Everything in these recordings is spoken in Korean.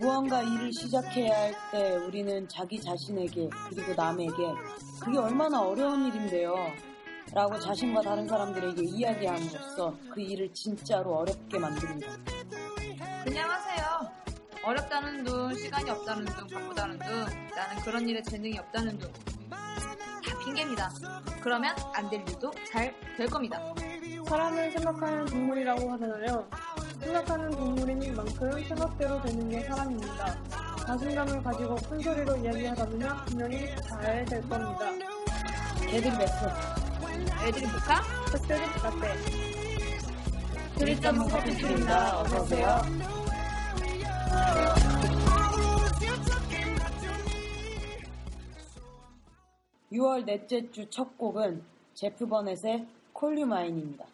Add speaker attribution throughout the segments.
Speaker 1: 무언가 일을 시작해야 할 때 우리는 자기 자신에게 그리고 남에게 그게 얼마나 어려운 일인데요. 라고 자신과 다른 사람들에게 이야기함으로써 그 일을 진짜로 어렵게 만듭니다.
Speaker 2: 그냥 하세요. 어렵다는 둥, 시간이 없다는 둥, 바쁘다는 둥, 나는 그런 일에 재능이 없다는 둥. 다 핑계입니다. 그러면 안 될 일도 잘 될 겁니다.
Speaker 3: 사람을 생각하는 동물이라고 하잖아요. 생각하는 동물인 만큼 생각대로 되는 게 사람입니다. 자신감을 가지고 큰 소리로 이야기하다보면 분명히 잘 될 겁니다.
Speaker 2: 애들이 몇 분? 애들이 못가?
Speaker 3: 첫째는 바깥에.
Speaker 4: 드립점 커피입니다 어서오세요
Speaker 1: 6월 넷째 주 첫 곡은 제프 버넷의 콜류마인입니다.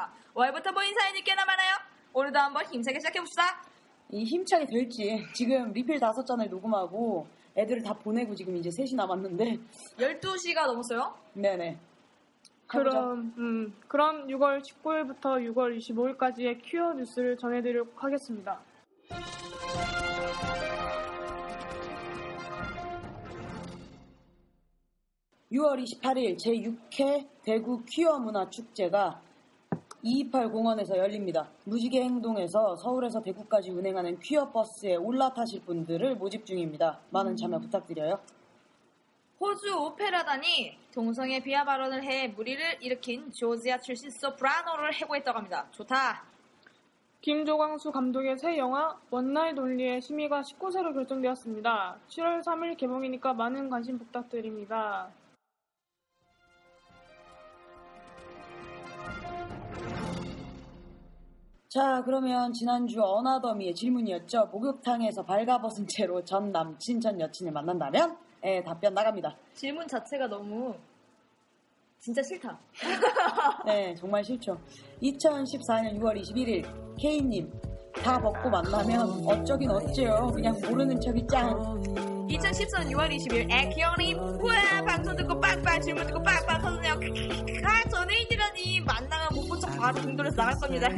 Speaker 2: 자, 월부터 모인 사연이 꽤나 많아요. 오늘도 한번 힘차게 시작해봅시다.
Speaker 1: 이 힘차게 될지 지금 리필 다섯 잔을 녹음하고 애들을 다 보내고 지금 이제 셋이 남았는데
Speaker 2: 12시가 넘었어요?
Speaker 1: 네네.
Speaker 3: 그럼 음, 그럼 6월 19일부터 6월 25일까지의 퀴어 뉴스를 전해드리도록 하겠습니다.
Speaker 1: (6월 28일) 제6회 대구 퀴어 문화축제가 228 공원에서 열립니다. 무지개 행동에서 서울에서 대구까지 운행하는 퀴어 버스에 올라타실 분들을 모집 중입니다. 많은 참여 음. 부탁드려요.
Speaker 2: 호주 오페라단이 동성애 비하 발언을 해 무리를 일으킨 조지아 출신 소프라노를 해고했다고 합니다. 좋다.
Speaker 3: 김조광수 감독의 새 영화 원나잇 논리의 심의가 19세로 결정되었습니다. 7월 3일 개봉이니까 많은 관심 부탁드립니다.
Speaker 1: 자, 그러면 지난주 어나더미의 질문이었죠. 목욕탕에서 발가벗은 채로 전 남친, 전 여친을 만난다면? 예, 답변 나갑니다.
Speaker 2: 질문 자체가 너무 진짜 싫다.
Speaker 1: 네, 정말 싫죠. 2014년 6월 21일, 케이님다 벗고 만나면 어쩌긴 어째요. 그냥 모르는 척이 짱.
Speaker 2: 2014년 6월 20일, 애기형님. 우와, 방송 듣고 빡빡, 질문 듣고 빡빡 터주세요. 아, 전혜인이라니. 만나면 못 쫓아 바로 등돌려서 나갈 겁니다.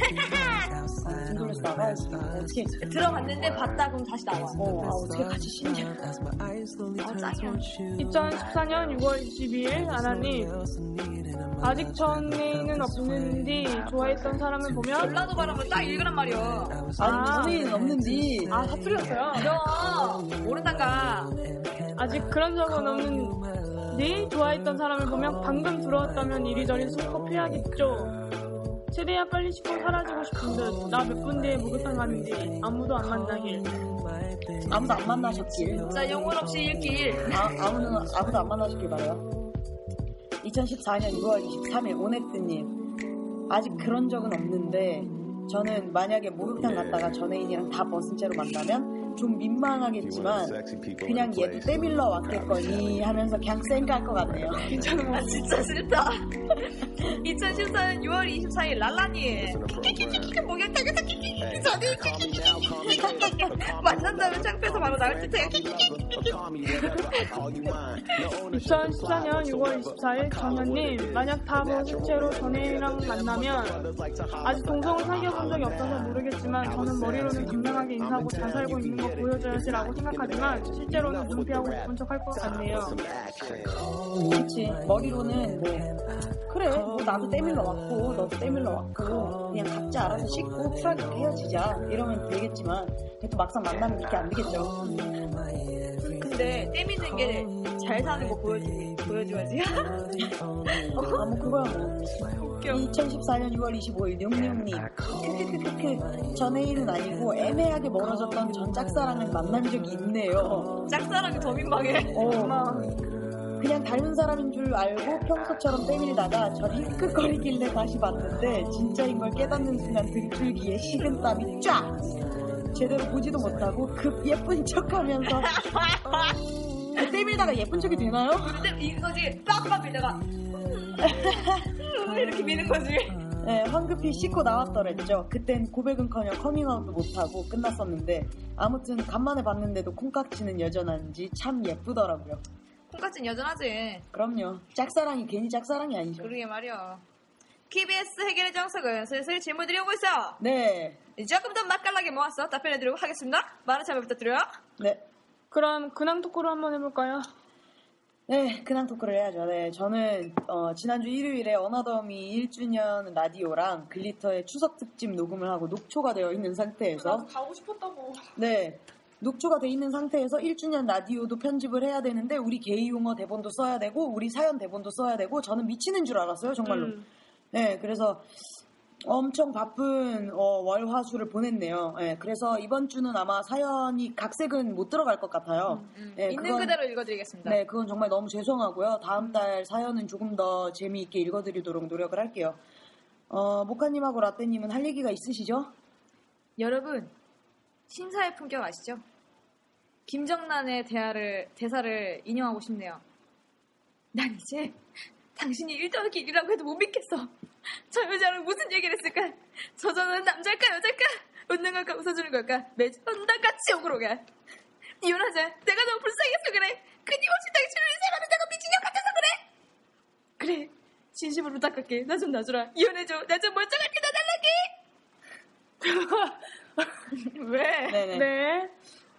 Speaker 1: 등돌려서 나가야 어떻게
Speaker 2: 들어갔는데 봤다 그럼 다시 나와. 어, 아, 어떻게 같이 쉬냐. 아, 짜증.
Speaker 1: 2014년
Speaker 3: 6월 22일 아나니 아직 전에는 없는디 좋아했던 사람을 보면
Speaker 2: 전라도 바람을 딱 읽으란 말이야.
Speaker 1: 아, 전에는 아, 없는디.
Speaker 3: 아, 사투리였어요 야,
Speaker 2: 모른다가
Speaker 3: 아직 그런 적은 없는데 좋아했던 사람을 보면 방금 들어왔다면 이리저리 수커 피하겠죠. 최대한 빨리 씻고 사라지고 싶은 듯나 몇 분 뒤에 목욕탕 갔는데 아무도 안 만나길
Speaker 1: 아무도 안 만나셨길
Speaker 2: 자 영혼 없이 읽길
Speaker 1: 아, 아무는, 아무도 안 만나셨길 바라요 2014년 6월 23일 오네트님 아직 그런 적은 없는데 저는 만약에 목욕탕 갔다가 전혜인이랑 다 벗은 채로 만나면 좀 민망하겠지만 그냥 얘도 때밀러 왔겠거니 하면서 그냥 쌩갈 것 같네요.
Speaker 2: 괜찮
Speaker 1: 아,
Speaker 2: 진짜 싫다. 2014년 6월 24일 랄라니에 목욕 타겠다 저는 만난다면 창피해서 바로 나올 듯해 2014년
Speaker 3: 6월 24일 정현님 만약 다본 실제로 전혜이랑 만나면 아직 동성을 사귀어본 적이 없어서 모르겠지만 저는 머리로는 당당하게 인사하고 잘 살고 있는 모 보여줘야지라고 생각하지만 실제로는 문피하고 네. 싶은 척 할 것 아, 같네요. 그렇지 머리로는
Speaker 1: 네. 그래 뭐 나도 때밀러 왔고 너도 때밀러 왔고 그냥 각자 알아서 씻고 쿨하게 헤어지자 이러면 되겠지만 또 막상 만나면 이렇게 안 되겠죠.
Speaker 2: 근데 때미는 게잘 사는 거 보여줘, 보여줘야지. 아, 뭐,
Speaker 1: 그거야, 뭐. 2014년 6월 25일 용룡님. 크크크크 전혜인은 아니고 애매하게 멀어졌던 전 짝사랑을 만난 적이 있네요.
Speaker 2: 짝사랑이 더 민망해. 어.
Speaker 1: 그냥 닮은 사람인 줄 알고 평소처럼 때밀다가 저 희끗거리길래 다시 봤는데 진짜인 걸 깨닫는 순간 들줄기에 식은땀이 쫙! 제대로 보지도 못하고 급 예쁜 척하면서 어. 그 때밀다가 예쁜 척이 되나요?
Speaker 2: 근데 이거지 빡빡 밀다가 이렇게 미는 거지. 음.
Speaker 1: 네, 황급히 씻고 나왔더랬죠. 그땐 고백은커녕 커밍아웃도 못하고 끝났었는데 아무튼 간만에 봤는데도 콩깍지는 여전한지 참 예쁘더라고요.
Speaker 2: 콩깍지는 여전하지.
Speaker 1: 그럼요. 짝사랑이 괜히 짝사랑이 아니죠.
Speaker 2: 그러게 말이야. KBS 해결의 정석은 슬슬 질문드리고 있어.
Speaker 1: 네.
Speaker 2: 조금 더 맛깔나게 모았어 답변해드리고 하겠습니다. 많은 참여 부탁드려요.
Speaker 1: 네.
Speaker 3: 그럼 근황 토크로 한번 해볼까요?
Speaker 1: 네, 근황 토크를 해야죠. 네, 저는 어, 지난주 일요일에 어나더미 1주년 라디오랑 글리터의 추석 특집 녹음을 하고 녹초가 되어 있는 상태에서 가고
Speaker 2: 싶었다고. 네,
Speaker 1: 녹초가 돼 있는 상태에서 1주년 라디오도 편집을 해야 되는데 우리 게이 용어 대본도 써야 되고 우리 사연 대본도 써야 되고 저는 미치는 줄 알았어요 정말로. 음. 네, 그래서 엄청 바쁜 어, 월화수를 보냈네요. 네, 그래서 이번 주는 아마 사연이 각색은 못 들어갈 것 같아요.
Speaker 2: 음, 음. 네, 있는 그건, 그대로 읽어드리겠습니다.
Speaker 1: 네, 그건 정말 너무 죄송하고요. 다음 달 사연은 조금 더 재미있게 읽어드리도록 노력을 할게요. 어, 모카님하고 라떼님은 할 얘기가 있으시죠?
Speaker 2: 여러분, 신사의 품격 아시죠? 김정란의 대화를, 대사를 인용하고 싶네요. 난 이제 당신이 1등한 길이라고 해도 못 믿겠어. 저 여자랑 무슨 얘기를 했을까? 저 자는 남자일까 여자일까? 웃는 걸까 웃어주는 걸까? 매주 혼다같이 욕으로 가. 이혼하자. 내가 너무 불쌍해서 그래. 끊임없이 당신을 인사하는 내가 미친년 같아서 그래. 그래. 진심으로 부탁할게. 나 좀 놔주라. 이혼해줘. 나 좀멀쩡하게놔달라기 왜?
Speaker 1: 네네. 네. 네. 네.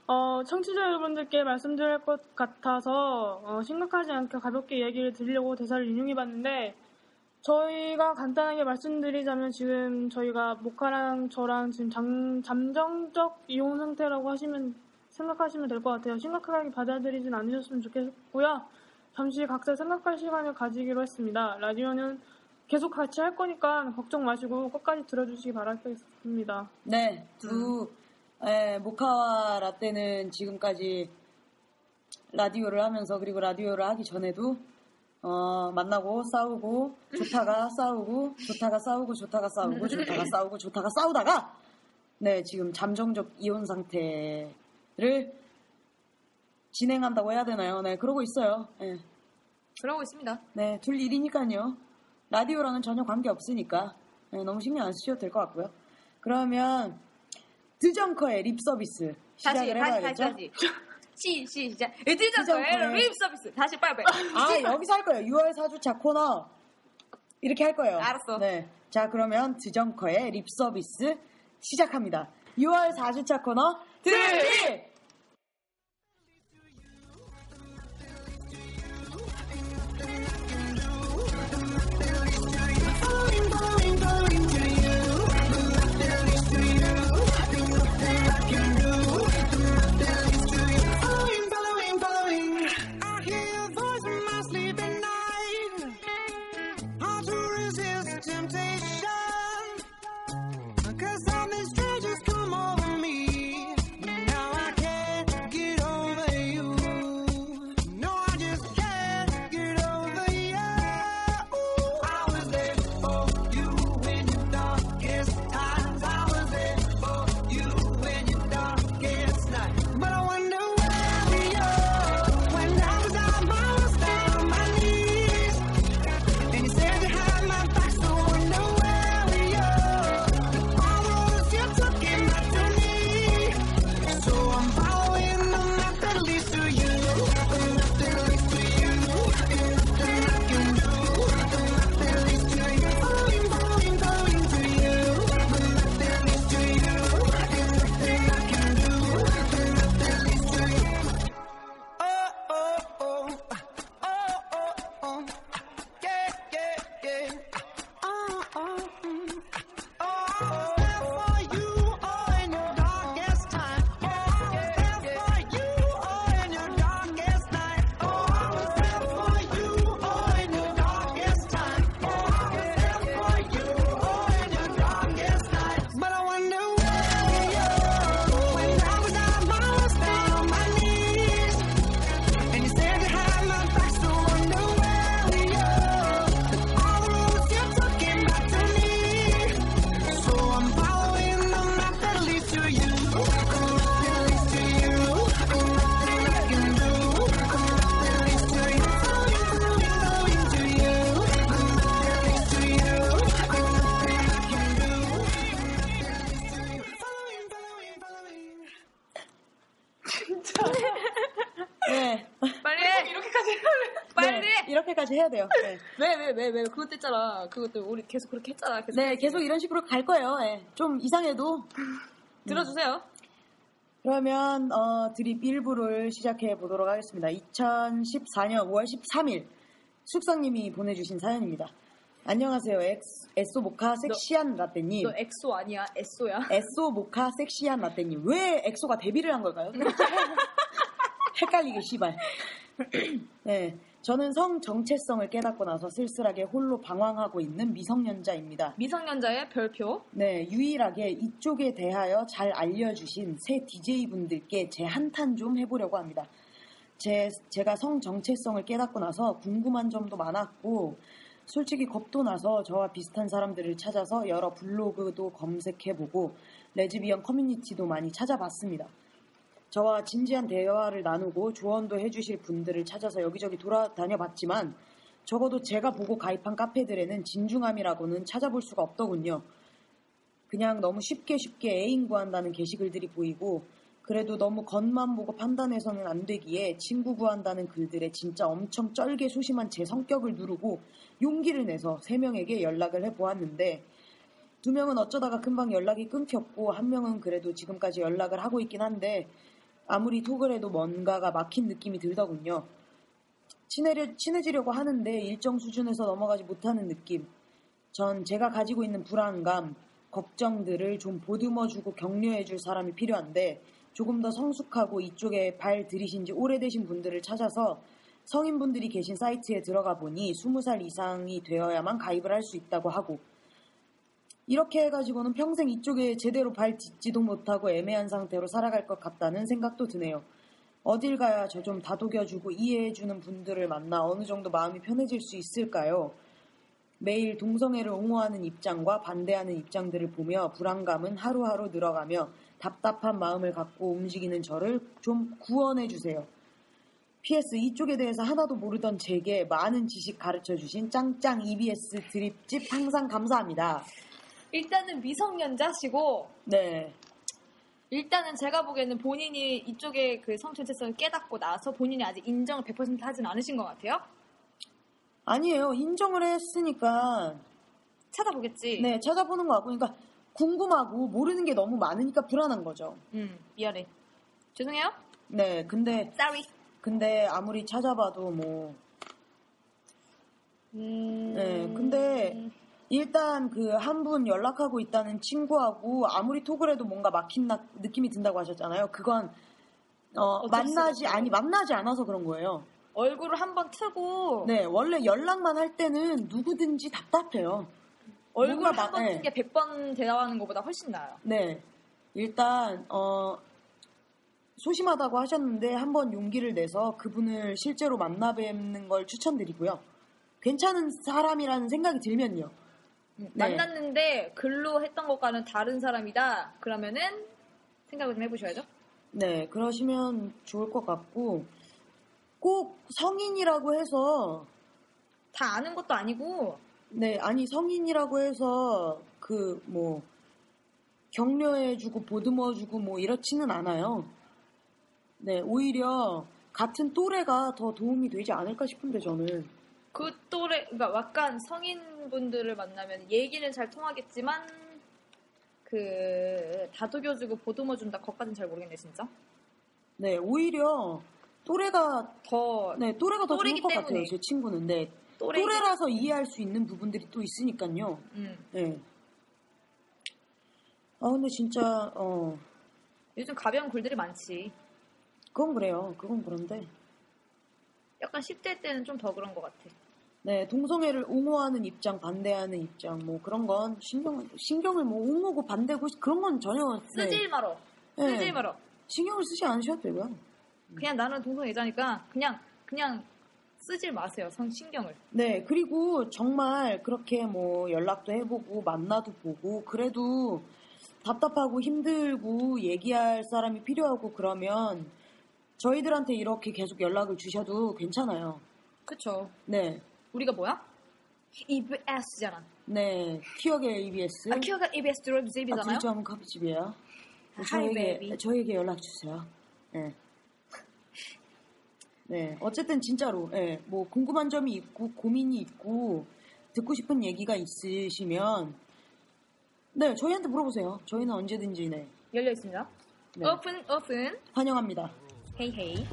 Speaker 3: 어, 청취자 여러분들께 말씀드릴 것 같아서 어, 심각하지 않게 가볍게 이야기를 드리려고 대사를 인용해 봤는데 저희가 간단하게 말씀드리자면 지금 저희가 모카랑 저랑 지금 잠, 잠정적 이혼 상태라고 하시면 생각하시면 될 것 같아요. 심각하게 받아들이진 않으셨으면 좋겠고요. 잠시 각자 생각할 시간을 가지기로 했습니다. 라디오는 계속 같이 할 거니까 걱정 마시고 끝까지 들어주시기 바라겠습니다.
Speaker 1: 네, 두 음. 예, 모카와 라떼는 지금까지 라디오를 하면서 그리고 라디오를 하기 전에도 어, 만나고 싸우고 좋다가 싸우고 좋다가 싸우고 좋다가 싸우고 좋다가 싸우고 좋다가 싸우다가 네 지금 잠정적 이혼 상태를 진행한다고 해야 되나요? 네 그러고 있어요. 네.
Speaker 2: 그러고 있습니다.
Speaker 1: 네 둘 일이니까요. 라디오랑은 전혀 관계 없으니까 네, 너무 신경 안 쓰셔도 될 것 같고요. 그러면 드정커의 립 서비스. 다시, 다시,
Speaker 2: 다시, 다시. 시, 시, 시작. 드정커의 립 서비스. 다시 빨리빨리. 아,
Speaker 1: 아, 여기서 할 거예요. 6월 4주차 코너. 이렇게 할 거예요.
Speaker 2: 알았어.
Speaker 1: 네. 자, 그러면 드정커의 립 서비스 시작합니다. 6월 4주차 코너 드립!
Speaker 2: 왜, 왜, 그것 했잖아. 그것도 우리 계속 그렇게 했잖아.
Speaker 1: 계속 네, 계속 이런 식으로 갈 거예요. 네. 좀 이상해도.
Speaker 2: 들어주세요.
Speaker 1: 그러면, 어, 드립 1부를 시작해 보도록 하겠습니다. 2014년 5월 13일, 숙성님이 보내주신 사연입니다. 안녕하세요. 엑소 모카 섹시한 라떼님.
Speaker 2: 너 엑소 아니야,
Speaker 1: 엑소야엑소 모카 섹시한 라떼님. 왜 엑소가 데뷔를 한 걸까요? 헷갈리게, 시발. 네. 저는 성 정체성을 깨닫고 나서 쓸쓸하게 홀로 방황하고 있는 미성년자입니다.
Speaker 2: 미성년자의 별표?
Speaker 1: 네, 유일하게 이쪽에 대하여 잘 알려주신 새 DJ분들께 제 한탄 좀 해보려고 합니다. 제, 제가 성 정체성을 깨닫고 나서 궁금한 점도 많았고, 솔직히 겁도 나서 저와 비슷한 사람들을 찾아서 여러 블로그도 검색해보고 레즈비언 커뮤니티도 많이 찾아봤습니다. 저와 진지한 대화를 나누고 조언도 해주실 분들을 찾아서 여기저기 돌아다녀 봤지만 적어도 제가 보고 가입한 카페들에는 진중함이라고는 찾아볼 수가 없더군요. 그냥 너무 쉽게 쉽게 애인 구한다는 게시글들이 보이고 그래도 너무 겉만 보고 판단해서는 안 되기에 친구 구한다는 글들에 진짜 엄청 쩔게 소심한 제 성격을 누르고 용기를 내서 세 명에게 연락을 해보았는데 두 명은 어쩌다가 금방 연락이 끊겼고 한 명은 그래도 지금까지 연락을 하고 있긴 한데 아무리 톡을 해도 뭔가가 막힌 느낌이 들더군요. 친해려, 친해지려고 하는데 일정 수준에서 넘어가지 못하는 느낌. 전 제가 가지고 있는 불안감, 걱정들을 좀 보듬어주고 격려해줄 사람이 필요한데 조금 더 성숙하고 이쪽에 발 들이신 지 오래되신 분들을 찾아서 성인분들이 계신 사이트에 들어가 보니 20살 이상이 되어야만 가입을 할 수 있다고 하고 이렇게 해가지고는 평생 이쪽에 제대로 발 딛지도 못하고 애매한 상태로 살아갈 것 같다는 생각도 드네요. 어딜 가야 저 좀 다독여주고 이해해주는 분들을 만나 어느 정도 마음이 편해질 수 있을까요? 매일 동성애를 옹호하는 입장과 반대하는 입장들을 보며 불안감은 하루하루 늘어가며 답답한 마음을 갖고 움직이는 저를 좀 구원해주세요. PS 이쪽에 대해서 하나도 모르던 제게 많은 지식 가르쳐 주신 짱짱 EBS 드립집 항상 감사합니다.
Speaker 2: 일단은 미성년자시고
Speaker 1: 네.
Speaker 2: 일단은 제가 보기에는 본인이 이쪽에 그 성정체성을 깨닫고 나서 본인이 아직 인정을 100% 하진 않으신 것 같아요.
Speaker 1: 아니에요. 인정을 했으니까
Speaker 2: 찾아보겠지.
Speaker 1: 네, 찾아보는 거 같고, 그러니까 궁금하고 모르는 게 너무 많으니까 불안한 거죠.
Speaker 2: 음, 미안해. 죄송해요.
Speaker 1: 네, 근데
Speaker 2: sorry.
Speaker 1: 근데 아무리 찾아봐도 뭐, 음, 네, 근데 일단 그 한 분 연락하고 있다는 친구하고 아무리 톡을 해도 뭔가 막힌 나, 느낌이 든다고 하셨잖아요. 그건 어, 만나지 아니 만나지 않아서 그런 거예요.
Speaker 2: 얼굴을 한번 트고
Speaker 1: 네 원래 연락만 할 때는 누구든지 답답해요.
Speaker 2: 얼굴 한번 네. 튼게 100번 대답하는 것보다 훨씬 나아요.
Speaker 1: 네. 일단 어 소심하다고 하셨는데 한 번 용기를 내서 그분을 실제로 만나 뵙는 걸 추천드리고요. 괜찮은 사람이라는 생각이 들면요.
Speaker 2: 네. 만났는데 글로 했던 것과는 다른 사람이다. 그러면은 생각을 좀 해보셔야죠.
Speaker 1: 네, 그러시면 좋을 것 같고 꼭 성인이라고 해서
Speaker 2: 다 아는 것도 아니고
Speaker 1: 네, 아니 성인이라고 해서 그 뭐 격려해주고 보듬어주고 뭐 이렇지는 않아요. 네, 오히려 같은 또래가 더 도움이 되지 않을까 싶은데 저는
Speaker 2: 그 또래, 그러니까 약간 성인 분들을 만나면 얘기는 잘 통하겠지만 그 다독여주고 보듬어준다 것까진 잘 모르겠네 진짜.
Speaker 1: 네, 오히려 또래가
Speaker 2: 더
Speaker 1: 네, 또래가 더 좋을 것 때문에. 같아요. 제 친구는 네. 또래 라서 이해할 수 있는 부분들이 또 있으니까요. 음. 네. 아 근데 진짜 어
Speaker 2: 요즘 가벼운 글들이 많지.
Speaker 1: 그건 그래요. 그건 그런데
Speaker 2: 약간 10대 때는 좀 더 그런 것 같아.
Speaker 1: 네, 동성애를 옹호하는 입장, 반대하는 입장, 뭐 그런 건 신경 신경을 뭐 옹호고 반대고 그런 건 전혀
Speaker 2: 네. 쓰지 말어, 네. 쓰지 말어.
Speaker 1: 신경을 쓰지 않으셔도 되고요.
Speaker 2: 그냥 나는 동성애자니까 그냥 그냥 쓰지 마세요. 성 신경을.
Speaker 1: 네, 그리고 정말 그렇게 뭐 연락도 해보고 만나도 보고 그래도 답답하고 힘들고 얘기할 사람이 필요하고 그러면 저희들한테 이렇게 계속 연락을 주셔도 괜찮아요.
Speaker 2: 그렇죠
Speaker 1: 네.
Speaker 2: 우리가 뭐야? EBS잖아.
Speaker 1: 네, 퀴어계 EBS. 아,
Speaker 2: 퀴어가 EBS 드롭 집이잖아요.
Speaker 1: 아, 둘이 커피집이에요. 저에게 b a 저에게 연락 주세요. 네. 네, 어쨌든 진짜로, 네, 뭐 궁금한 점이 있고 고민이 있고 듣고 싶은 얘기가 있으시면 네 저희한테 물어보세요. 저희는 언제든지 네
Speaker 2: 열려 있습니다. 네. 오픈 오픈
Speaker 1: 환영합니다.
Speaker 2: 헤이 헤이.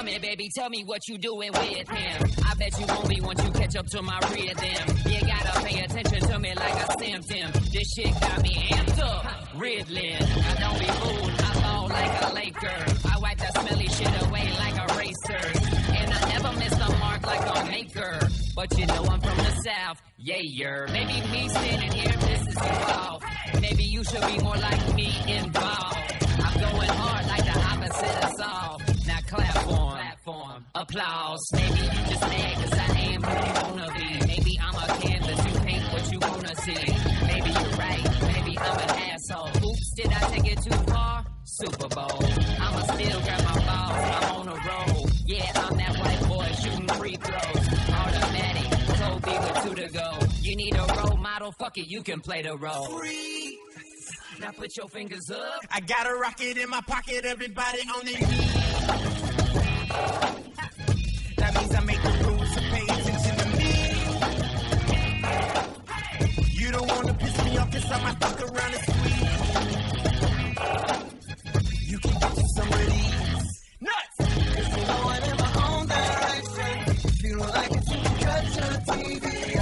Speaker 2: here, baby. Tell me what you doing with him. I bet you won't be once you catch up to my rhythm. You gotta pay attention to me like a symptom. This shit got me amped up, riddling. I don't be fooled. I ball like a Laker. I wipe that smelly shit away like a racer. And I never miss the mark like a maker. But you know I'm from the south, yeah, you're. Maybe me standing here, this is involved. Maybe you should be more like me involved. I'm going hard like the opposite of soft platform. platform. Applause. Maybe you just mad cause I am who you wanna be. Maybe I'm a canvas, you paint what you wanna see. Maybe you're right, maybe I'm an asshole. Oops, did I take it too far? Super Bowl. I'ma still grab my balls, I'm on a roll. Yeah, I'm that white boy shooting free throws. Automatic, Kobe with two to go. You need a role model, fuck it, you can play the role. Free. Now put your fingers up. I got a rocket in my pocket, everybody on their knees. That means I make the rules and pay attention to me. You don't wanna piss me off, cause I might fuck around and squeeze. You can get to some of these nuts. Cause you know I never owned that right shit. If you don't like it, you can cut your TV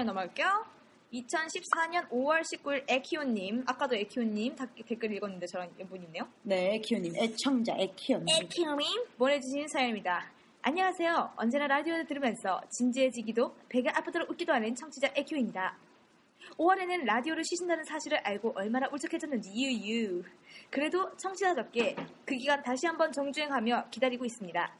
Speaker 2: 사연 넘어갈게요. 2014년 5월 19일 에키오님, 아까도 에키오님 댓글 읽었는데 저랑 연분이 있네요.
Speaker 1: 네, 에키오님,
Speaker 2: 애청자 에키오님. 에키오님 보내주신 사연입니다. 안녕하세요. 언제나 라디오를 들으면서 진지해지기도 배가 아프도록 웃기도 하는 청취자 에키오입니다. 5월에는 라디오를 쉬신다는 사실을 알고 얼마나 울적해졌는지 유유. 그래도 청취자답게 그 기간 다시 한번 정주행하며 기다리고 있습니다.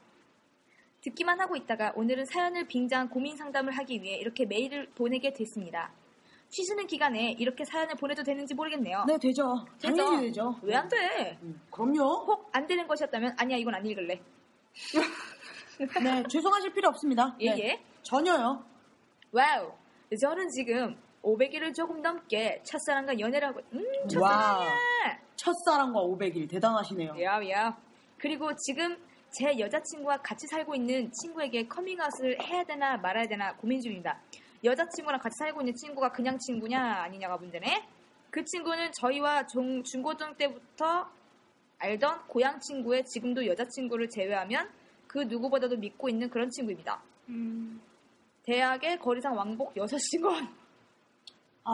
Speaker 2: 듣기만 하고 있다가 오늘은 사연을 빙자한 고민 상담을 하기 위해 이렇게 메일을 보내게 됐습니다. 쉬시는 기간에 이렇게 사연을 보내도 되는지 모르겠네요.
Speaker 1: 네, 되죠. 당연히 되죠.
Speaker 2: 왜 안 돼? 음,
Speaker 1: 그럼요.
Speaker 2: 혹 안 되는 것이었다면 아니야 이건 안 읽을래.
Speaker 1: 네, 죄송하실 필요 없습니다. 예,
Speaker 2: 네. 예.
Speaker 1: 전혀요.
Speaker 2: 와우. 저는 지금 500일을 조금 넘게 첫사랑과 연애를 하고, 음, 첫사랑이야. 와
Speaker 1: 첫사랑과 500일 대단하시네요.
Speaker 2: 야, 야. 그리고 지금 제 여자친구와 같이 살고 있는 친구에게 커밍아웃을 해야 되나 말아야 되나 고민 중입니다. 여자친구랑 같이 살고 있는 친구가 그냥 친구냐 아니냐가 문제네. 그 친구는 저희와 중, 중고등 때부터 알던 고향 친구의 지금도 여자친구를 제외하면 그 누구보다도 믿고 있는 그런 친구입니다. 음. 대학의 거리상 왕복 6시간 아.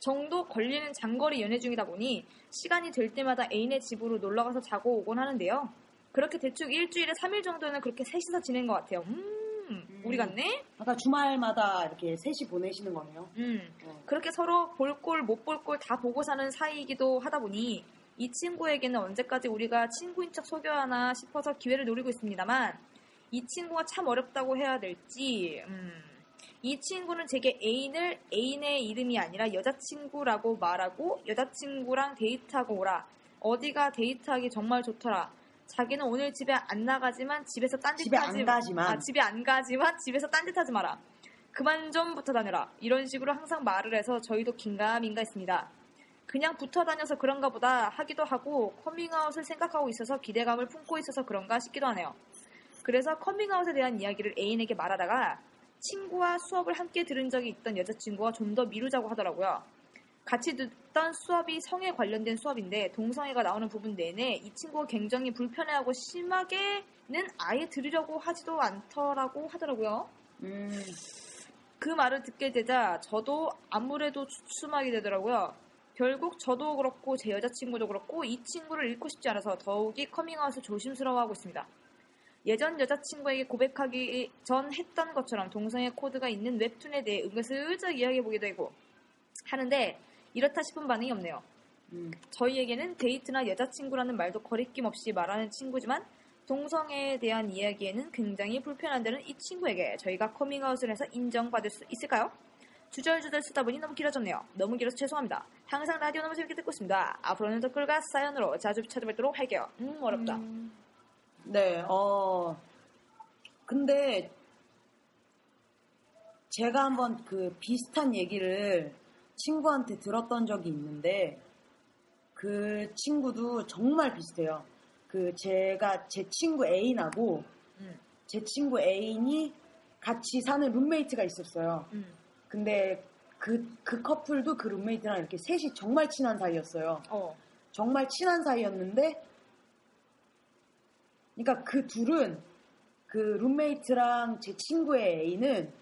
Speaker 2: 정도 걸리는 장거리 연애 중이다 보니 시간이 될 때마다 애인의 집으로 놀러가서 자고 오곤 하는데요. 그렇게 대충 일주일에 3일 정도는 그렇게 셋이서 지낸 것 같아요. 음, 음. 우리 같네?
Speaker 1: 아까 주말마다 이렇게 셋이 보내시는 거네요.
Speaker 2: 음. 어. 그렇게 서로 볼 꼴, 못 볼꼴 다 보고 사는 사이이기도 하다 보니 이 친구에게는 언제까지 우리가 친구인 척 소개하나 싶어서 기회를 노리고 있습니다만 이 친구가 참 어렵다고 해야 될지, 음, 이 친구는 제게 애인을 애인의 이름이 아니라 여자친구라고 말하고 여자친구랑 데이트하고 오라. 어디가 데이트하기 정말 좋더라. 자기는 오늘 집에 안 나가지만 집에서 딴짓 집에
Speaker 1: 하지 마. 가 아,
Speaker 2: 집에 안 가지만 집에서 딴짓 하지 마라. 그만 좀 붙어 다녀라. 이런 식으로 항상 말을 해서 저희도 긴가민가 했습니다. 그냥 붙어 다녀서 그런가 보다 하기도 하고 커밍아웃을 생각하고 있어서 기대감을 품고 있어서 그런가 싶기도 하네요. 그래서 커밍아웃에 대한 이야기를 애인에게 말하다가 친구와 수업을 함께 들은 적이 있던 여자친구와 좀 더 미루자고 하더라고요. 같이 듣던 수업이 성에 관련된 수업인데 동성애가 나오는 부분 내내 이 친구가 굉장히 불편해하고 심하게는 아예 들으려고 하지도 않더라고 하더라고요. 음. 그 말을 듣게 되자 저도 아무래도 주춤하게 되더라고요. 결국 저도 그렇고 제 여자친구도 그렇고 이 친구를 잃고 싶지 않아서 더욱이 커밍아웃을 조심스러워하고 있습니다. 예전 여자친구에게 고백하기 전 했던 것처럼 동성애 코드가 있는 웹툰에 대해 은근슬쩍 이야기해보게 되고 하는데 이렇다 싶은 반응이 없네요. 음. 저희에게는 데이트나 여자친구라는 말도 거리낌 없이 말하는 친구지만 동성애에 대한 이야기에는 굉장히 불편한데는 이 친구에게 저희가 커밍아웃을 해서 인정받을 수 있을까요? 주절주절 쓰다 보니 너무 길어졌네요. 너무 길어서 죄송합니다. 항상 라디오 너무 재밌게 듣고 있습니다. 앞으로는 댓글과 사연으로 자주 찾아뵙도록 할게요. 음, 어렵다. 음.
Speaker 1: 네, 어. 근데 제가 한번 그 비슷한 얘기를 친구한테 들었던 적이 있는데 그 친구도 정말 비슷해요. 그 제가 제 친구 애인하고 음. 제 친구 애인이 같이 사는 룸메이트가 있었어요. 음. 근데 그, 그 커플도 그 룸메이트랑 이렇게 셋이 정말 친한 사이였어요. 어. 정말 친한 사이였는데, 그러니까 그 둘은 그 룸메이트랑 제 친구의 애인은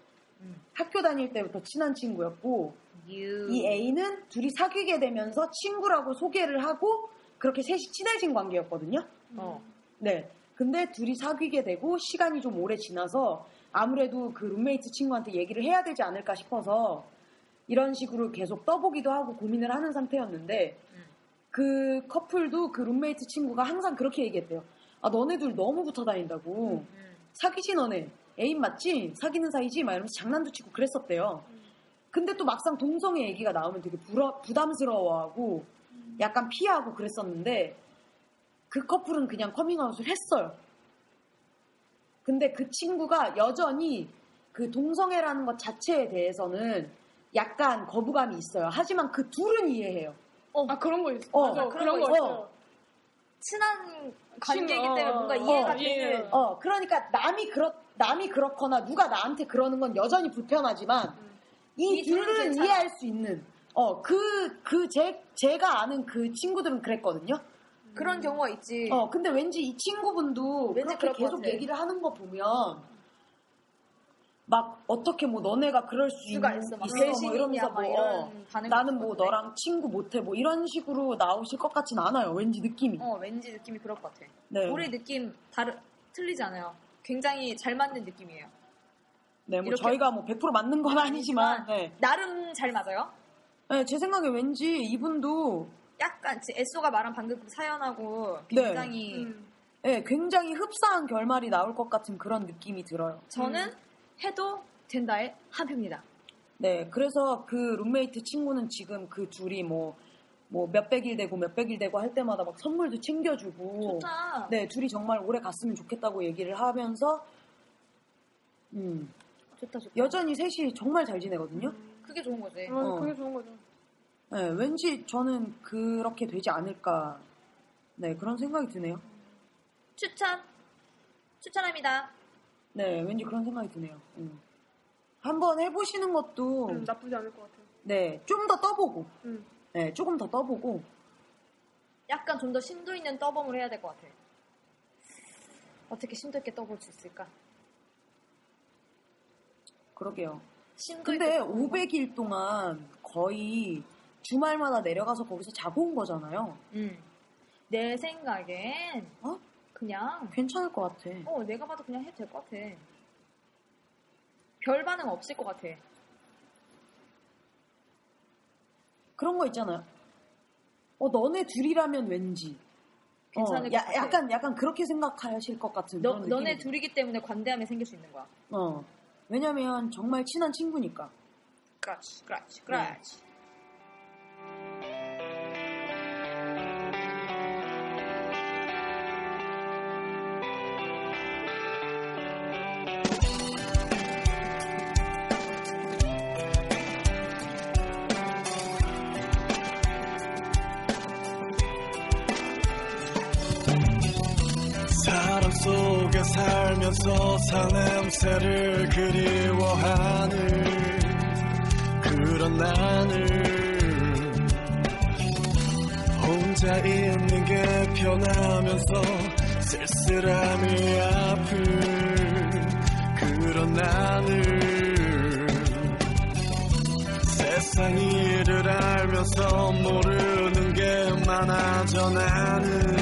Speaker 1: 음. 학교 다닐 때부터 친한 친구였고, you. 이 A는 둘이 사귀게 되면서 친구라고 소개를 하고 그렇게 셋이 친해진 관계였거든요. 어. 네. 근데 둘이 사귀게 되고 시간이 좀 오래 지나서 아무래도 그 룸메이트 친구한테 얘기를 해야 되지 않을까 싶어서 이런 식으로 계속 떠보기도 하고 고민을 하는 상태였는데 그 커플도 그 룸메이트 친구가 항상 그렇게 얘기했대요. 아 너네 둘 너무 붙어 다닌다고 음, 음. 사귀지 너네 애인 맞지 사귀는 사이지 막 이러면서 장난도 치고 그랬었대요. 근데 또 막상 동성애 얘기가 나오면 되게 불어, 부담스러워하고 약간 피하고 그랬었는데 그 커플은 그냥 커밍아웃을 했어요. 근데 그 친구가 여전히 그 동성애라는 것 자체에 대해서는 약간 거부감이 있어요. 하지만 그 둘은 이해해요.
Speaker 2: 어, 아 그런 거 있어. 어,
Speaker 1: 맞아,
Speaker 2: 그런, 그런 거,
Speaker 1: 있어.
Speaker 2: 친한 관계이기 때문에 뭔가 어, 이해가 어, 되는.
Speaker 1: 어, 그러니까 남이 그렇 남이 그렇거나 누가 나한테 그러는 건 여전히 불편하지만 음. 이 둘을 이해할 수 있는 어 그그제 제가 아는 그 친구들은 그랬거든요. 음.
Speaker 2: 그런 경우가 있지.
Speaker 1: 어 근데 왠지 이 친구분도 왠지 그렇게 계속 얘기를 하는 거 보면 막 어떻게 뭐 너네가 그럴
Speaker 2: 수 있어, 막 있어 뭐 이러면서 뭐 이런
Speaker 1: 어, 나는 뭐 같은데? 너랑 친구 못해 뭐 이런 식으로 나오실 것 같진 않아요. 왠지 느낌이.
Speaker 2: 어, 왠지 느낌이 그럴 것 같아. 네. 우리 느낌 다르 틀리잖아요 굉장히 잘 맞는 느낌이에요.
Speaker 1: 네, 뭐 저희가 뭐 100% 맞는 건 아니지만,
Speaker 2: 네. 나름 잘 맞아요.
Speaker 1: 네, 제 생각에 왠지 이분도
Speaker 2: 약간 에소가 말한 방금 그 사연하고 네. 굉장히
Speaker 1: 네.
Speaker 2: 음.
Speaker 1: 네, 굉장히 흡사한 결말이 나올 것 같은 그런 느낌이 들어요.
Speaker 2: 저는 음. 해도 된다의 한 표입니다.
Speaker 1: 네, 그래서 그 룸메이트 친구는 지금 그 둘이 뭐, 뭐 몇백일 되고 몇백일 되고 할 때마다 막 선물도 챙겨주고.
Speaker 2: 좋다.
Speaker 1: 네, 둘이 정말 오래 갔으면 좋겠다고 얘기를 하면서,
Speaker 2: 음, 좋다, 좋다.
Speaker 1: 여전히 셋이 정말 잘 지내거든요. 음,
Speaker 2: 그게 좋은 거지. 아,
Speaker 3: 어, 어. 그게 좋은 거죠.
Speaker 1: 네, 왠지 저는 그렇게 되지 않을까. 네, 그런 생각이 드네요.
Speaker 2: 추천! 추천합니다.
Speaker 1: 네, 왠지 그런 생각이 드네요. 음. 한번 해보시는 것도. 음,
Speaker 3: 나쁘지 않을 것 같아요.
Speaker 1: 네, 좀 더 떠보고. 음. 네, 조금 더 떠보고.
Speaker 2: 약간 좀 더 심도 있는 떠봉을 해야 될 것 같아요. 어떻게 심도 있게 떠볼 수 있을까?
Speaker 1: 그러게요. 근데 500일 동안 거의 주말마다 내려가서 거기서 자고 온 거잖아요.
Speaker 2: 음. 내 생각엔 어? 그냥
Speaker 1: 괜찮을 것 같아.
Speaker 2: 어, 내가 봐도 그냥 해도 될 것 같아. 별 반응 없을 것 같아.
Speaker 1: 그런 거 있잖아요. 어, 너네 둘이라면 왠지.
Speaker 2: 어, 괜찮을 어, 야,
Speaker 1: 약간, 약간 그렇게 생각하실 것 같은
Speaker 2: 너, 너네 느낌이죠. 둘이기 때문에 관대함이 생길 수 있는 거야.
Speaker 1: 어. 왜냐면 정말 친한 친구니까.
Speaker 2: 그렇지, 그렇지, 그렇지. 살면서 산냄새를 그리워하는 그런 나는 혼자 있는 게 편하면서 쓸쓸함이 아픈 그런 나는 세상 일을 알면서 모르는 게 많아져 나는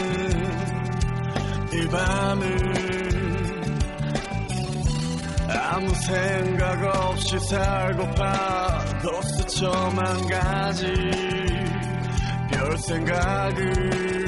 Speaker 2: 이 밤을 아무 생각 없이 살고파 도 스쳐만 가지 별 생각을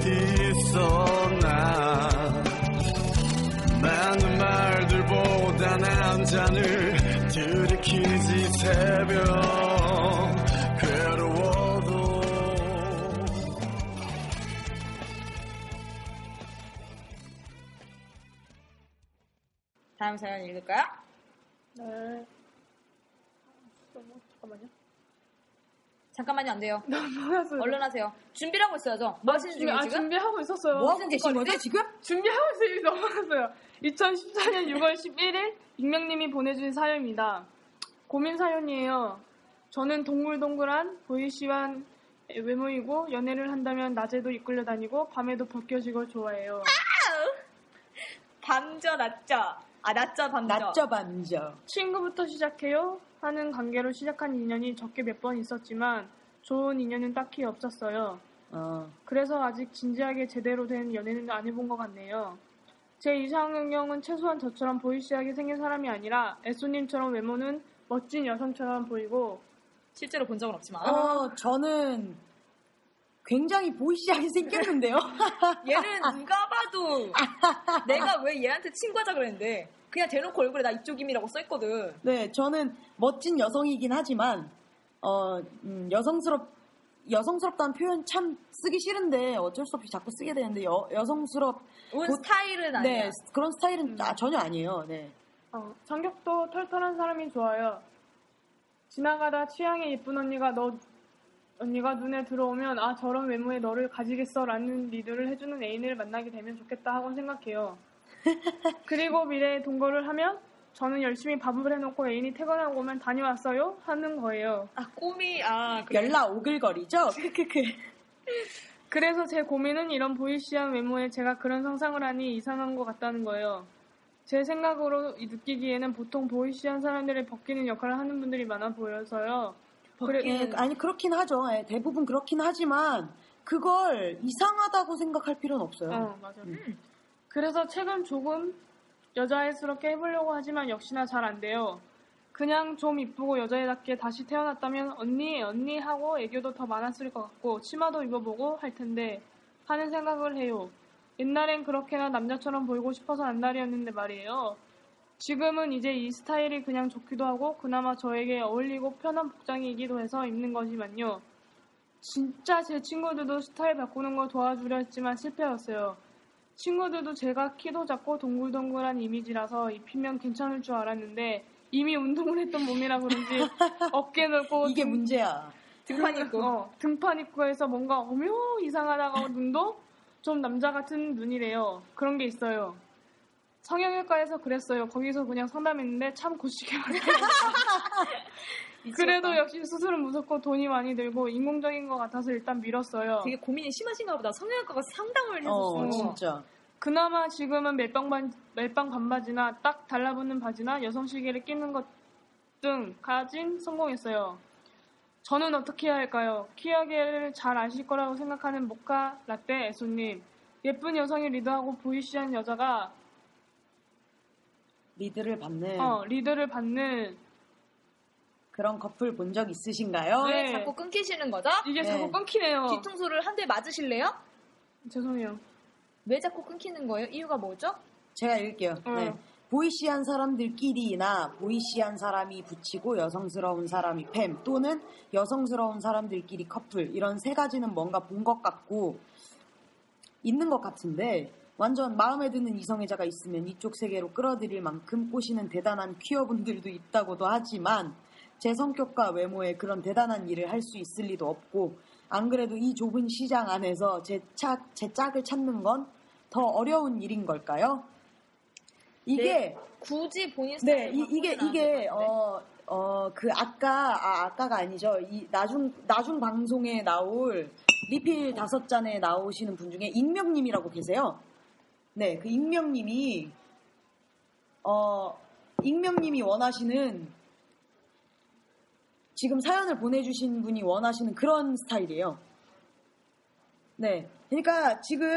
Speaker 2: 수 있었나 많은 말들보다 난 잔을 들이키지 새벽 괴로워도 다음 사연 읽을까요? 시간이 안 돼요. 뭐야, 소리. 얼른 하세요. 준비하고 있어야죠. 뭐 하시는 중이에요, 아, 지금? 준비하고 있었어요. 뭐 하고 계신 거죠, 지금?
Speaker 3: 준비하고 있어요.
Speaker 2: 넘어갔어요.
Speaker 3: 2014년 6월 11일 익명님이 보내준 사연입니다. 고민 사연이에요. 저는 동글동글한 보이시한 외모이고 연애를 한다면 낮에도 이끌려 다니고 밤에도 벗겨지고 좋아해요.
Speaker 2: 밤저 낮저. 아 낮저
Speaker 1: 밤저. 낮저 밤저.
Speaker 3: 친구부터 시작해요 하는 관계로 시작한 인연이 적게 몇 번 있었지만 좋은 인연은 딱히 없었어요. 아. 그래서 아직 진지하게 제대로 된 연애는 안 해본 것 같네요. 제 이상형은 최소한 저처럼 보이시하게 생긴 사람이 아니라 애소님처럼 외모는 멋진 여성처럼 보이고
Speaker 2: 실제로 본 적은 없지만
Speaker 1: 어, 저는 굉장히 보이시하게 생겼는데요.
Speaker 2: 얘는 누가 봐도 내가 왜 얘한테 친구하자 그랬는데 그냥 대놓고 얼굴에 나 이쪽임이라고 써있거든.
Speaker 1: 네, 저는 멋진 여성이긴 하지만 어, 음, 여성스럽 여성스럽다는 표현 참 쓰기 싫은데 어쩔 수 없이 자꾸 쓰게 되는데 여, 여성스럽
Speaker 2: 온 스타일은 네, 아니야. 네,
Speaker 1: 그런 스타일은 음. 아, 전혀 아니에요. 네.
Speaker 3: 어, 성격도 털털한 사람이 좋아요. 지나가다 취향이 예쁜 언니가 너 언니가 눈에 들어오면 아 저런 외모에 너를 가지겠어라는 리드를 해주는 애인을 만나게 되면 좋겠다 하고 생각해요. 그리고 미래에 동거를 하면 저는 열심히 밥을 해놓고 애인이 퇴근하고 오면 다녀왔어요 하는 거예요.
Speaker 2: 아 꿈이 아
Speaker 1: 그래. 열라 오글거리죠. 그, 그,
Speaker 3: 그. 그래서 제 고민은 이런 보이시한 외모에 제가 그런 상상을 하니 이상한 것 같다는 거예요. 제 생각으로 느끼기에는 보통 보이시한 사람들의 벗기는 역할을 하는 분들이 많아 보여서요.
Speaker 1: 그래, 예, 아니 그렇긴 하죠. 예, 대부분 그렇긴 하지만 그걸 이상하다고 생각할 필요는 없어요.
Speaker 3: 어, 맞아요. 음. 그래서 최근 조금 여자애스럽게 해보려고 하지만 역시나 잘 안 돼요. 그냥 좀 이쁘고 여자애답게 다시 태어났다면 언니, 언니 하고 애교도 더 많았을 것 같고 치마도 입어보고 할 텐데 하는 생각을 해요. 옛날엔 그렇게나 남자처럼 보이고 싶어서 안달이었는데 말이에요. 지금은 이제 이 스타일이 그냥 좋기도 하고 그나마 저에게 어울리고 편한 복장이기도 해서 입는 거지만요. 진짜 제 친구들도 스타일 바꾸는 걸 도와주려 했지만 실패였어요. 친구들도 제가 키도 작고 동글동글한 이미지라서 입히면 괜찮을 줄 알았는데 이미 운동을 했던 몸이라 그런지 어깨 넓고
Speaker 1: 이게 등, 문제야.
Speaker 2: 등판 어. 입고
Speaker 3: 어, 등판 입고 해서 뭔가 어묘 이상하다고 눈도 좀 남자 같은 눈이래요. 그런 게 있어요. 성형외과에서 그랬어요. 거기서 그냥 상담했는데 참 고치게 말해요. 그래도 역시 수술은 무섭고 돈이 많이 들고 인공적인 것 같아서 일단 미뤘어요.
Speaker 2: 되게 고민이 심하신가 보다. 성형외과가 상담을
Speaker 1: 해줬어.
Speaker 2: 어, 진짜.
Speaker 3: 그나마 지금은 멜빵, 반, 멜빵 반바지나 딱 달라붙는 바지나 여성 시계를 끼는 것 등 가진 성공했어요. 저는 어떻게 해야 할까요? 키아게를 잘 아실 거라고 생각하는 모카 라떼 애소님. 예쁜 여성이 리드하고 보이시한 여자가
Speaker 1: 리드를 받는
Speaker 3: 어, 리드를 받는
Speaker 1: 그런 커플 본 적 있으신가요?
Speaker 2: 왜 네. 자꾸 끊기시는 거죠?
Speaker 3: 이게 네. 자꾸 끊기네요.
Speaker 2: 뒤통수를 한 대 맞으실래요?
Speaker 3: 죄송해요.
Speaker 2: 왜 자꾸 끊기는 거예요? 이유가 뭐죠?
Speaker 1: 제가 읽을게요. 음. 네. 보이시한 사람들끼리나 보이시한 사람이 붙이고 여성스러운 사람이 팸 또는 여성스러운 사람들끼리 커플 이런 세 가지는 뭔가 본 것 같고 있는 것 같은데 완전 마음에 드는 이성애자가 있으면 이쪽 세계로 끌어들일 만큼 꼬시는 대단한 퀴어분들도 있다고도 하지만 제 성격과 외모에 그런 대단한 일을 할 수 있을 리도 없고 안 그래도 이 좁은 시장 안에서 제, 차, 제 짝을 찾는 건 더 어려운 일인 걸까요? 이게 네,
Speaker 2: 굳이 본인
Speaker 1: 네 이, 이게 이게 어 어 그 아까 아 아까가 아니죠 이 나중 나중 방송에 나올 리필 다섯 잔에 나오시는 분 중에 익명님이라고 계세요. 네그 익명님이 어 익명님이 원하시는 지금 사연을 보내주신 분이 원하시는 그런 스타일이에요. 네. 그러니까 지금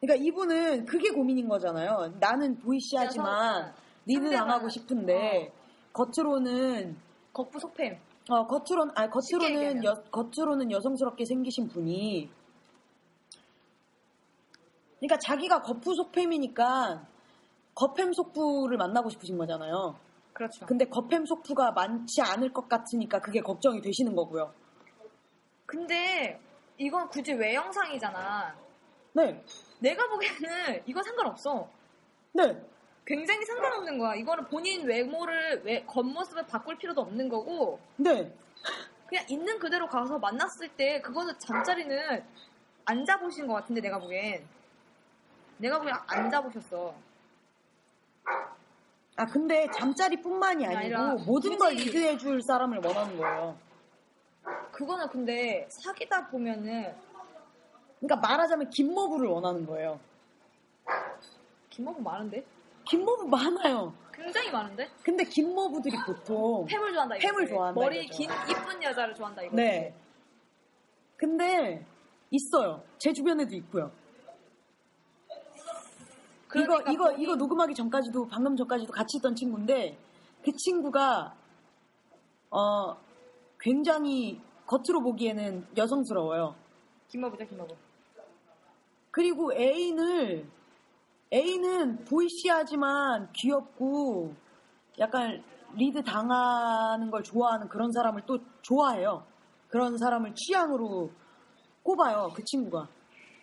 Speaker 1: 그러니까 이분은 그게 고민인 거잖아요. 나는 보이시하지만 니는 안 하고 싶은데 어. 겉으로는
Speaker 2: 겉부속팸. 어
Speaker 1: 겉으로는 아 겉으로는 여, 겉으로는 여성스럽게 생기신 분이 그러니까 자기가 겉부속팸이니까 겉팸 속부를 만나고 싶으신 거잖아요.
Speaker 2: 그렇죠.
Speaker 1: 근데 겉팸 속프가 많지 않을 것 같으니까 그게 걱정이 되시는 거고요.
Speaker 2: 근데 이건 굳이 외형상이잖아
Speaker 1: 네.
Speaker 2: 내가 보기에는 이거 상관없어.
Speaker 1: 네.
Speaker 2: 굉장히 상관없는 거야. 이거는 본인 외모를 외, 겉모습을 바꿀 필요도 없는 거고.
Speaker 1: 네.
Speaker 2: 그냥 있는 그대로 가서 만났을 때 그거는 잠자리는 안 잡으신 것 같은데 내가 보기엔. 내가 보기엔 안 잡으셨어.
Speaker 1: 아 근데 잠자리뿐만이 아니고 아니라, 모든 걸 그치. 리뷰해 줄 사람을 원하는 거예요.
Speaker 2: 그거는 근데 사귀다 보면은
Speaker 1: 그러니까 말하자면 김모부를 원하는 거예요.
Speaker 2: 김모부 많은데?
Speaker 1: 김모부 많아요.
Speaker 2: 굉장히 많은데?
Speaker 1: 근데 김모부들이 보통 팸을 좋아한다. 팸을
Speaker 2: 좋아한다. 머리 이거죠. 긴 이쁜 여자를 좋아한다 이거.
Speaker 1: 네. 근데 있어요. 제 주변에도 있고요. 이거 이거 본인... 이거 녹음하기 전까지도 방금 전까지도 같이 있던 친구인데 그 친구가 어 굉장히 겉으로 보기에는 여성스러워요.
Speaker 2: 김어보자 김어보.
Speaker 1: 그리고 애인을 애인은 보이시하지만 귀엽고 약간 리드 당하는 걸 좋아하는 그런 사람을 또 좋아해요. 그런 사람을 취향으로 꼽아요, 그 친구가.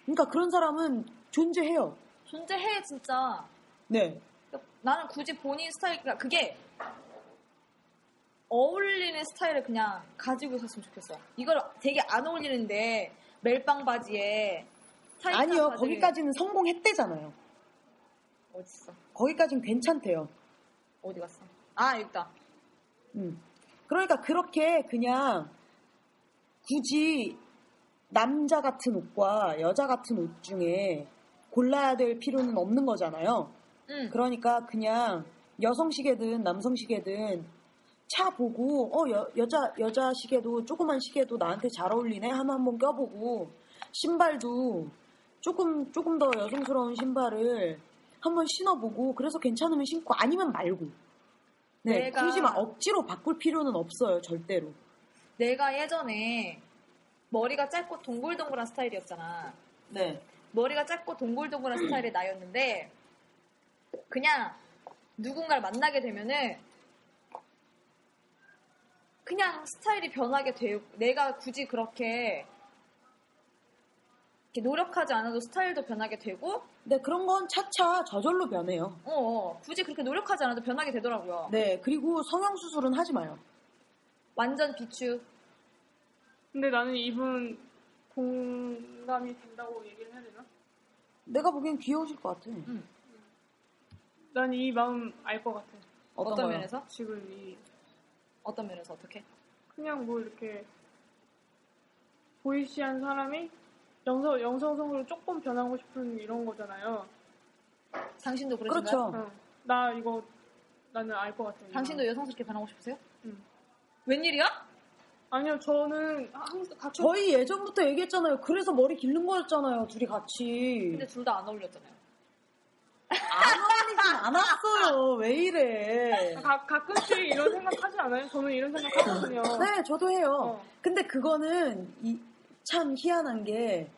Speaker 1: 그러니까 그런 사람은 존재해요.
Speaker 2: 존재해 진짜.
Speaker 1: 네.
Speaker 2: 나는 굳이 본인 스타일 그러니까 그게 어울리는 스타일을 그냥 가지고 있었으면 좋겠어. 이걸 되게 안 어울리는데 멜빵 바지에
Speaker 1: 아니요 바지를... 거기까지는 성공했대잖아요.
Speaker 2: 어딨어?
Speaker 1: 거기까지는 괜찮대요.
Speaker 2: 어디 갔어? 아 있다.
Speaker 1: 음. 그러니까 그렇게 그냥 굳이 남자 같은 옷과 여자 같은 옷 중에 골라야 될 필요는 없는 거잖아요. 음. 그러니까 그냥 여성시계든 남성시계든 차 보고 어 여, 여자 여자 시계도 조그만 시계도 나한테 잘 어울리네 하면 한번 껴보고 신발도 조금 조금 더 여성스러운 신발을 한번 신어보고 그래서 괜찮으면 신고 아니면 말고 네 내가, 굳이 막 억지로 바꿀 필요는 없어요 절대로
Speaker 2: 내가 예전에 머리가 짧고 동글동글한 스타일이었잖아
Speaker 1: 네
Speaker 2: 머리가 짧고 동글동글한 스타일의 나였는데 그냥 누군가를 만나게 되면은 그냥 스타일이 변하게 되고 내가 굳이 그렇게 노력하지 않아도 스타일도 변하게 되고
Speaker 1: 근데 네, 그런 건 차차 저절로 변해요.
Speaker 2: 어, 어, 굳이 그렇게 노력하지 않아도 변하게 되더라고요.
Speaker 1: 네, 그리고 성형 수술은 하지 마요.
Speaker 2: 완전 비추.
Speaker 3: 근데 나는 이분 공감이 된다고 얘기를 해야 되나?
Speaker 1: 내가 보기엔 귀여우실 것 같아. 응.
Speaker 3: 난이 마음 알 것 같아.
Speaker 2: 어떤, 어떤 면에서?
Speaker 3: 지금 이
Speaker 2: 어떤 면에서 어떻게?
Speaker 3: 그냥 뭐 이렇게 보이시한 사람이 영성, 영성성으로 조금 변하고 싶은 이런 거잖아요.
Speaker 2: 당신도 그러신가요?
Speaker 1: 그렇죠. 어. 나
Speaker 3: 이거 나는 알 것같아
Speaker 2: 당신도 여성스럽게 변하고 싶으세요? 응. 웬일이야?
Speaker 3: 아니요, 저는
Speaker 1: 항상 같이. 저희 예전부터 얘기했잖아요. 그래서 머리 기른 거였잖아요, 둘이 같이.
Speaker 2: 근데 둘 다 안 어울렸잖아요.
Speaker 1: 안 어울리진 않았어요. 왜 이래.
Speaker 3: 가, 가끔씩 이런 생각 하지 않아요? 저는 이런 생각 하거든요. 네,
Speaker 1: 저도 해요. 어. 근데 그거는 이, 참 희한한 게,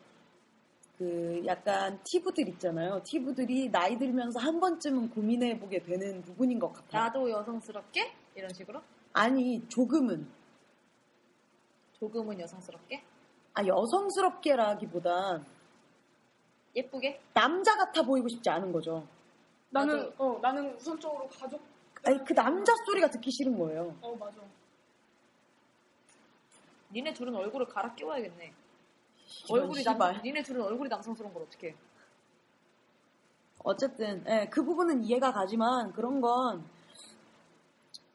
Speaker 1: 그 약간 티브들 있잖아요. 티브들이 나이 들면서 한 번쯤은 고민해보게 되는 부분인 것 같아요.
Speaker 2: 나도 여성스럽게? 이런 식으로?
Speaker 1: 아니, 조금은.
Speaker 2: 조금은 여성스럽게?
Speaker 1: 아, 여성스럽게라기보단
Speaker 2: 예쁘게?
Speaker 1: 남자 같아 보이고 싶지 않은 거죠.
Speaker 3: 나는 나도. 어 나는 우선적으로 가족.
Speaker 1: 아니 그 남자 소리가 듣기 싫은 거예요.
Speaker 3: 어 맞아.
Speaker 2: 니네 둘은 얼굴을 갈아 끼워야겠네. 얼굴이 남 씨발. 니네 둘은 얼굴이 남성스러운 걸 어떻게? 해?
Speaker 1: 어쨌든 예, 그 부분은 이해가 가지만 그런 건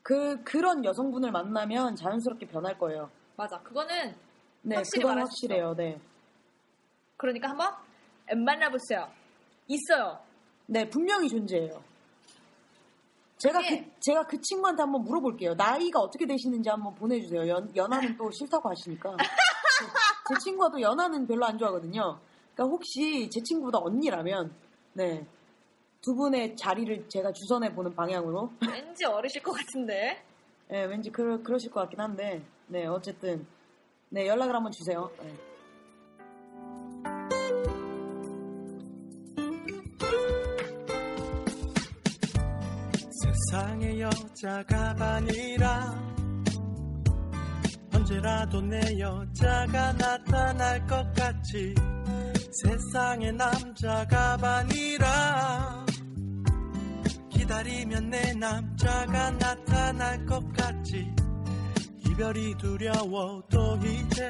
Speaker 1: 그 그런 여성분을 만나면 자연스럽게 변할 거예요.
Speaker 2: 맞아. 그거는 네, 확실히 그건
Speaker 1: 확실해요. 네.
Speaker 2: 그러니까 한번 만나보세요. 있어요.
Speaker 1: 네, 분명히 존재해요. 제가 그, 제가 그 친구한테 한번 물어볼게요. 나이가 어떻게 되시는지 한번 보내주세요. 연, 연하는 또 싫다고 하시니까. 제, 친구도 연하는 별로 안 좋아하거든요. 그러니까 혹시 제 친구보다 언니라면, 네. 두 분의 자리를 제가 주선해 보는 방향으로.
Speaker 2: 왠지 어리실 것 같은데.
Speaker 1: 네, 왠지 그러, 그러실 것 같긴 한데. 네, 어쨌든 네 연락을 한번 주세요. 네. 세상의 여자가 반이라
Speaker 5: 언제라도 내 여자가 나타날 것같이 세상의 남자가 반이라 기다리면 내 남자가 나타날 것같이 이별이 두려워 또 이제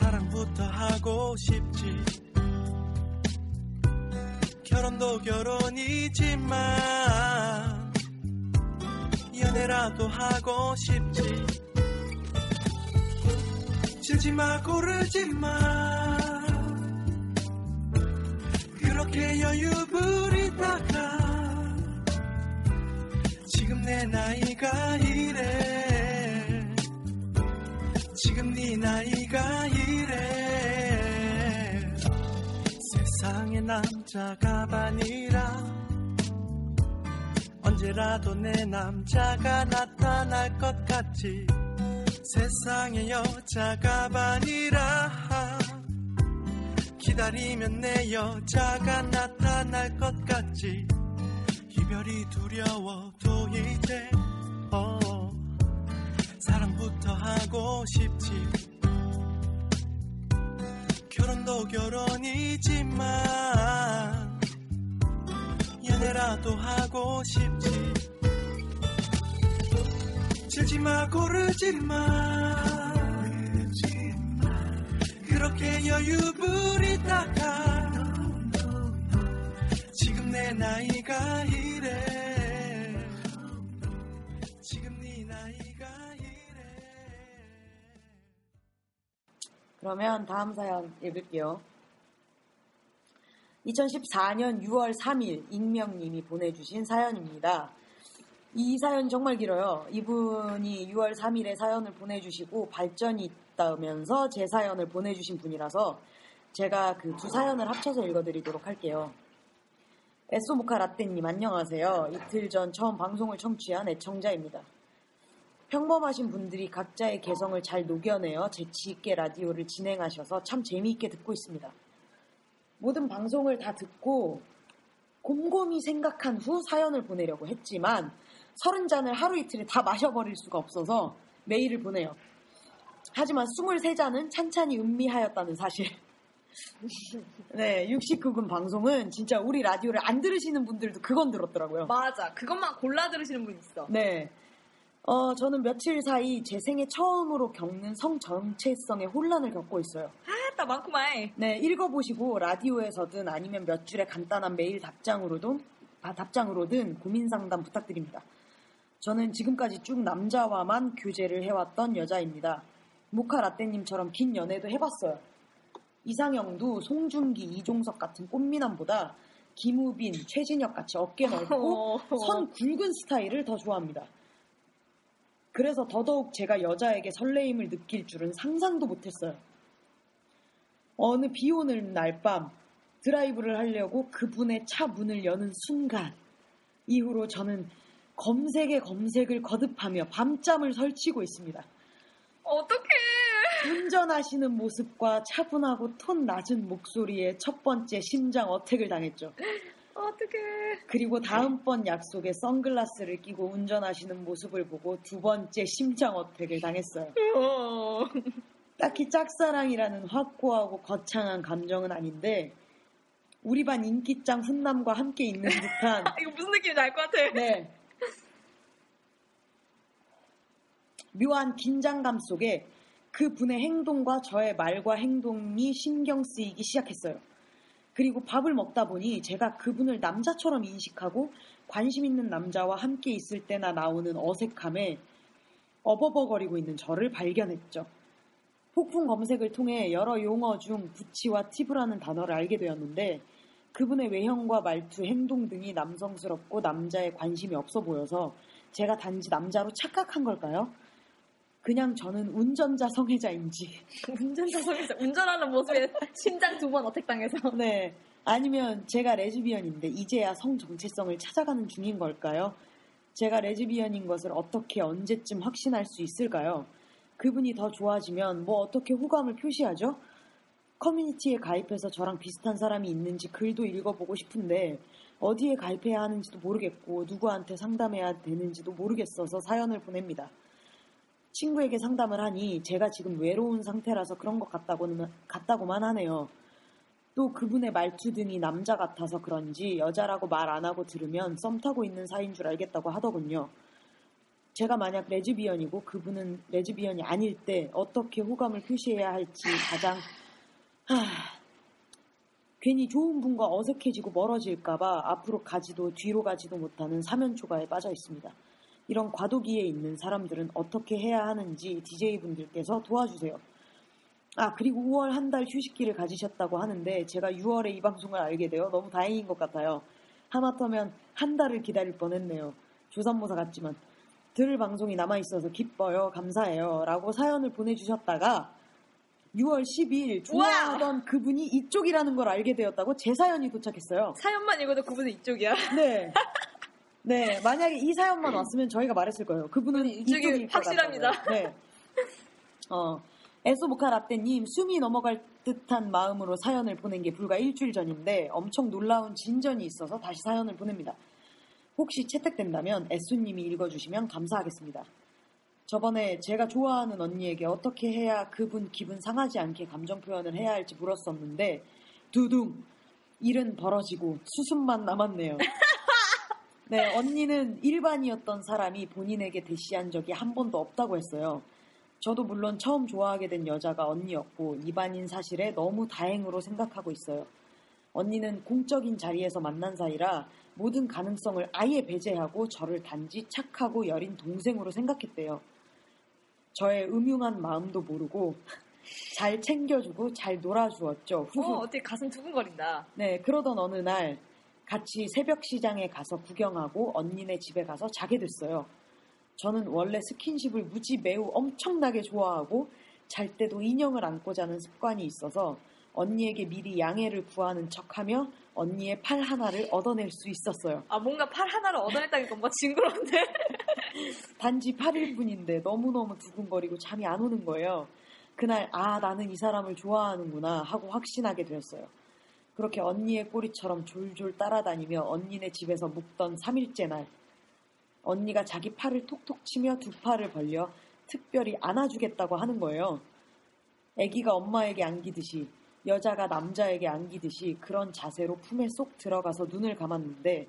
Speaker 5: 사랑부터 하고 싶지 결혼도 결혼이지만 연애라도 하고 싶지 질지마 고르지마 그렇게 여유 부리다가 내 나이가 이래 지금 네 나이가 이래 세상의 남자가 반이라 언제라도 내 남자가 나타날 것 같지 세상의 여자가 반이라 기다리면 내 여자가 나타날 것 같지 이별이 두려워도 이제 어, 사랑부터 하고 싶지 결혼도 결혼이지만 연애라도 하고 싶지 질지마 고르지마 그렇게 여유 부리다가 내 나이가 이래 지금 네 나이가 이래
Speaker 1: 그러면 다음 사연 읽을게요. 2014년 6월 3일 익명님이 보내주신 사연입니다. 이 사연 정말 길어요. 이분이 6월 3일에 사연을 보내주시고 발전이 있다면서 제 사연을 보내주신 분이라서 제가 그 두 사연을 합쳐서 읽어드리도록 할게요. 에소모카 라떼님 안녕하세요. 이틀 전 처음 방송을 청취한 애청자입니다. 평범하신 분들이 각자의 개성을 잘 녹여내어 재치있게 라디오를 진행하셔서 참 재미있게 듣고 있습니다. 모든 방송을 다 듣고 곰곰이 생각한 후 사연을 보내려고 했지만 서른 잔을 하루 이틀에 다 마셔버릴 수가 없어서 메일을 보내요. 하지만 23잔은 찬찬히 음미하였다는 사실. 네, 69금 방송은 진짜 우리 라디오를 안 들으시는 분들도 그건 들었더라고요.
Speaker 2: 맞아. 그것만 골라 들으시는 분 있어.
Speaker 1: 네. 어, 저는 며칠 사이 제 생애 처음으로 겪는 성 정체성의 혼란을 겪고 있어요.
Speaker 2: 아, 따 많구만.
Speaker 1: 네, 읽어보시고 라디오에서든 아니면 몇 줄의 간단한 메일 답장으로든, 아, 답장으로든 고민 상담 부탁드립니다. 저는 지금까지 쭉 남자와만 교제를 해왔던 여자입니다. 모카 라떼님처럼 긴 연애도 해봤어요. 이상형도 송중기, 이종석 같은 꽃미남보다 김우빈, 최진혁 같이 어깨 넓고 어. 선 굵은 스타일을 더 좋아합니다. 그래서 더더욱 제가 여자에게 설레임을 느낄 줄은 상상도 못했어요. 어느 비 오는 날 밤 드라이브를 하려고 그분의 차 문을 여는 순간 이후로 저는 검색에 검색을 거듭하며 밤잠을 설치고 있습니다.
Speaker 2: 어떻게
Speaker 1: 운전하시는 모습과 차분하고 톤 낮은 목소리에 첫 번째 심장 어택을 당했죠.
Speaker 2: 어떻게
Speaker 1: 그리고 다음번 약속에 선글라스를 끼고 운전하시는 모습을 보고 두 번째 심장 어택을 당했어요. 어. 딱히 짝사랑이라는 확고하고 거창한 감정은 아닌데 우리 반 인기짱 훈남과 함께 있는 듯한
Speaker 2: 이거 무슨 느낌인지 알 것 같아.
Speaker 1: 네. 묘한 긴장감 속에 그 분의 행동과 저의 말과 행동이 신경 쓰이기 시작했어요. 그리고 밥을 먹다 보니 제가 그분을 남자처럼 인식하고 관심 있는 남자와 함께 있을 때나 나오는 어색함에 어버버거리고 있는 저를 발견했죠. 폭풍 검색을 통해 여러 용어 중 부치와 팁이라는 단어를 알게 되었는데 그분의 외형과 말투, 행동 등이 남성스럽고 남자의 관심이 없어 보여서 제가 단지 남자로 착각한 걸까요? 그냥 저는 운전자 성애자인지.
Speaker 2: 운전자 성애자. 운전하는 모습에 심장 두 번 어택당해서.
Speaker 1: 네. 아니면 제가 레즈비언인데 이제야 성 정체성을 찾아가는 중인 걸까요? 제가 레즈비언인 것을 어떻게 언제쯤 확신할 수 있을까요? 그분이 더 좋아지면 뭐 어떻게 호감을 표시하죠? 커뮤니티에 가입해서 저랑 비슷한 사람이 있는지 글도 읽어보고 싶은데 어디에 가입해야 하는지도 모르겠고 누구한테 상담해야 되는지도 모르겠어서 사연을 보냅니다. 친구에게 상담을 하니 제가 지금 외로운 상태라서 그런 것 같다고는, 같다고만 하네요. 또 그분의 말투 등이 남자 같아서 그런지 여자라고 말 안 하고 들으면 썸 타고 있는 사이인 줄 알겠다고 하더군요. 제가 만약 레즈비언이고 그분은 레즈비언이 아닐 때 어떻게 호감을 표시해야 할지 가장 하... 괜히 좋은 분과 어색해지고 멀어질까봐 앞으로 가지도 뒤로 가지도 못하는 사면초가에 빠져 있습니다. 이런 과도기에 있는 사람들은 어떻게 해야 하는지 DJ분들께서 도와주세요. 아, 그리고 5월 한 달 휴식기를 가지셨다고 하는데 제가 6월에 이 방송을 알게 되어 너무 다행인 것 같아요. 하마터면 한 달을 기다릴 뻔했네요. 조산모사 같지만. 들을 방송이 남아있어서 기뻐요. 감사해요. 라고 사연을 보내주셨다가 6월 12일 좋아하던 우와! 그분이 이쪽이라는 걸 알게 되었다고 제 사연이 도착했어요.
Speaker 2: 사연만 읽어도 그분은 이쪽이야.
Speaker 1: 네. 네, 만약에 이 사연만 네. 왔으면 저희가 말했을 거예요. 그분은 이쪽이
Speaker 2: 확실합니다.
Speaker 1: 네. 어, 에소보카 라떼님, 숨이 넘어갈 듯한 마음으로 사연을 보낸 게 불과 일주일 전인데 엄청 놀라운 진전이 있어서 다시 사연을 보냅니다. 혹시 채택된다면 에수님이 읽어주시면 감사하겠습니다. 저번에 제가 좋아하는 언니에게 어떻게 해야 그분 기분 상하지 않게 감정 표현을 해야 할지 물었었는데 두둥 일은 벌어지고 수습만 남았네요. 네, 언니는 일반이었던 사람이 본인에게 대시한 적이 한 번도 없다고 했어요. 저도 물론 처음 좋아하게 된 여자가 언니였고 이반인 사실에 너무 다행으로 생각하고 있어요. 언니는 공적인 자리에서 만난 사이라 모든 가능성을 아예 배제하고 저를 단지 착하고 여린 동생으로 생각했대요. 저의 음흉한 마음도 모르고 잘 챙겨주고 잘 놀아주었죠.
Speaker 2: 어, 어떻게 가슴 두근거린다.
Speaker 1: 네, 그러던 어느 날 같이 새벽 시장에 가서 구경하고 언니네 집에 가서 자게 됐어요. 저는 원래 스킨십을 무지 매우 엄청나게 좋아하고 잘 때도 인형을 안고 자는 습관이 있어서 언니에게 미리 양해를 구하는 척하며 언니의 팔 하나를 얻어낼 수 있었어요.
Speaker 2: 아 뭔가 팔 하나를 얻어냈다니까 뭐 징그러운데?
Speaker 1: 단지 8일 뿐인데 너무너무 두근거리고 잠이 안 오는 거예요. 그날 아 나는 이 사람을 좋아하는구나 하고 확신하게 되었어요. 그렇게 언니의 꼬리처럼 졸졸 따라다니며 언니네 집에서 묵던 3일째 날 언니가 자기 팔을 톡톡 치며 두 팔을 벌려 특별히 안아주겠다고 하는 거예요. 아기가 엄마에게 안기듯이 여자가 남자에게 안기듯이 그런 자세로 품에 쏙 들어가서 눈을 감았는데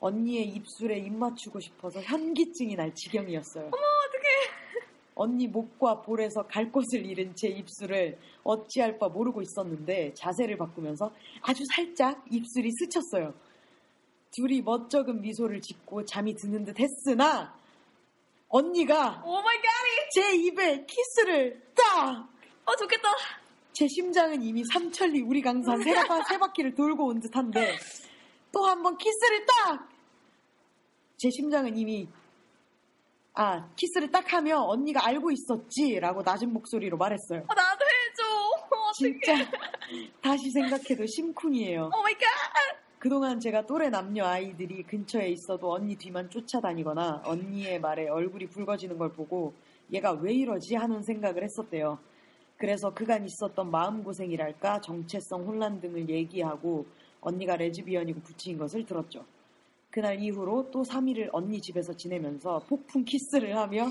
Speaker 1: 언니의 입술에 입 맞추고 싶어서 현기증이 날 지경이었어요. 어머
Speaker 2: 어떡해.
Speaker 1: 언니 목과 볼에서 갈 곳을 잃은 제 입술을 어찌할 바 모르고 있었는데 자세를 바꾸면서 아주 살짝 입술이 스쳤어요. 둘이 멋쩍은 미소를 짓고 잠이 드는 듯 했으나 언니가
Speaker 2: 오마이갓이
Speaker 1: 제 입에 키스를 딱!
Speaker 2: 어 좋겠다.
Speaker 1: 제 심장은 이미 삼천리 우리 강산 세, 세 바퀴를 돌고 온 듯한데 또 한 번 키스를 딱! 제 심장은 이미 아, 키스를 딱 하면 언니가 알고 있었지라고 낮은 목소리로 말했어요. 어,
Speaker 2: 나도 해줘. 어, 진짜
Speaker 1: 다시 생각해도 심쿵이에요.
Speaker 2: 오 마이 갓.
Speaker 1: 그동안 제가 또래 남녀 아이들이 근처에 있어도 언니 뒤만 쫓아다니거나 언니의 말에 얼굴이 붉어지는 걸 보고 얘가 왜 이러지 하는 생각을 했었대요. 그래서 그간 있었던 마음고생이랄까 정체성 혼란 등을 얘기하고 언니가 레즈비언이고 부친 것을 들었죠. 그날 이후로 또 3일을 언니 집에서 지내면서 폭풍 키스를 하며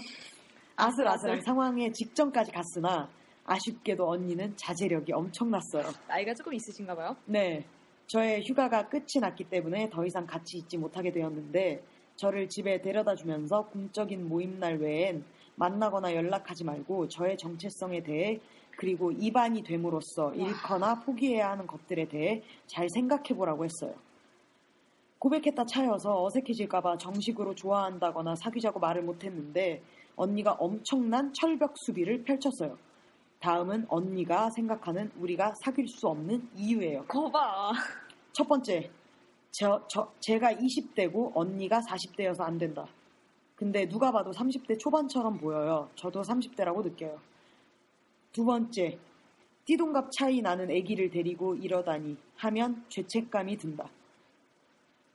Speaker 1: 아슬아슬한 상황에 직전까지 갔으나 아쉽게도 언니는 자제력이 엄청났어요.
Speaker 2: 나이가 조금 있으신가 봐요?
Speaker 1: 네. 저의 휴가가 끝이 났기 때문에 더 이상 같이 있지 못하게 되었는데 저를 집에 데려다 주면서 공적인 모임날 외엔 만나거나 연락하지 말고 저의 정체성에 대해 그리고 입안이 됨으로써 잃거나 포기해야 하는 것들에 대해 잘 생각해 보라고 했어요. 고백했다 차여서 어색해질까봐 정식으로 좋아한다거나 사귀자고 말을 못했는데 언니가 엄청난 철벽 수비를 펼쳤어요. 다음은 언니가 생각하는 우리가 사귈 수 없는 이유예요.
Speaker 2: 거봐.
Speaker 1: 첫 번째, 저, 저, 제가 20대고 언니가 40대여서 안 된다. 근데 누가 봐도 30대 초반처럼 보여요. 저도 30대라고 느껴요. 두 번째, 띠동갑 차이 나는 아기를 데리고 이러다니 하면 죄책감이 든다.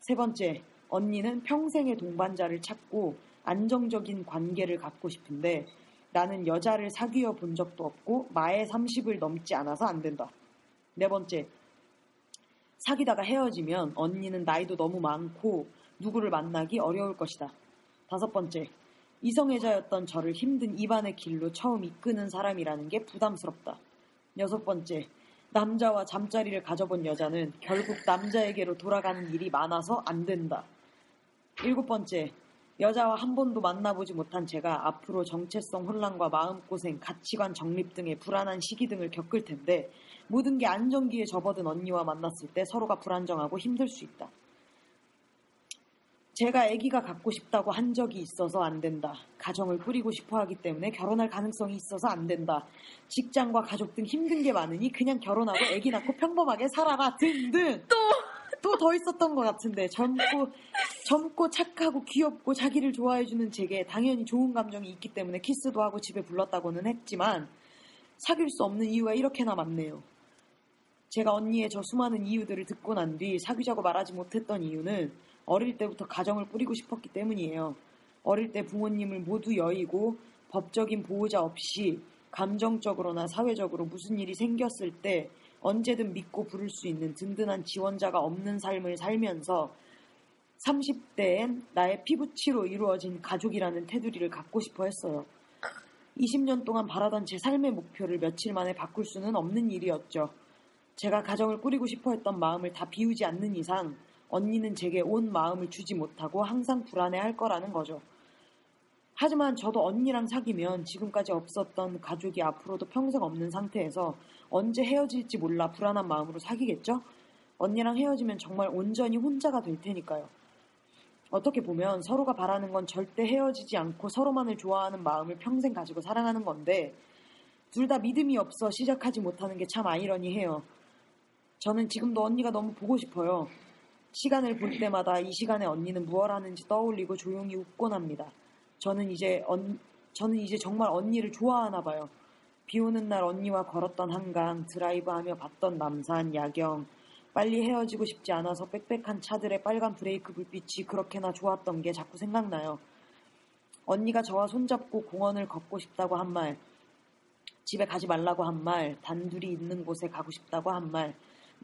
Speaker 1: 세 번째, 언니는 평생의 동반자를 찾고 안정적인 관계를 갖고 싶은데 나는 여자를 사귀어 본 적도 없고 마의 30을 넘지 않아서 안 된다. 네 번째, 사귀다가 헤어지면 언니는 나이도 너무 많고 누구를 만나기 어려울 것이다. 다섯 번째, 이성애자였던 저를 힘든 입안의 길로 처음 이끄는 사람이라는 게 부담스럽다. 여섯 번째, 남자와 잠자리를 가져본 여자는 결국 남자에게로 돌아가는 일이 많아서 안 된다. 일곱 번째, 여자와 한 번도 만나보지 못한 제가 앞으로 정체성 혼란과 마음고생, 가치관 정립 등의 불안한 시기 등을 겪을 텐데 모든 게 안정기에 접어든 언니와 만났을 때 서로가 불안정하고 힘들 수 있다. 제가 아기가 갖고 싶다고 한 적이 있어서 안 된다. 가정을 꾸리고 싶어 하기 때문에 결혼할 가능성이 있어서 안 된다. 직장과 가족 등 힘든 게 많으니 그냥 결혼하고 아기 낳고 평범하게 살아라 등등. 또! 또 더 있었던 것 같은데 젊고 젊고 착하고 귀엽고 자기를 좋아해주는 제게 당연히 좋은 감정이 있기 때문에 키스도 하고 집에 불렀다고는 했지만 사귈 수 없는 이유가 이렇게나 많네요. 제가 언니의 저 수많은 이유들을 듣고 난 뒤 사귀자고 말하지 못했던 이유는 어릴 때부터 가정을 꾸리고 싶었기 때문이에요. 어릴 때 부모님을 모두 여의고 법적인 보호자 없이 감정적으로나 사회적으로 무슨 일이 생겼을 때 언제든 믿고 부를 수 있는 든든한 지원자가 없는 삶을 살면서 30대엔 나의 피부치로 이루어진 가족이라는 테두리를 갖고 싶어 했어요. 20년 동안 바라던 제 삶의 목표를 며칠 만에 바꿀 수는 없는 일이었죠. 제가 가정을 꾸리고 싶어 했던 마음을 다 비우지 않는 이상 언니는 제게 온 마음을 주지 못하고 항상 불안해할 거라는 거죠. 하지만 저도 언니랑 사귀면 지금까지 없었던 가족이 앞으로도 평생 없는 상태에서 언제 헤어질지 몰라 불안한 마음으로 사귀겠죠? 언니랑 헤어지면 정말 온전히 혼자가 될 테니까요. 어떻게 보면 서로가 바라는 건 절대 헤어지지 않고 서로만을 좋아하는 마음을 평생 가지고 사랑하는 건데 둘 다 믿음이 없어 시작하지 못하는 게 참 아이러니해요. 저는 지금도 언니가 너무 보고 싶어요. 시간을 볼 때마다 이 시간에 언니는 무엇 하는지 떠올리고 조용히 웃곤 합니다. 저는 이제 언, 저는 이제 정말 언니를 좋아하나 봐요. 비 오는 날 언니와 걸었던 한강, 드라이브 하며 봤던 남산, 야경, 빨리 헤어지고 싶지 않아서 빽빽한 차들의 빨간 브레이크 불빛이 그렇게나 좋았던 게 자꾸 생각나요. 언니가 저와 손잡고 공원을 걷고 싶다고 한 말, 집에 가지 말라고 한 말, 단둘이 있는 곳에 가고 싶다고 한 말,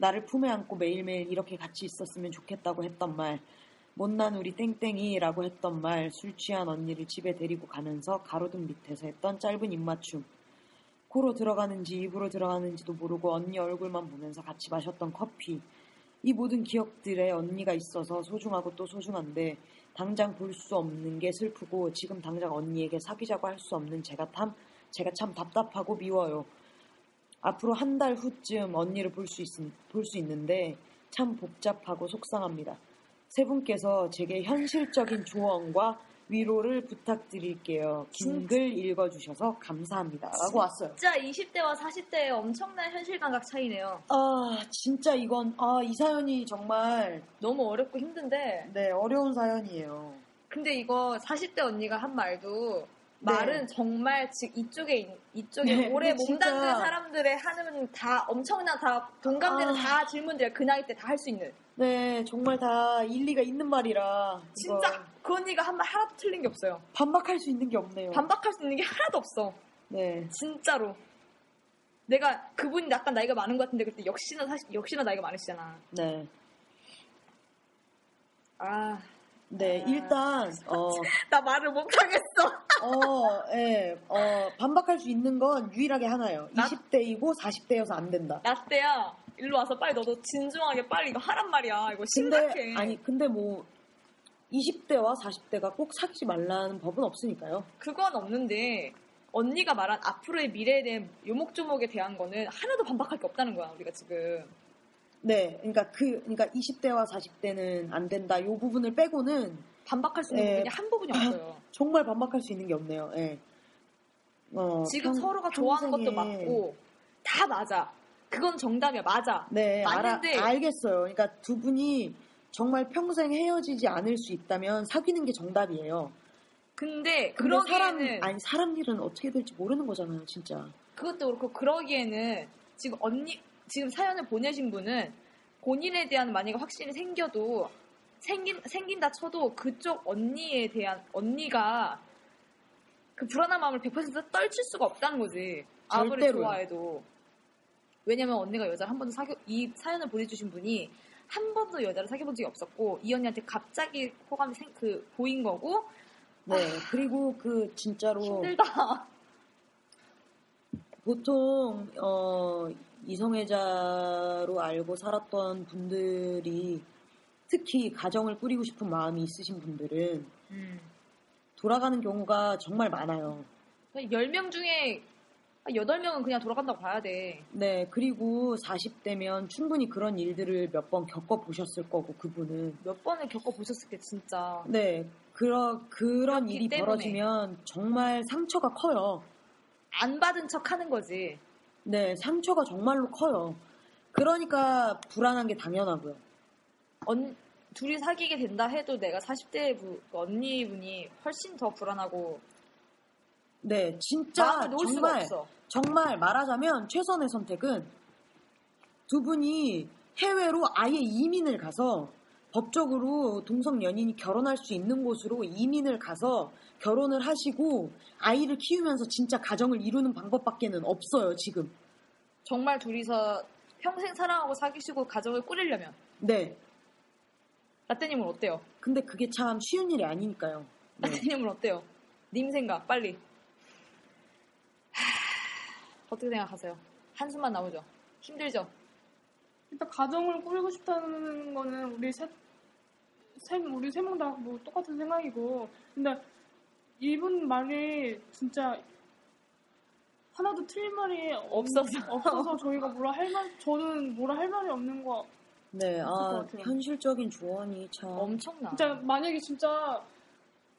Speaker 1: 나를 품에 안고 매일매일 이렇게 같이 있었으면 좋겠다고 했던 말, 못난 우리 땡땡이라고 했던 말, 술 취한 언니를 집에 데리고 가면서 가로등 밑에서 했던 짧은 입맞춤, 코로 들어가는지 입으로 들어가는지도 모르고 언니 얼굴만 보면서 같이 마셨던 커피, 이 모든 기억들에 언니가 있어서 소중하고 또 소중한데 당장 볼 수 없는 게 슬프고 지금 당장 언니에게 사귀자고 할 수 없는 제가 참 제가 참 답답하고 미워요. 앞으로 한 달 후쯤 언니를 볼수볼수 있는데 참 복잡하고 속상합니다. 세 분께서 제게 현실적인 조언과 위로를 부탁드릴게요. 긴 글 읽어주셔서 감사합니다. 라고 왔어요.
Speaker 2: 진짜 20대와 40대의 엄청난 현실 감각 차이네요.
Speaker 1: 아, 진짜 이건, 아, 이 사연이 정말.
Speaker 2: 너무 어렵고 힘든데.
Speaker 1: 네, 어려운 사연이에요.
Speaker 2: 근데 이거 40대 언니가 한 말도 네. 말은 정말 즉 이쪽에 이쪽에 네, 오래 몸담는 사람들의 하는 다 엄청난 다 공감되는 아. 다질문들그 나이 때 다 할 수 있는.
Speaker 1: 네, 정말 다 일리가 있는 말이라.
Speaker 2: 진짜 이거. 그 언니가 한말 하나도 틀린 게 없어요.
Speaker 1: 반박할 수 있는 게 없네요.
Speaker 2: 반박할 수 있는 게 하나도 없어. 네. 진짜로. 내가 그분이 약간 나이가 많은 것 같은데 그때 역시나 사실 역시나 나이가 많으시잖아.
Speaker 1: 네. 아. 네, 아, 일단
Speaker 2: 어. 나 말을 못 하겠어. 어,
Speaker 1: 예, 어, 반박할 수 있는 건 유일하게 하나요 20대이고 40대여서 안 된다.
Speaker 2: 라떼야, 일로 와서 빨리 너도 진중하게 빨리 이거 하란 말이야. 이거 심각해.
Speaker 1: 근데, 아니, 근데 뭐, 20대와 40대가 꼭 사귀지 말라는 법은 없으니까요.
Speaker 2: 그건 없는데, 언니가 말한 앞으로의 미래에 대한 요목조목에 대한 거는 하나도 반박할 게 없다는 거야, 우리가 지금.
Speaker 1: 네, 그러니까 그, 그러니까 20대와 40대는 안 된다. 요 부분을 빼고는
Speaker 2: 반박할 수 있는 네.
Speaker 1: 부분이
Speaker 2: 한 부분이 없어요.
Speaker 1: 정말 반박할 수 있는 게 없네요. 예.
Speaker 2: 어, 지금 평, 서로가 좋아하는 것도 맞고 다 맞아. 그건 정답이야. 맞아.
Speaker 1: 네, 맞는데 알아, 알겠어요. 그러니까 두 분이 정말 평생 헤어지지 않을 수 있다면 사귀는 게 정답이에요.
Speaker 2: 근데 그런 사람
Speaker 1: 아니 사람 일은 어떻게 될지 모르는 거잖아요, 진짜.
Speaker 2: 그것도 그렇고 그러기에는 지금 언니 지금 사연을 보내신 분은 본인에 대한 만약에 확신이 생겨도 생긴 생긴다 쳐도 그쪽 언니에 대한 언니가 그 불안한 마음을 100% 떨칠 수가 없다는 거지. 아무리 절대로요. 좋아해도. 왜냐면 언니가 여자를 한 번도 사귀 이 사연을 보내주신 분이 한 번도 여자를 사귀어본 적이 없었고 이 언니한테 갑자기 호감이 생, 그 보인 거고.
Speaker 1: 네. 아, 그리고 그 진짜로
Speaker 2: 힘들다.
Speaker 1: 보통 어 이성애자로 알고 살았던 분들이 특히 가정을 꾸리고 싶은 마음이 있으신 분들은 음. 돌아가는 경우가 정말 많아요.
Speaker 2: 10명 중에 8명은 그냥 돌아간다고 봐야 돼.
Speaker 1: 네, 그리고 40대면 충분히 그런 일들을 몇 번 겪어보셨을 거고, 그분은.
Speaker 2: 몇 번을 겪어보셨을 게 진짜.
Speaker 1: 네, 그러, 그런 일이 때문에. 벌어지면 정말 상처가 커요.
Speaker 2: 안 받은 척 하는 거지.
Speaker 1: 네, 상처가 정말로 커요. 그러니까 불안한 게 당연하고요.
Speaker 2: 언, 둘이 사귀게 된다 해도 내가 40대 부, 그 언니분이 훨씬 더 불안하고
Speaker 1: 네, 진짜 놓을 정말 정말 말하자면 최선의 선택은 두 분이 해외로 아예 이민을 가서 법적으로 동성 연인이 결혼할 수 있는 곳으로 이민을 가서 결혼을 하시고 아이를 키우면서 진짜 가정을 이루는 방법밖에는 없어요, 지금.
Speaker 2: 정말 둘이서 평생 사랑하고 사귀시고 가정을 꾸리려면.
Speaker 1: 네.
Speaker 2: 라떼님은 어때요?
Speaker 1: 근데 그게 참 쉬운 일이 아니니까요.
Speaker 2: 네. 라떼님은 어때요? 님 생각 빨리. 어떻게 생각하세요? 한숨만 나오죠. 힘들죠.
Speaker 6: 일단 가정을 꾸리고 싶다는 거는 우리 셋, 셋 우리 세 명 다 뭐 똑같은 생각이고, 근데 이분 말이 진짜 하나도 틀린 말이 없어서 없어서 저희가 뭐라 할 말, 저는 뭐라 할 말이 없는 거
Speaker 1: 네, 음, 아, 현실적인 조언이 참
Speaker 2: 엄청나.
Speaker 6: 진짜 만약에 진짜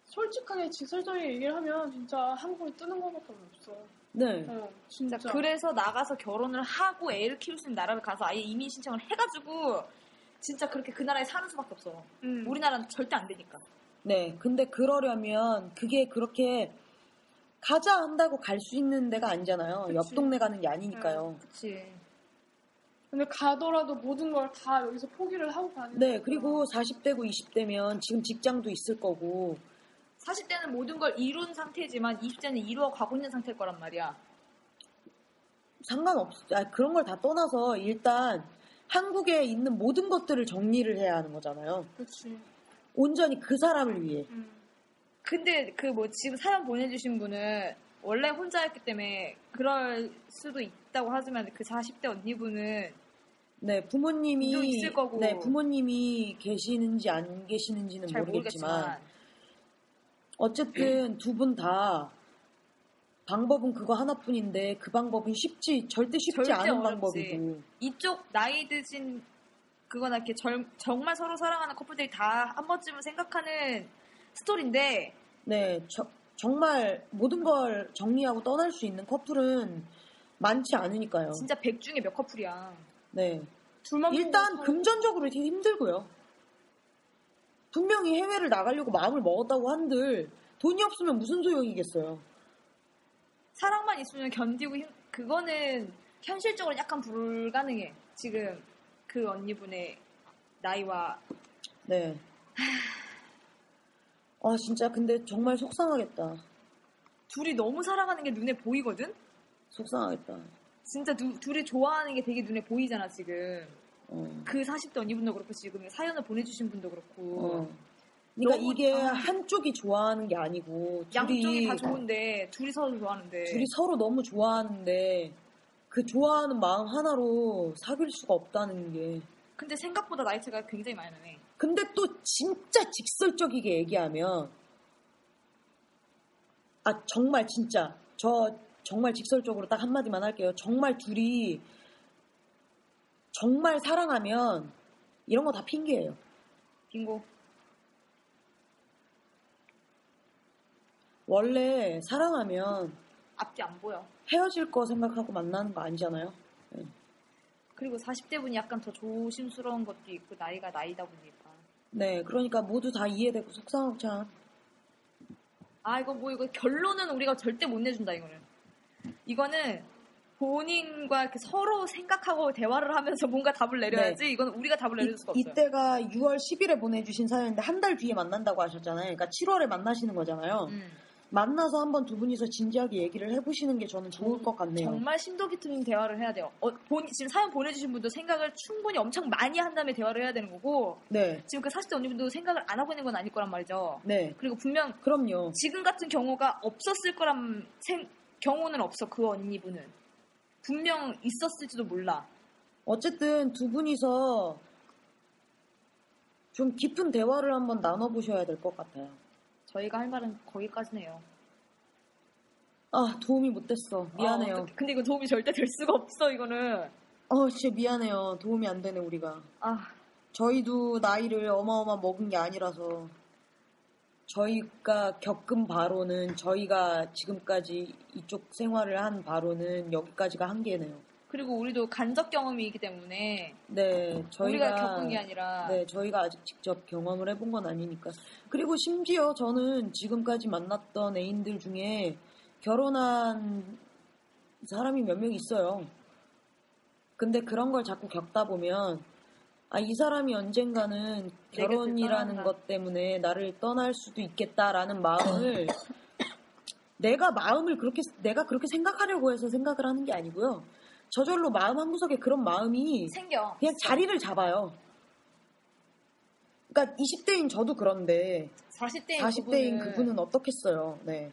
Speaker 6: 솔직하게 직설적인 얘기를 하면 진짜 한국을 뜨는 것밖에 없어.
Speaker 2: 네. 어, 진짜. 진짜. 그래서 나가서 결혼을 하고 애를 키울 수 있는 나라를 가서 아예 이민 신청을 해가지고 진짜 그렇게 그 나라에 사는 수밖에 없어. 음. 우리나라는 절대 안 되니까.
Speaker 1: 네. 근데 그러려면 그게 그렇게 가자 한다고 갈 수 있는 데가 아니잖아요. 그치. 옆 동네 가는 게 아니니까요. 음,
Speaker 2: 그치.
Speaker 6: 근데 가더라도 모든 걸 다 여기서 포기를 하고 가는
Speaker 1: 네, 거구나. 그리고 40대고 20대면 지금 직장도 있을 거고
Speaker 2: 40대는 모든 걸 이룬 상태지만 20대는 이루어 가고 있는 상태일 거란 말이야.
Speaker 1: 상관없, 아, 그런 걸 다 떠나서 일단 한국에 있는 모든 것들을 정리를 해야 하는 거잖아요.
Speaker 6: 그렇지.
Speaker 1: 온전히 그 사람을 위해. 음.
Speaker 2: 근데 그 뭐 지금 사연 보내주신 분은 원래 혼자였기 때문에 그럴 수도 있다고 하지만 그 40대 언니분은
Speaker 1: 네 부모님이 있을 거고 네 부모님이 계시는지 안 계시는지는 모르겠지만, 모르겠지만, 어쨌든 두 분 다 방법은 그거 하나뿐인데 그 방법은 쉽지 절대 쉽지 절대 않은 어렵지. 방법이고
Speaker 2: 이쪽 나이 드신 그거나 이렇게 젊, 정말 서로 사랑하는 커플들이 다 한 번쯤은 생각하는 스토리인데
Speaker 1: 네 저, 정말 모든 걸 정리하고 떠날 수 있는 커플은 많지 않으니까요.
Speaker 2: 진짜 백 중에 몇 커플이야.
Speaker 1: 네. 둘만 일단 금전적으로 되게 힘들고요. 분명히 해외를 나가려고 마음을 먹었다고 한들 돈이 없으면 무슨 소용이겠어요.
Speaker 2: 사랑만 있으면 견디고 힘, 그거는 현실적으로 약간 불가능해. 지금 그 언니분의 나이와 네.
Speaker 1: 아, 진짜 근데 정말 속상하겠다.
Speaker 2: 둘이 너무 사랑하는 게 눈에 보이거든?
Speaker 1: 속상하겠다.
Speaker 2: 진짜 두, 둘이 좋아하는 게 되게 눈에 보이잖아, 지금. 어. 그 40대 니분도 그렇고, 지금 사연을 보내주신 분도 그렇고.
Speaker 1: 어. 그러니까 이게 아. 한쪽이 좋아하는 게 아니고
Speaker 2: 양쪽이 다 좋은데 둘이 서로 좋아하는데
Speaker 1: 둘이 서로 너무 좋아하는데 그 좋아하는 마음 하나로 사귈 수가 없다는 게
Speaker 2: 근데 생각보다 나이 차가 굉장히 많이 나네
Speaker 1: 근데 또 진짜 직설적이게 얘기하면 아 정말 진짜 저 정말 직설적으로 딱 한마디만 할게요. 정말 둘이 정말 사랑하면 이런 거 다 핑계예요.
Speaker 2: 핑고.
Speaker 1: 원래 사랑하면
Speaker 2: 앞뒤 안 보여.
Speaker 1: 헤어질 거 생각하고 만나는 거 아니잖아요. 네.
Speaker 2: 그리고 40대 분이 약간 더 조심스러운 것도 있고 나이가 나이다 보니까
Speaker 1: 네, 그러니까 모두 다 이해되고 속상하고 참.
Speaker 2: 아, 이거 뭐, 이거 결론은 우리가 절대 못 내준다, 이거는. 이거는 본인과 서로 생각하고 대화를 하면서 뭔가 답을 네. 내려야지 네. 이건 우리가 답을 내줄 수가 없어요.
Speaker 1: 이때가 6월 10일에 보내주신 사연인데 한 달 뒤에 만난다고 하셨잖아요. 그러니까 7월에 만나시는 거잖아요. 음. 만나서 한번 두 분이서 진지하게 얘기를 해보시는 게 저는 좋을 음, 것 같네요.
Speaker 2: 정말 심도 깊은 대화를 해야 돼요. 어, 본, 지금 사연 보내주신 분도 생각을 충분히 엄청 많이 한 다음에 대화를 해야 되는 거고,
Speaker 1: 네.
Speaker 2: 지금 그 40대 언니분도 생각을 안 하고 있는 건 아닐 거란 말이죠.
Speaker 1: 네.
Speaker 2: 그리고 분명
Speaker 1: 그럼요.
Speaker 2: 지금 같은 경우가 없었을 거란 생, 경우는 없어 그 언니분은 분명 있었을지도 몰라.
Speaker 1: 어쨌든 두 분이서 좀 깊은 대화를 한번 나눠보셔야 될 것 같아요.
Speaker 2: 저희가 할 말은 거기까지네요.
Speaker 1: 아, 도움이 못 됐어. 미안해요. 아,
Speaker 2: 근데 이거 도움이 절대 될 수가 없어, 이거는.
Speaker 1: 어, 진짜 미안해요. 도움이 안 되네, 우리가. 아. 저희도 나이를 어마어마 먹은 게 아니라서. 저희가 겪은 바로는, 저희가 지금까지 이쪽 생활을 한 바로는 여기까지가 한계네요.
Speaker 2: 그리고 우리도 간접 경험이기 때문에 네 저희가 우리가 겪은 게 아니라
Speaker 1: 네 저희가 아직 직접 경험을 해본 건 아니니까 그리고 심지어 저는 지금까지 만났던 애인들 중에 결혼한 사람이 몇 명 있어요. 근데 그런 걸 자꾸 겪다 보면 아, 이 사람이 언젠가는 결혼이라는 것 때문에 나를 떠날 수도 있겠다라는 마음을 내가 마음을 그렇게 내가 그렇게 생각하려고 해서 생각을 하는 게 아니고요. 저절로 마음 한구석에 그런 마음이 생겨. 그냥 자리를 잡아요. 그러니까 20대인 저도 그런데 40대인, 40대인 그분은, 그분은 어떻겠어요. 네.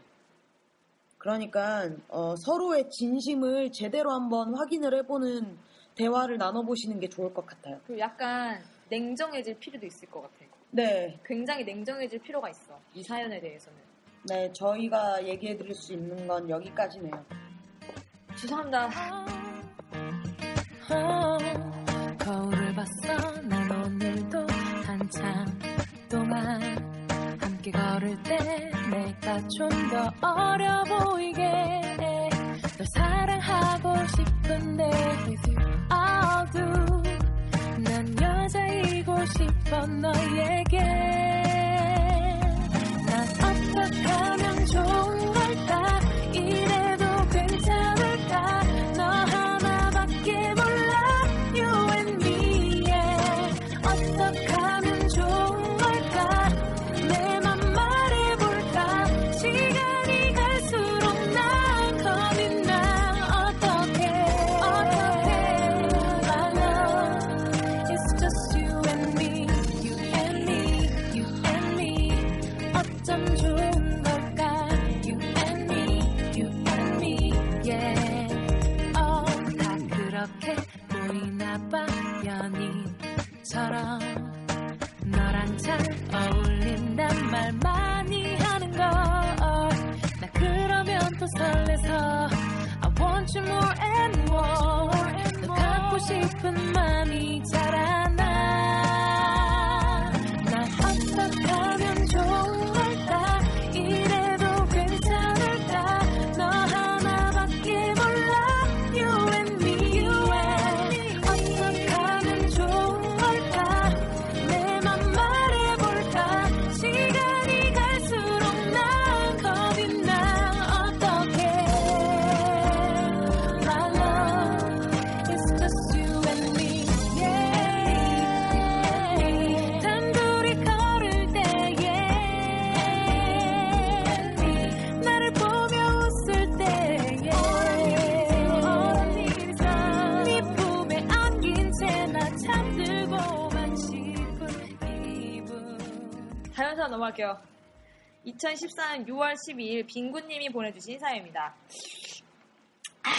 Speaker 1: 그러니까 어, 서로의 진심을 제대로 한번 확인을 해보는 대화를 나눠보시는 게 좋을 것 같아요.
Speaker 2: 그리고 약간 냉정해질 필요도 있을 것 같아요.
Speaker 1: 네.
Speaker 2: 굉장히 냉정해질 필요가 있어. 이 사연에 대해서는.
Speaker 1: 네, 저희가 얘기해 드릴 수 있는 건 여기까지네요.
Speaker 2: 죄송합니다. 어, 거울을 봤어 난 오늘도 한참 동안 함께 걸을 때 내가 좀 더 어려 보이게 널 사랑하고 싶은데 With you i do 난 여자이고 싶어 너에게 난 어떡하면 넘어갈게요. 2014년 6월 12일 빙구님이 보내주신 사연입니다. 아,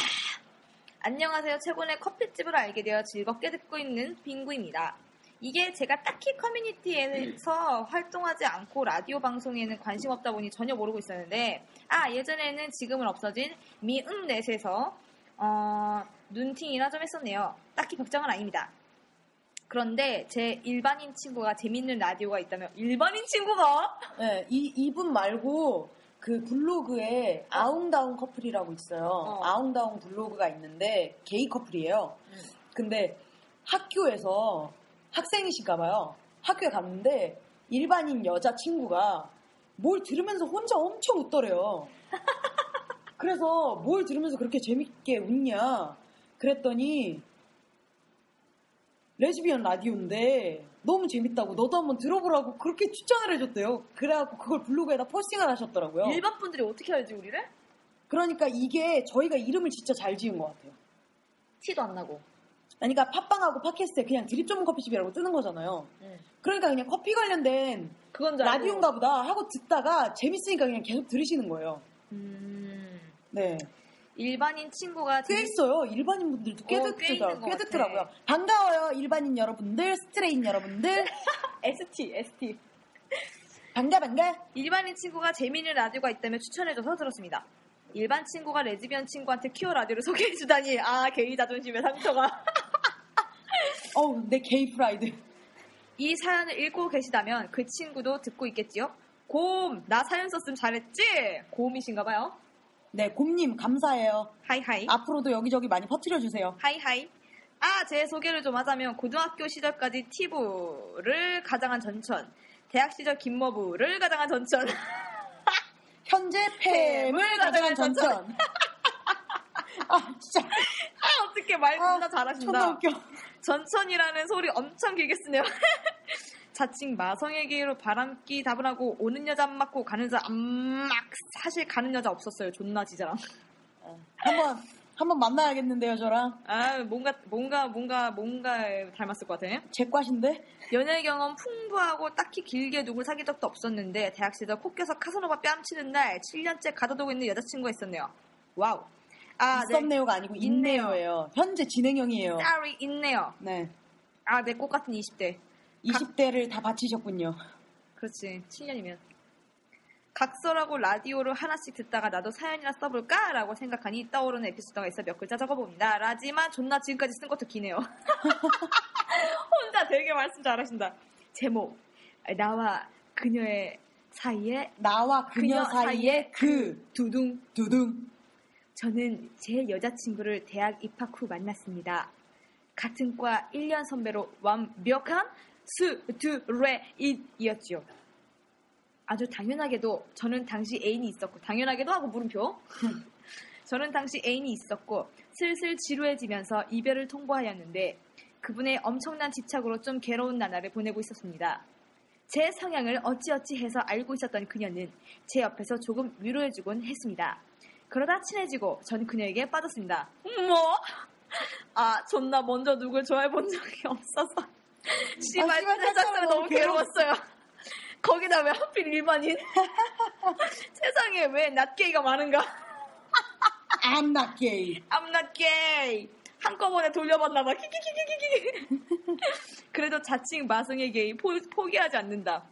Speaker 2: 안녕하세요. 최근에 커피집을 알게 되어 즐겁게 듣고 있는 빙구입니다. 이게 제가 딱히 커뮤니티에서 활동하지 않고 라디오 방송에는 관심 없다 보니 전혀 모르고 있었는데, 아, 예전에는 지금은 없어진 미음넷에서, 어, 눈팅이나 좀 했었네요. 딱히 걱정은 아닙니다. 그런데 제 일반인 친구가 재밌는 라디오가 있다면 일반인 친구가?
Speaker 1: 네, 이 이분 말고 그 블로그에 아웅다웅 커플이라고 있어요. 어. 아웅다웅 블로그가 있는데 게이 커플이에요. 음. 근데 학교에서 학생이신가 봐요. 학교에 갔는데 일반인 여자 친구가 뭘 들으면서 혼자 엄청 웃더래요. 그래서 뭘 들으면서 그렇게 재밌게 웃냐? 그랬더니 레즈비언 라디오인데 너무 재밌다고 너도 한번 들어보라고 그렇게 추천을 해줬대요. 그래갖고 그걸 블로그에다 포스팅을 하셨더라고요.
Speaker 2: 일반 분들이 어떻게 알지 우리를?
Speaker 1: 그러니까 이게 저희가 이름을 진짜 잘 지은 것 같아요.
Speaker 2: 티도 안 나고.
Speaker 1: 그러니까 팟빵하고 팟캐스트에 그냥 드립 전문 커피집이라고 뜨는 거잖아요. 음. 그러니까 그냥 커피 관련된 그건 라디오인가 보다 하고 듣다가 재밌으니까 그냥 계속 들으시는 거예요. 음. 네.
Speaker 2: 일반인 친구가
Speaker 1: 꽤 있어요. 일반인 분들도 꽤, 어, 듣더라, 꽤, 꽤 듣더라고요. 반가워요, 일반인 여러분들, 스트레인 여러분들.
Speaker 2: ST, ST.
Speaker 1: 반가, 반가.
Speaker 2: 일반인 친구가 재미있는 라디오가 있다면 추천해줘서 들었습니다. 일반 친구가 레즈비언 친구한테 큐어 라디오를 소개해주다니, 아, 게이 자존심의 상처가.
Speaker 1: 어우, 내 게이 프라이드.
Speaker 2: 이 사연을 읽고 계시다면 그 친구도 듣고 있겠지요? 곰, 나 사연 썼으면 잘했지? 곰이신가봐요.
Speaker 1: 네, 곰님 감사해요.
Speaker 2: 하이하이.
Speaker 1: 앞으로도 여기저기 많이 퍼뜨려 주세요.
Speaker 2: 하이하이. 아, 제 소개를 좀 하자면 고등학교 시절까지 티브를 가장한 전천, 대학 시절 김머부를 가장한 전천.
Speaker 1: 현재 팸을 가장한 전천. 전천. 아, 진짜. 아,
Speaker 2: 어떻게 말 겁나 아, 잘하신다. 전천이라는 소리 엄청 길게 쓰네요. 자칭 마성에게로 바람기 답을 하고 오는 여자 안 맞고 가는 여자 안막 사실 가는 여자 없었어요. 존나 지자랑. 어.
Speaker 1: 한번 한번 만나야겠는데요, 저랑. 아, 뭔가
Speaker 2: 뭔가 뭔가 뭔가 닮았을 것 같아. 요
Speaker 1: 제과신데?
Speaker 2: 연애 경험 풍부하고 딱히 길게 누굴 사귄 적도 없었는데 대학 시절 코 껴서 카사노바 뺨치는 날 7년째 가둬두고 있는 여자친구가 있었네요. 와우.
Speaker 1: 아, 네. 있었네요가 아니고 있네요. 있네요예요. 현재 진행형이에요.
Speaker 2: 딸이 있네요. 네. 아, 내 꽃 같은 20대.
Speaker 1: 20대를 다 바치셨군요.
Speaker 2: 그렇지. 7년이면. 각서라고 라디오로 하나씩 듣다가 나도 사연이나 써볼까? 라고 생각하니 떠오르는 에피소드가 있어 몇 글자 적어봅니다. 라지만 존나 지금까지 쓴 것도 기네요. 혼자 되게 말씀 잘하신다. 제목. 나와 그녀의 사이에
Speaker 1: 나와 그녀, 그녀 사이에 그, 그 두둥 두둥
Speaker 2: 저는 제 여자친구를 대학 입학 후 만났습니다. 같은 과 1년 선배로 완벽한 스드레잇이었지요. 아주 당연하게도 저는 당시 애인이 있었고 당연하게도 하고 물음표. 저는 당시 애인이 있었고 슬슬 지루해지면서 이별을 통보하였는데 그분의 엄청난 집착으로 좀 괴로운 나날을 보내고 있었습니다. 제 성향을 어찌어찌 해서 알고 있었던 그녀는 제 옆에서 조금 위로해주곤 했습니다. 그러다 친해지고 전 그녀에게 빠졌습니다. 뭐? 아, 존나 먼저 누굴 좋아해본 적이 없어서. 씨발 아, 세상은 너무 괴로웠어요. 거기다 왜 하필 일반인? 세상에 왜 낫게이가 많은가?
Speaker 1: I'm not
Speaker 2: gay. I'm not gay. 한꺼번에 돌려봤나봐. 그래도 자칭 마성의 게이 포, 포기하지 않는다.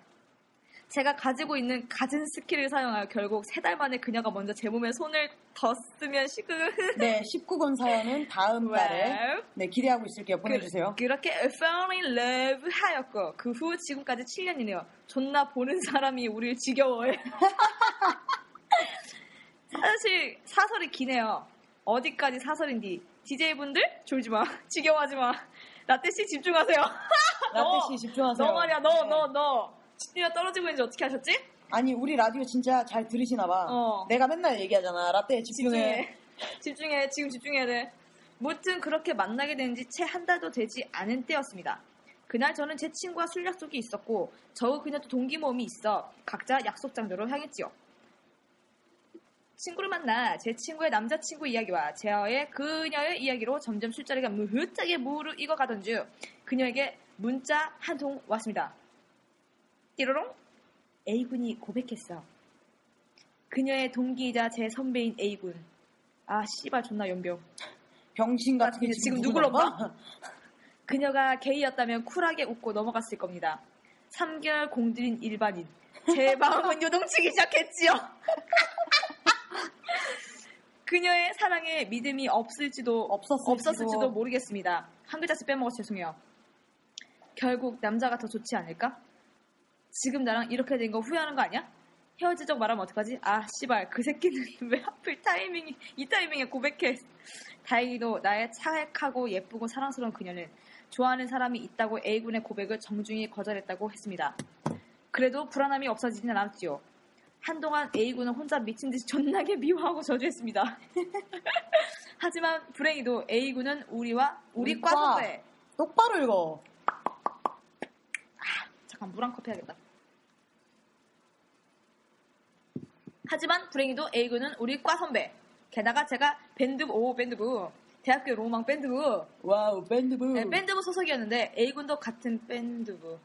Speaker 2: 제가 가지고 있는 가진 스킬을 사용하여 결국 세 달 만에 그녀가 먼저 제 몸에 손을 덧쓰면
Speaker 1: 시금. 네, 19권 사연은 다음 달에 네, 기대하고 있을게요. 그 보내주세요.
Speaker 2: 그, 렇게 fell in love 하였고 그 후 지금까지 7년이네요. 존나 보는 사람이 우리를 지겨워해. 사실 사설이 기네요. 어디까지 사설인지 DJ분들 졸지 마. 지겨워하지 마. 라떼씨 집중하세요.
Speaker 1: 라떼씨 집중하세요.
Speaker 2: 너 말이야, 너, 네. 너, 너. 집중력 떨어지고 있는지 어떻게 하셨지?
Speaker 1: 아니 우리 라디오 진짜 잘 들으시나 봐. 어. 내가 맨날 얘기하잖아. 라떼 집중해.
Speaker 2: 집중해. 집중해. 지금 집중해야 돼. 무튼 그렇게 만나게 된 지 채 한 달도 되지 않은 때였습니다. 그날 저는 제 친구와 술 약속이 있었고 저우 그녀도 동기 모임이 있어 각자 약속 장소로 향했지요. 친구를 만나 제 친구의 남자친구 이야기와 제어의 그녀의 이야기로 점점 술자리가 무흐하게 무르익어 가던 중 그녀에게 문자 한 통 왔습니다. 띠로롱 A군이 고백했어. 그녀의 동기이자 제 선배인 A군. 아 씨발 존나 연병.
Speaker 1: 병신 같은 아, 게
Speaker 2: 지금 누굴로 봐? 그녀가 게이였다면 쿨하게 웃고 넘어갔을 겁니다. 3개월 공들인 일반인. 제 마음은 요동치기 시작했지요. 그녀의 사랑에 믿음이 없을지도 없었을지도. 없었을지도 모르겠습니다. 한 글자씩 빼먹어 죄송해요. 결국 남자가 더 좋지 않을까? 지금 나랑 이렇게 된 거 후회하는 거 아니야? 헤어지자 말하면 어떡하지? 아, 씨발, 그 새끼는 왜 하필 타이밍이, 이 타이밍에 고백해. 다행히도 나의 착하고 예쁘고 사랑스러운 그녀는 좋아하는 사람이 있다고 A군의 고백을 정중히 거절했다고 했습니다. 그래도 불안함이 없어지진 않았지요. 한동안 A군은 혼자 미친 듯이 존나게 미워하고 저주했습니다. 하지만 불행히도 A군은 우리와 우리 과 선배
Speaker 1: 똑바로 읽어.
Speaker 2: 아, 잠깐 물 한 컵 해야겠다. 하지만 불행히도 A군은 우리 과 선배. 게다가 제가 밴드부, 오, 밴드부. 대학교 로망 밴드부.
Speaker 1: 와우, 밴드부. 네,
Speaker 2: 밴드부 소속이었는데 A군도 같은 밴드부.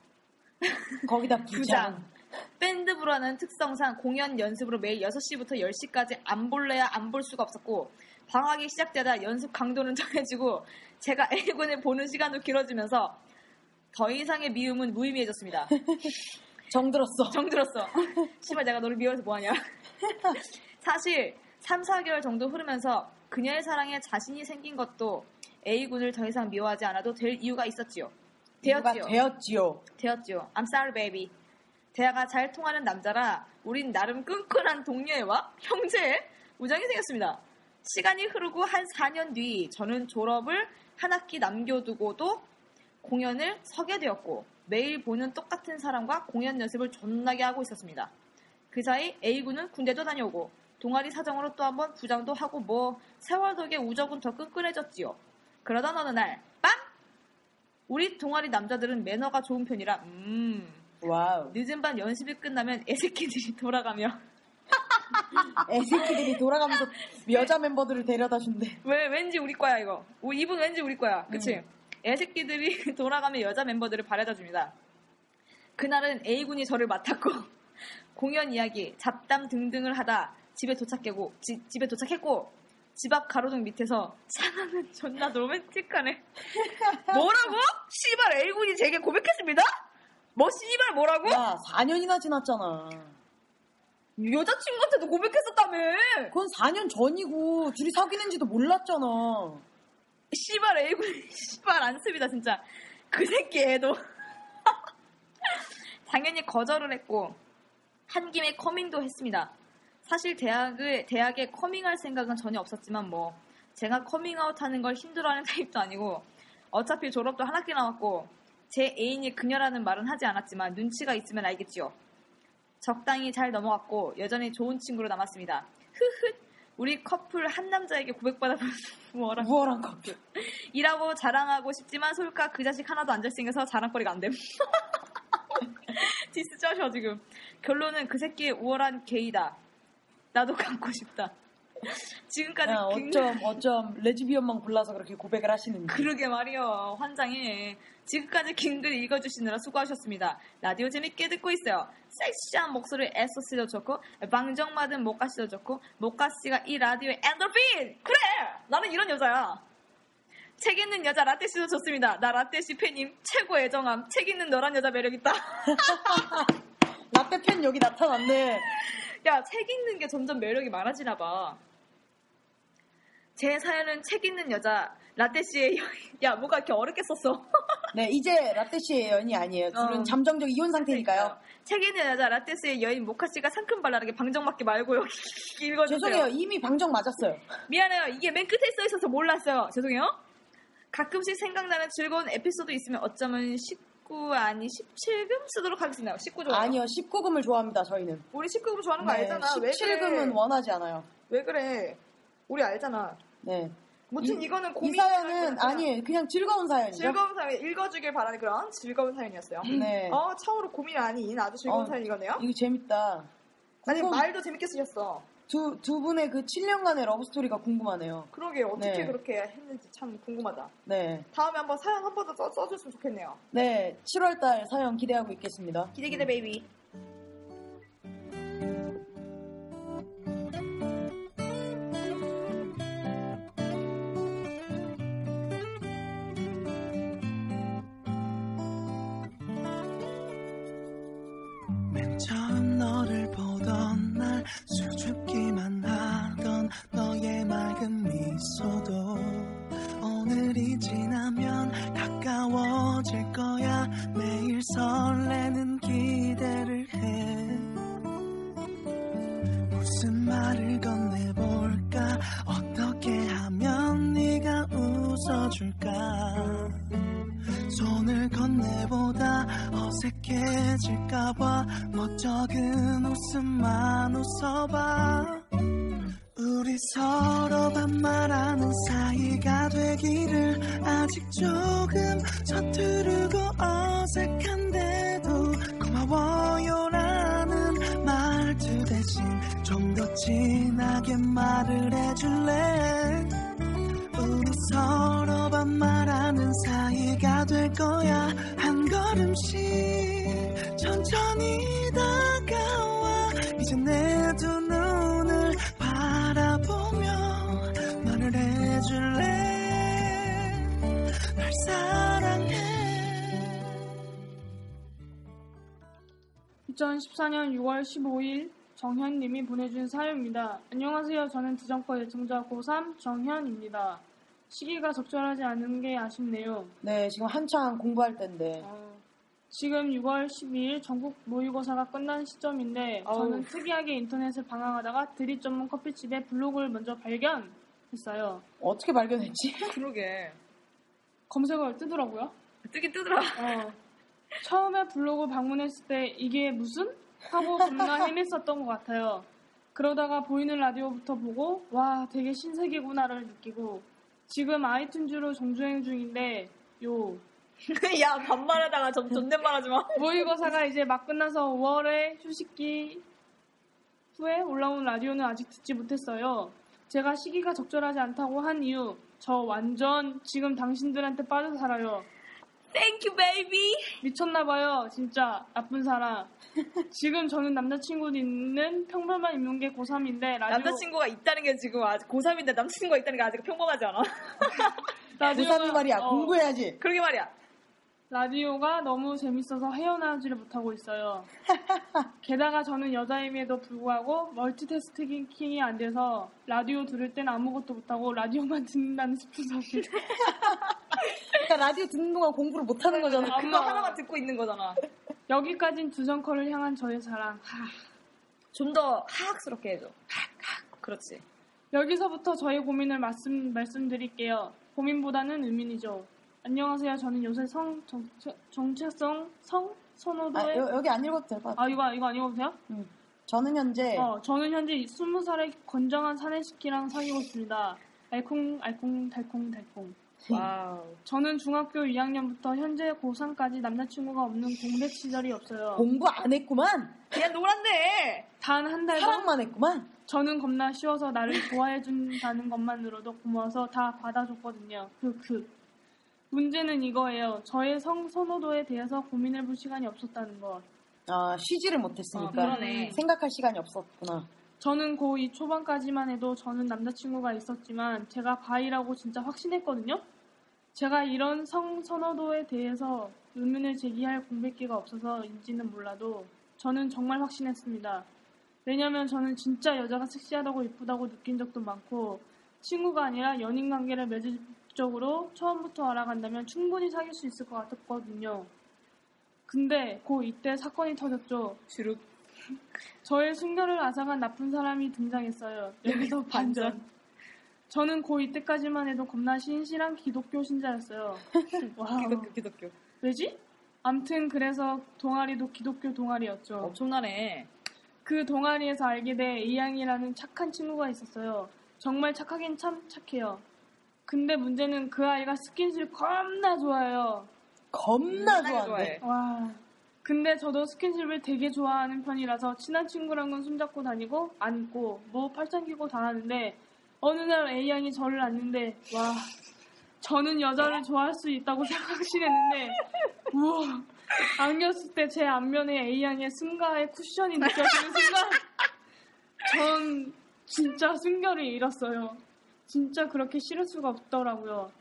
Speaker 1: 거기다 부장.
Speaker 2: 밴드부라는 특성상 공연 연습으로 매일 6시부터 10시까지 안 볼래야 안 볼 수가 없었고 방학이 시작되다 연습 강도는 정해지고 제가 A군을 보는 시간도 길어지면서 더 이상의 미움은 무의미해졌습니다.
Speaker 1: 정들었어.
Speaker 2: 정들었어. 씨발 내가 너를 미워해서 뭐하냐. 사실 3, 4개월 정도 흐르면서 그녀의 사랑에 자신이 생긴 것도 A군을 더 이상 미워하지 않아도 될 이유가 있었지요.
Speaker 1: 되었지요. 되었지요.
Speaker 2: 되었지요. I'm sorry, baby. 대화가 잘 통하는 남자라 우린 나름 끈끈한 동료애와 형제의 우정이 생겼습니다. 시간이 흐르고 한 4년 뒤 저는 졸업을 한 학기 남겨두고도 공연을 서게 되었고 매일 보는 똑같은 사람과 공연 연습을 존나게 하고 있었습니다. 그 사이 A군은 군대도 다녀오고 동아리 사정으로 또 한번 부장도 하고 뭐 세월 덕에 우적은 더 끈끈해졌지요. 그러던 어느 날 빵! 우리 동아리 남자들은 매너가 좋은 편이라 음
Speaker 1: 와우.
Speaker 2: 늦은 밤 연습이 끝나면 애새끼들이 돌아가며
Speaker 1: 애새끼들이 돌아가면서 여자 멤버들을 데려다 준대.
Speaker 2: 왜 왠지 우리 거야 이거. 이분 왠지 우리 거야. 그치? 음. 애새끼들이 돌아가면 여자 멤버들을 바래다 줍니다. 그날은 A군이 저를 맡았고 공연 이야기, 잡담 등등을 하다 집에 도착했고 지, 집에 도착했고 집 앞 가로등 밑에서 사나는 존나 로맨틱하네. 뭐라고? 씨발 A군이 제게 고백했습니다? 뭐 씨발 뭐라고?
Speaker 1: 야, 4년이나 지났잖아.
Speaker 2: 여자친구한테도 고백했었다며.
Speaker 1: 그건 4년 전이고 둘이 사귀는지도 몰랐잖아.
Speaker 2: 씨발 에이군 씨발 안습이다 진짜 그 새끼 애도 당연히 거절을 했고 한 김에 커밍도 했습니다. 사실 대학을 대학에 커밍할 생각은 전혀 없었지만 뭐 제가 커밍아웃하는 걸 힘들어하는 타입도 아니고 어차피 졸업도 한 학기 남았고 제 애인이 그녀라는 말은 하지 않았지만 눈치가 있으면 알겠지요. 적당히 잘 넘어갔고 여전히 좋은 친구로 남았습니다. 흐흐 우리 커플 한 남자에게 고백받아보다
Speaker 1: 무어랑, 무어랑 커피.
Speaker 2: 이라고 자랑하고 싶지만 솔카그 자식 하나도 안 잘생겨서 자랑거리가 안 됨. 디스짜셔 지금. 결론은 그 새끼 우월한 게이다. 나도 갖고 싶다.
Speaker 1: 지금까지 야, 아, 그 어쩜 어쩜 레즈비언만 골라서 그렇게 고백을 하시는지.
Speaker 2: 그러게 말이요. 환장해. 지금까지 긴 글 읽어주시느라 수고하셨습니다. 라디오 재밌게 듣고 있어요. 섹시한 목소리 에서씨도 좋고 방정맞은 모카씨도 좋고 모카씨가 이 라디오의 엔돌핀! 그래! 나는 이런 여자야. 책 있는 여자 라떼씨도 좋습니다. 나 라떼씨 팬님 최고 애정함. 책 있는 너란 여자 매력있다.
Speaker 1: 라떼 팬 여기 나타났네.
Speaker 2: 야, 책 읽는 게 점점 매력이 많아지나 봐. 제 사연은 책 읽는 여자 라떼 씨의 여인. 야 뭐가 이렇게 어렵게 썼어.
Speaker 1: 네 이제 라떼 씨의 여인이 아니에요. 둘은 어. 잠정적 이혼 상태니까요.
Speaker 2: 책 읽는 여자 라떼 씨의 여인 모카 씨가 상큼발랄하게 방정 맞게 말고 요 읽어주세요.
Speaker 1: 죄송해요 이미 방정 맞았어요.
Speaker 2: 미안해요 이게 맨 끝에 써 있어서 몰랐어요. 죄송해요. 가끔씩 생각나는 즐거운 에피소드 있으면 어쩌면 19 아니 17금 쓰도록 하겠습니다. 19좋아
Speaker 1: 아니요 19금을 좋아합니다 저희는.
Speaker 2: 우리 19금 좋아하는 거 네, 알잖아.
Speaker 1: 17금은 원하지 않아요.
Speaker 2: 왜 그래? 우리 알잖아. 네. 무튼 이, 이거는 고민
Speaker 1: 이 사연은 아니 그냥 즐거운 사연이죠.
Speaker 2: 즐거운 사연 읽어주길 바라는 그런 즐거운 사연이었어요. 네. 어 처음으로 고민 아닌 아주 즐거운 어, 사연 이거네요.
Speaker 1: 이거 재밌다.
Speaker 2: 아니 궁금... 말도 재밌게 쓰셨어. 두,
Speaker 1: 두 분의 그 7년간의 러브스토리가 궁금하네요.
Speaker 2: 그러게, 어떻게 네. 그렇게 했는지 참 궁금하다. 네. 다음에 한번 사연 한 번 더 써줬으면 좋겠네요.
Speaker 1: 네, 7월달 사연 기대하고 있겠습니다.
Speaker 2: 기대, 기대, 베이비.
Speaker 7: 좀더 진하게 말을 해줄래 우리 서로 반말하는 사이가 될 거야 한 걸음씩 천천히 다가와 이제 내 두 눈을 바라보며 말을 해줄래 날 사랑해 2014년 6월 15일 정현님이 보내준 사유입니다 안녕하세요. 저는 지정과 예청자 고3 정현입니다. 시기가 적절하지 않은 게 아쉽네요.
Speaker 1: 네, 지금 한창 공부할 때인데. 어,
Speaker 7: 지금 6월 12일 전국 모의고사가 끝난 시점인데 어우. 저는 특이하게 인터넷을 방황하다가 드립 전문 커피집의 블로그를 먼저 발견했어요.
Speaker 1: 어떻게 발견했지?
Speaker 2: 그러게.
Speaker 7: 검색어를 뜨더라고요.
Speaker 2: 뜨긴 뜨더라. 어.
Speaker 7: 처음에 블로그 방문했을 때 이게 무슨? 하고 겁나 헤맸었던 것 같아요. 그러다가 보이는 라디오부터 보고 와 되게 신세계구나를 느끼고 지금 아이튠즈로 정주행 중인데 요야
Speaker 2: 반말하다가 좀 존댓말하지 마.
Speaker 7: 모의고사가 이제 막 끝나서 5월에 휴식기 후에 올라온 라디오는 아직 듣지 못했어요. 제가 시기가 적절하지 않다고 한 이유 저 완전 지금 당신들한테 빠져 살아요.
Speaker 2: Thank you, baby.
Speaker 7: 미쳤나봐요, 진짜. 나쁜 사람. 지금 저는 남자친구 있는 평범한 인문계 고3인데, 라디오...
Speaker 2: 남자친구가 있다는 게 지금 아직 고3인데 남자친구가 있다는 게 아직 평범하지 않아?
Speaker 1: 라디 고3이 말이야, 어, 공부해야지.
Speaker 2: 그러게 말이야.
Speaker 7: 라디오가 너무 재밌어서 헤어나오지를 못하고 있어요. 게다가 저는 여자임에도 불구하고 멀티태스킹이 안 돼서 라디오 들을 땐 아무것도 못하고 라디오만 듣는다는 슬픈 사실.
Speaker 2: 그러니까 라디오 듣는 동안 공부를 못하는 그러니까 거잖아. 그거 하나만 듣고 있는 거잖아.
Speaker 7: 여기까진 주정커를 향한 저의 사랑.
Speaker 2: 좀 더 하악스럽게 해줘. 하악, 하악. 그렇지.
Speaker 7: 여기서부터 저의 고민을 말씀, 말씀드릴게요. 고민보다는 의민이죠. 안녕하세요. 저는 요새 성 정체, 정체성 성 선호도에
Speaker 1: 아, 여, 기안 읽어도 될것아
Speaker 7: 이거 이거 안 읽어도 돼요? 음.
Speaker 1: 저는 현재 어,
Speaker 7: 저는 현재 20살의 건장한 사내식기랑 사귀고 있습니다. 알콩 알콩 달콩 달콩. 와우. 저는 중학교 2학년부터 현재 고3까지 남자친구가 없는 공백 시절이 없어요.
Speaker 1: 공부 안 했구만. 그냥 놀았네.
Speaker 7: 단 한 달간
Speaker 1: 사랑만 했구만.
Speaker 7: 저는 겁나 쉬워서 나를 좋아해 준다는 것만으로도 고마워서 다 받아줬거든요. 크 그. 그. 문제는 이거예요. 저의 성 선호도에 대해서 고민해 볼 시간이 없었다는 것.
Speaker 1: 아, 쉬지를 못했으니까. 어, 생각할 시간이 없었구나.
Speaker 7: 저는 고2 초반까지만 해도 저는 남자친구가 있었지만 제가 바이라고 진짜 확신했거든요. 제가 이런 성 선호도에 대해서 의문을 제기할 공백기가 없어서인지는 몰라도 저는 정말 확신했습니다. 왜냐면 저는 진짜 여자가 섹시하다고 이쁘다고 느낀 적도 많고 친구가 아니라 연인 관계를 맺을 적극적으로 처음부터 알아간다면 충분히 사귈 수 있을 것 같았거든요. 근데 고 이때 사건이 터졌죠. 주룩. 저의 순결을 앗아간 나쁜 사람이 등장했어요. 여기서 반전. 저는 고 이때까지만 해도 겁나 신실한 기독교 신자였어요.
Speaker 2: 와. 기독교 그 기독교.
Speaker 7: 왜지? 암튼 그래서 동아리도 기독교 동아리였죠.
Speaker 2: 엄청나네. 그
Speaker 7: 동아리에서 알게 된 이양이라는 착한 친구가 있었어요. 정말 착하긴 참 착해요. 근데 문제는 그 아이가 스킨십 겁나 좋아요
Speaker 1: 겁나 좋아해. 와.
Speaker 7: 근데 저도 스킨십을 되게 좋아하는 편이라서 친한 친구랑은 손잡고 다니고 안고 뭐 팔짱 끼고 다 하는데 어느 날 A양이 저를 안는데 와 저는 여자를 좋아할 수 있다고 생각시했는데 우와 안겼을 때 제 앞면에 A양의 승가의 쿠션이 느껴지는 순간 전 진짜 순결을 잃었어요. 진짜 그렇게 싫을 수가 없더라고요.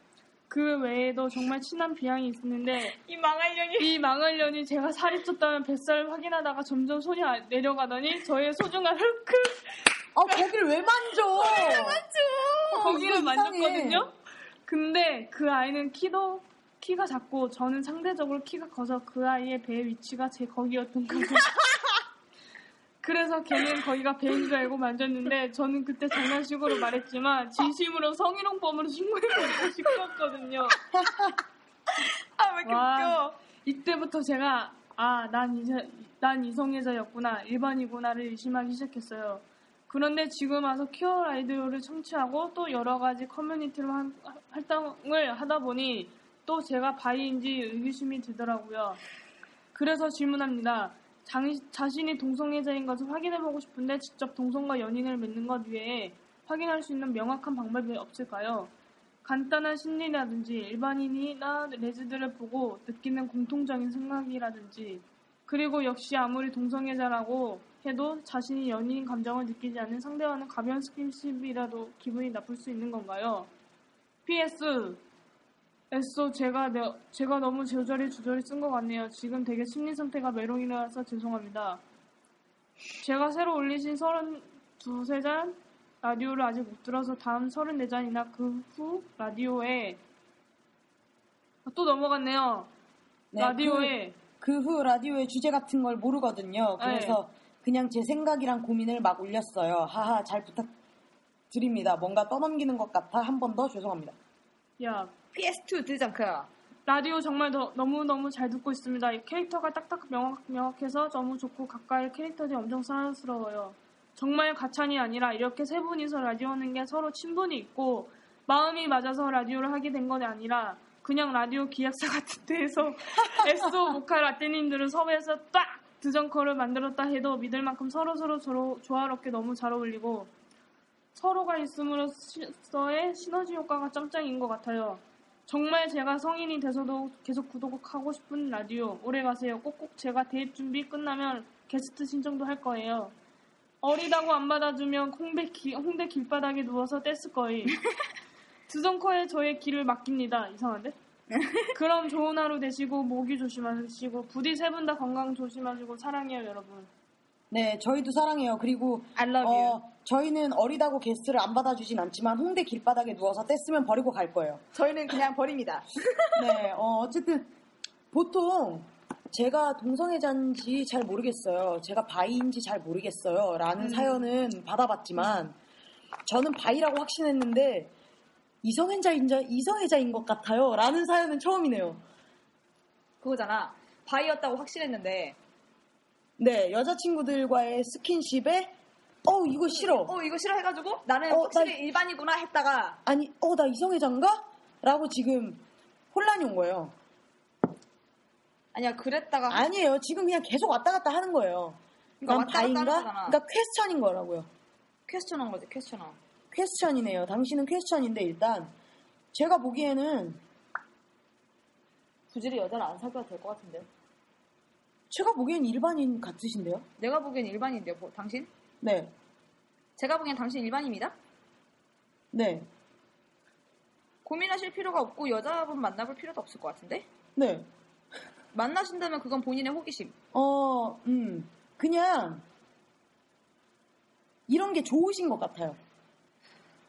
Speaker 7: 그 외에도 정말 친한 비양이 있는데
Speaker 2: 이 망할 년이 이
Speaker 7: 망할 년이 제가 살이 쪘다면 뱃살을 확인하다가 점점 손이 아, 내려가더니 저의 소중한 흑흑
Speaker 1: 아 어, 거기를 왜 만져?
Speaker 2: 왜 만져.
Speaker 7: 어, 거기를 만졌거든요. 근데 그 아이는 키도 키가 작고 저는 상대적으로 키가 커서 그 아이의 배 위치가 제 거기였던 거예요. 그래서 걔는 거기가 배인 줄 알고 만졌는데 저는 그때 장난식으로 말했지만 진심으로 성희롱범으로 신고해버리고 싶었거든요. 아, 왜 이렇게 와, 웃겨. 이때부터 제가 아, 난, 이제, 난 이성애자였구나, 일반이구나를 의심하기 시작했어요. 그런데 지금 와서 큐어 아이디어를 청취하고 또 여러 가지 커뮤니티로 한, 활동을 하다 보니 또 제가 바이인지 의구심이 들더라고요. 그래서 질문합니다. 자신이 동성애자인 것을 확인해보고 싶은데 직접 동성과 연인을 맺는 것 외에 확인할 수 있는 명확한 방법이 없을까요? 간단한 심리라든지 일반인이나 레즈들을 보고 느끼는 공통적인 생각이라든지 그리고 역시 아무리 동성애자라고 해도 자신이 연인 감정을 느끼지 않는 상대와는 가벼운 스킨십이라도 기분이 나쁠 수 있는 건가요? PS 애써 제가 내, 제가 너무 조절이 주저리 쓴 것 같네요. 지금 되게 심리 상태가 메롱이라서 죄송합니다. 제가 새로 올리신 32잔 세 라디오를 아직 못 들어서 다음 34잔이나 그 후 라디오에 아, 또 넘어갔네요. 네, 라디오에
Speaker 1: 그 후라디오에 그 주제 같은 걸 모르거든요. 네. 그래서 네. 그냥 제 생각이랑 고민을 막 올렸어요. 하하 잘 부탁드립니다. 뭔가 떠넘기는 것 같아 한 번 더 죄송합니다.
Speaker 2: 야 PS2 드잖크요.
Speaker 7: 라디오 정말 더, 너무너무 잘 듣고 있습니다. 캐릭터가 딱딱 명확, 명확해서 너무 좋고 가까이 캐릭터들이 엄청 사랑스러워요. 정말 가찬이 아니라 이렇게 세 분이서 라디오 하는 게 서로 친분이 있고 마음이 맞아서 라디오를 하게 된 건 아니라 그냥 라디오 기획사 같은 데에서 에소 모카 라떼님들을 섭외해서 딱 드정커를 만들었다 해도 믿을 만큼 서로서로 서로 조화롭게 너무 잘 어울리고 서로가 있음으로써의 시너지 효과가 짱짱인것 같아요. 정말 제가 성인이 돼서도 계속 구독하고 싶은 라디오 오래 가세요. 꼭꼭 제가 대입 준비 끝나면 게스트 신청도 할 거예요. 어리다고 안 받아주면 홍대, 기, 홍대 길바닥에 누워서 뗐을 거예요. 두성커에 저의 길을 맡깁니다. 이상한데? 그럼 좋은 하루 되시고 모기 조심하시고 부디 세 분 다 건강 조심하시고 사랑해요 여러분.
Speaker 1: 네, 저희도 사랑해요. 그리고
Speaker 2: I love you. 어,
Speaker 1: 저희는 어리다고 게스트를 안 받아주진 않지만 홍대 길바닥에 누워서 뗐으면 버리고 갈 거예요.
Speaker 2: 저희는 그냥 버립니다.
Speaker 1: 네, 어, 어쨌든 보통 제가 동성애자인지 잘 모르겠어요. 제가 바이인지 잘 모르겠어요. 라는 음. 사연은 받아봤지만 저는 바이라고 확신했는데 이성애자인, 이성애자인 것 같아요. 라는 사연은 처음이네요.
Speaker 2: 그거잖아. 바이였다고 확신했는데
Speaker 1: 네, 여자친구들과의 스킨십에 어 이거 싫어.
Speaker 2: 어 이거 싫어 해가지고 나는 어, 확실히 나... 일반이구나 했다가
Speaker 1: 아니 어 나 이성애자인가?라고 지금 혼란이 온 거예요.
Speaker 2: 아니야 그랬다가
Speaker 1: 아니에요 지금 그냥 계속 왔다 갔다 하는 거예요. 그러니까 난 바인가? 그러니까 퀘스천인 거라고요.
Speaker 2: 퀘스천한 거지 퀘스천한.
Speaker 1: 퀘스천이네요. 당신은 퀘스천인데 일단 제가 보기에는 부
Speaker 2: 굳이 여자를 안사귀어될것 같은데요.
Speaker 1: 제가 보기엔 일반인 같으신데요?
Speaker 2: 내가 보기엔 일반인데요, 당신?
Speaker 1: 네.
Speaker 2: 제가 보기엔 당신 일반입니다.
Speaker 1: 네.
Speaker 2: 고민하실 필요가 없고 여자분 만나볼 필요도 없을 것 같은데?
Speaker 1: 네.
Speaker 2: 만나신다면 그건 본인의 호기심.
Speaker 1: 어, 음. 그냥 이런 게 좋으신 것 같아요.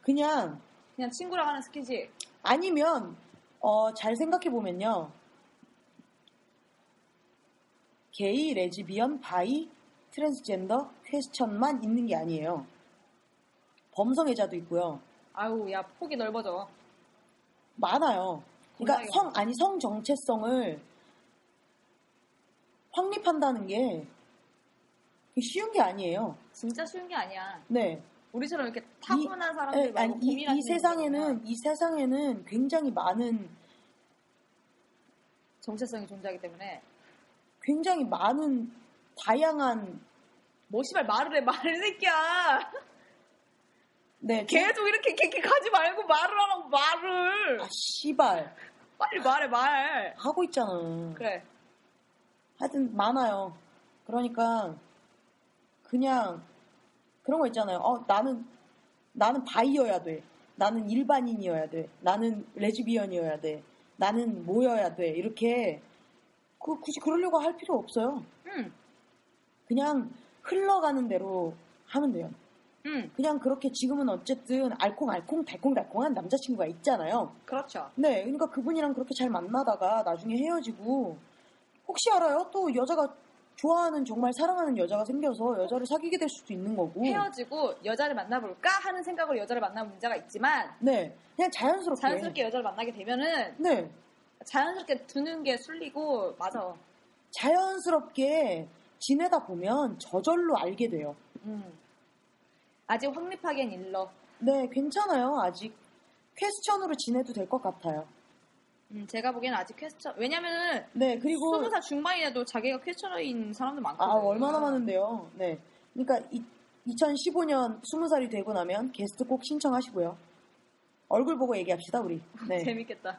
Speaker 1: 그냥
Speaker 2: 그냥 친구랑 하는 스킨십.
Speaker 1: 아니면 어, 잘 생각해 보면요. 게이, 레즈비언, 바이, 트랜스젠더 퀘스천만 있는 게 아니에요. 범성애자도 있고요.
Speaker 2: 아유, 야, 폭이 넓어져.
Speaker 1: 많아요. 그러니까 성, 아니성 정체성을 확립한다는 게 쉬운 게 아니에요.
Speaker 2: 진짜 쉬운 게 아니야. 네. 우리처럼 이렇게 타고난 사람들이 많고
Speaker 1: 이, 이 세상에는 이 세상에는 굉장히 많은
Speaker 2: 정체성이 존재하기 때문에
Speaker 1: 굉장히 많은 다양한
Speaker 2: 뭐 씨발 말을 해 말을 새끼야. 네. 네. 계속 이렇게 이렇게 가지 말고 말을 하라고 말을.
Speaker 1: 아 씨발.
Speaker 2: 빨리 말해 말.
Speaker 1: 하고
Speaker 2: 있잖아. 그래.
Speaker 1: 하여튼 많아요. 그러니까 그냥 그런 거 있잖아요. 어 나는 나는 바이어야 돼. 나는 일반인이어야 돼. 나는 레즈비언이어야 돼. 나는 뭐여야 돼. 이렇게 그, 굳이 그러려고 할 필요 없어요. 응. 그냥 흘러가는 대로 하면 돼요. 음. 그냥 그렇게 지금은 어쨌든 알콩알콩 달콩달콩한 남자친구가 있잖아요.
Speaker 2: 그렇죠.
Speaker 1: 네, 그러니까 그분이랑 그렇게 잘 만나다가 나중에 헤어지고 혹시 알아요? 또 여자가 좋아하는 정말 사랑하는 여자가 생겨서 여자를 사귀게 될 수도 있는 거고
Speaker 2: 헤어지고 여자를 만나볼까 하는 생각으로 여자를 만나는 문제가 있지만
Speaker 1: 네 그냥 자연스럽게
Speaker 2: 자연스럽게 여자를 만나게 되면은 네 자연스럽게 두는 게 술리고 맞아
Speaker 1: 자연스럽게 지내다 보면 저절로 알게 돼요. 음.
Speaker 2: 아직 확립하기엔 일러.
Speaker 1: 네, 괜찮아요. 아직 퀘스천으로 지내도 될 것 같아요.
Speaker 2: 음, 제가 보기엔 아직 퀘스천 왜냐면은 네 그리고 스무 살 중반이라도 자기가 퀘스천인 사람들 많거든요. 아
Speaker 1: 얼마나 많은데요. 네, 그러니까 이, 2015년 2 0 살이 되고 나면 게스트 꼭 신청하시고요. 얼굴 보고 얘기합시다 우리. 네.
Speaker 2: 재밌겠다.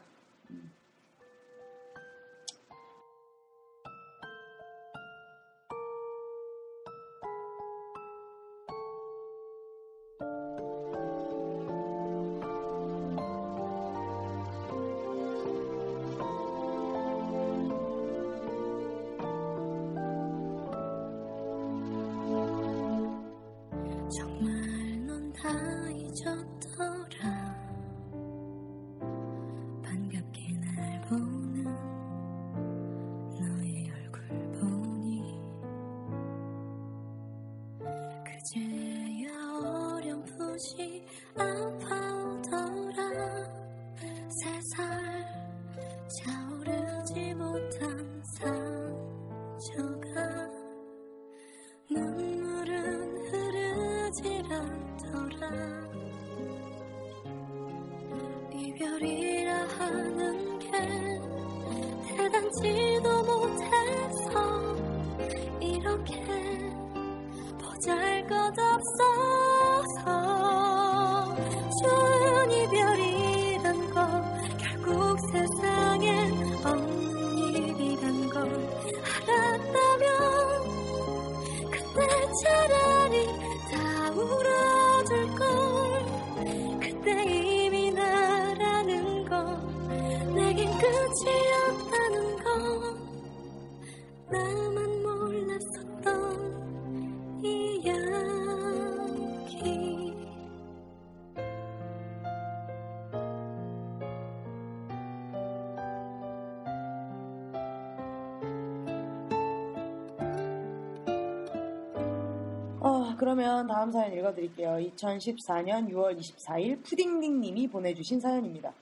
Speaker 1: 그러면 다음 사연 읽어드릴게요. 2014년 6월 24일 푸딩딩 님이 보내주신 사연입니다.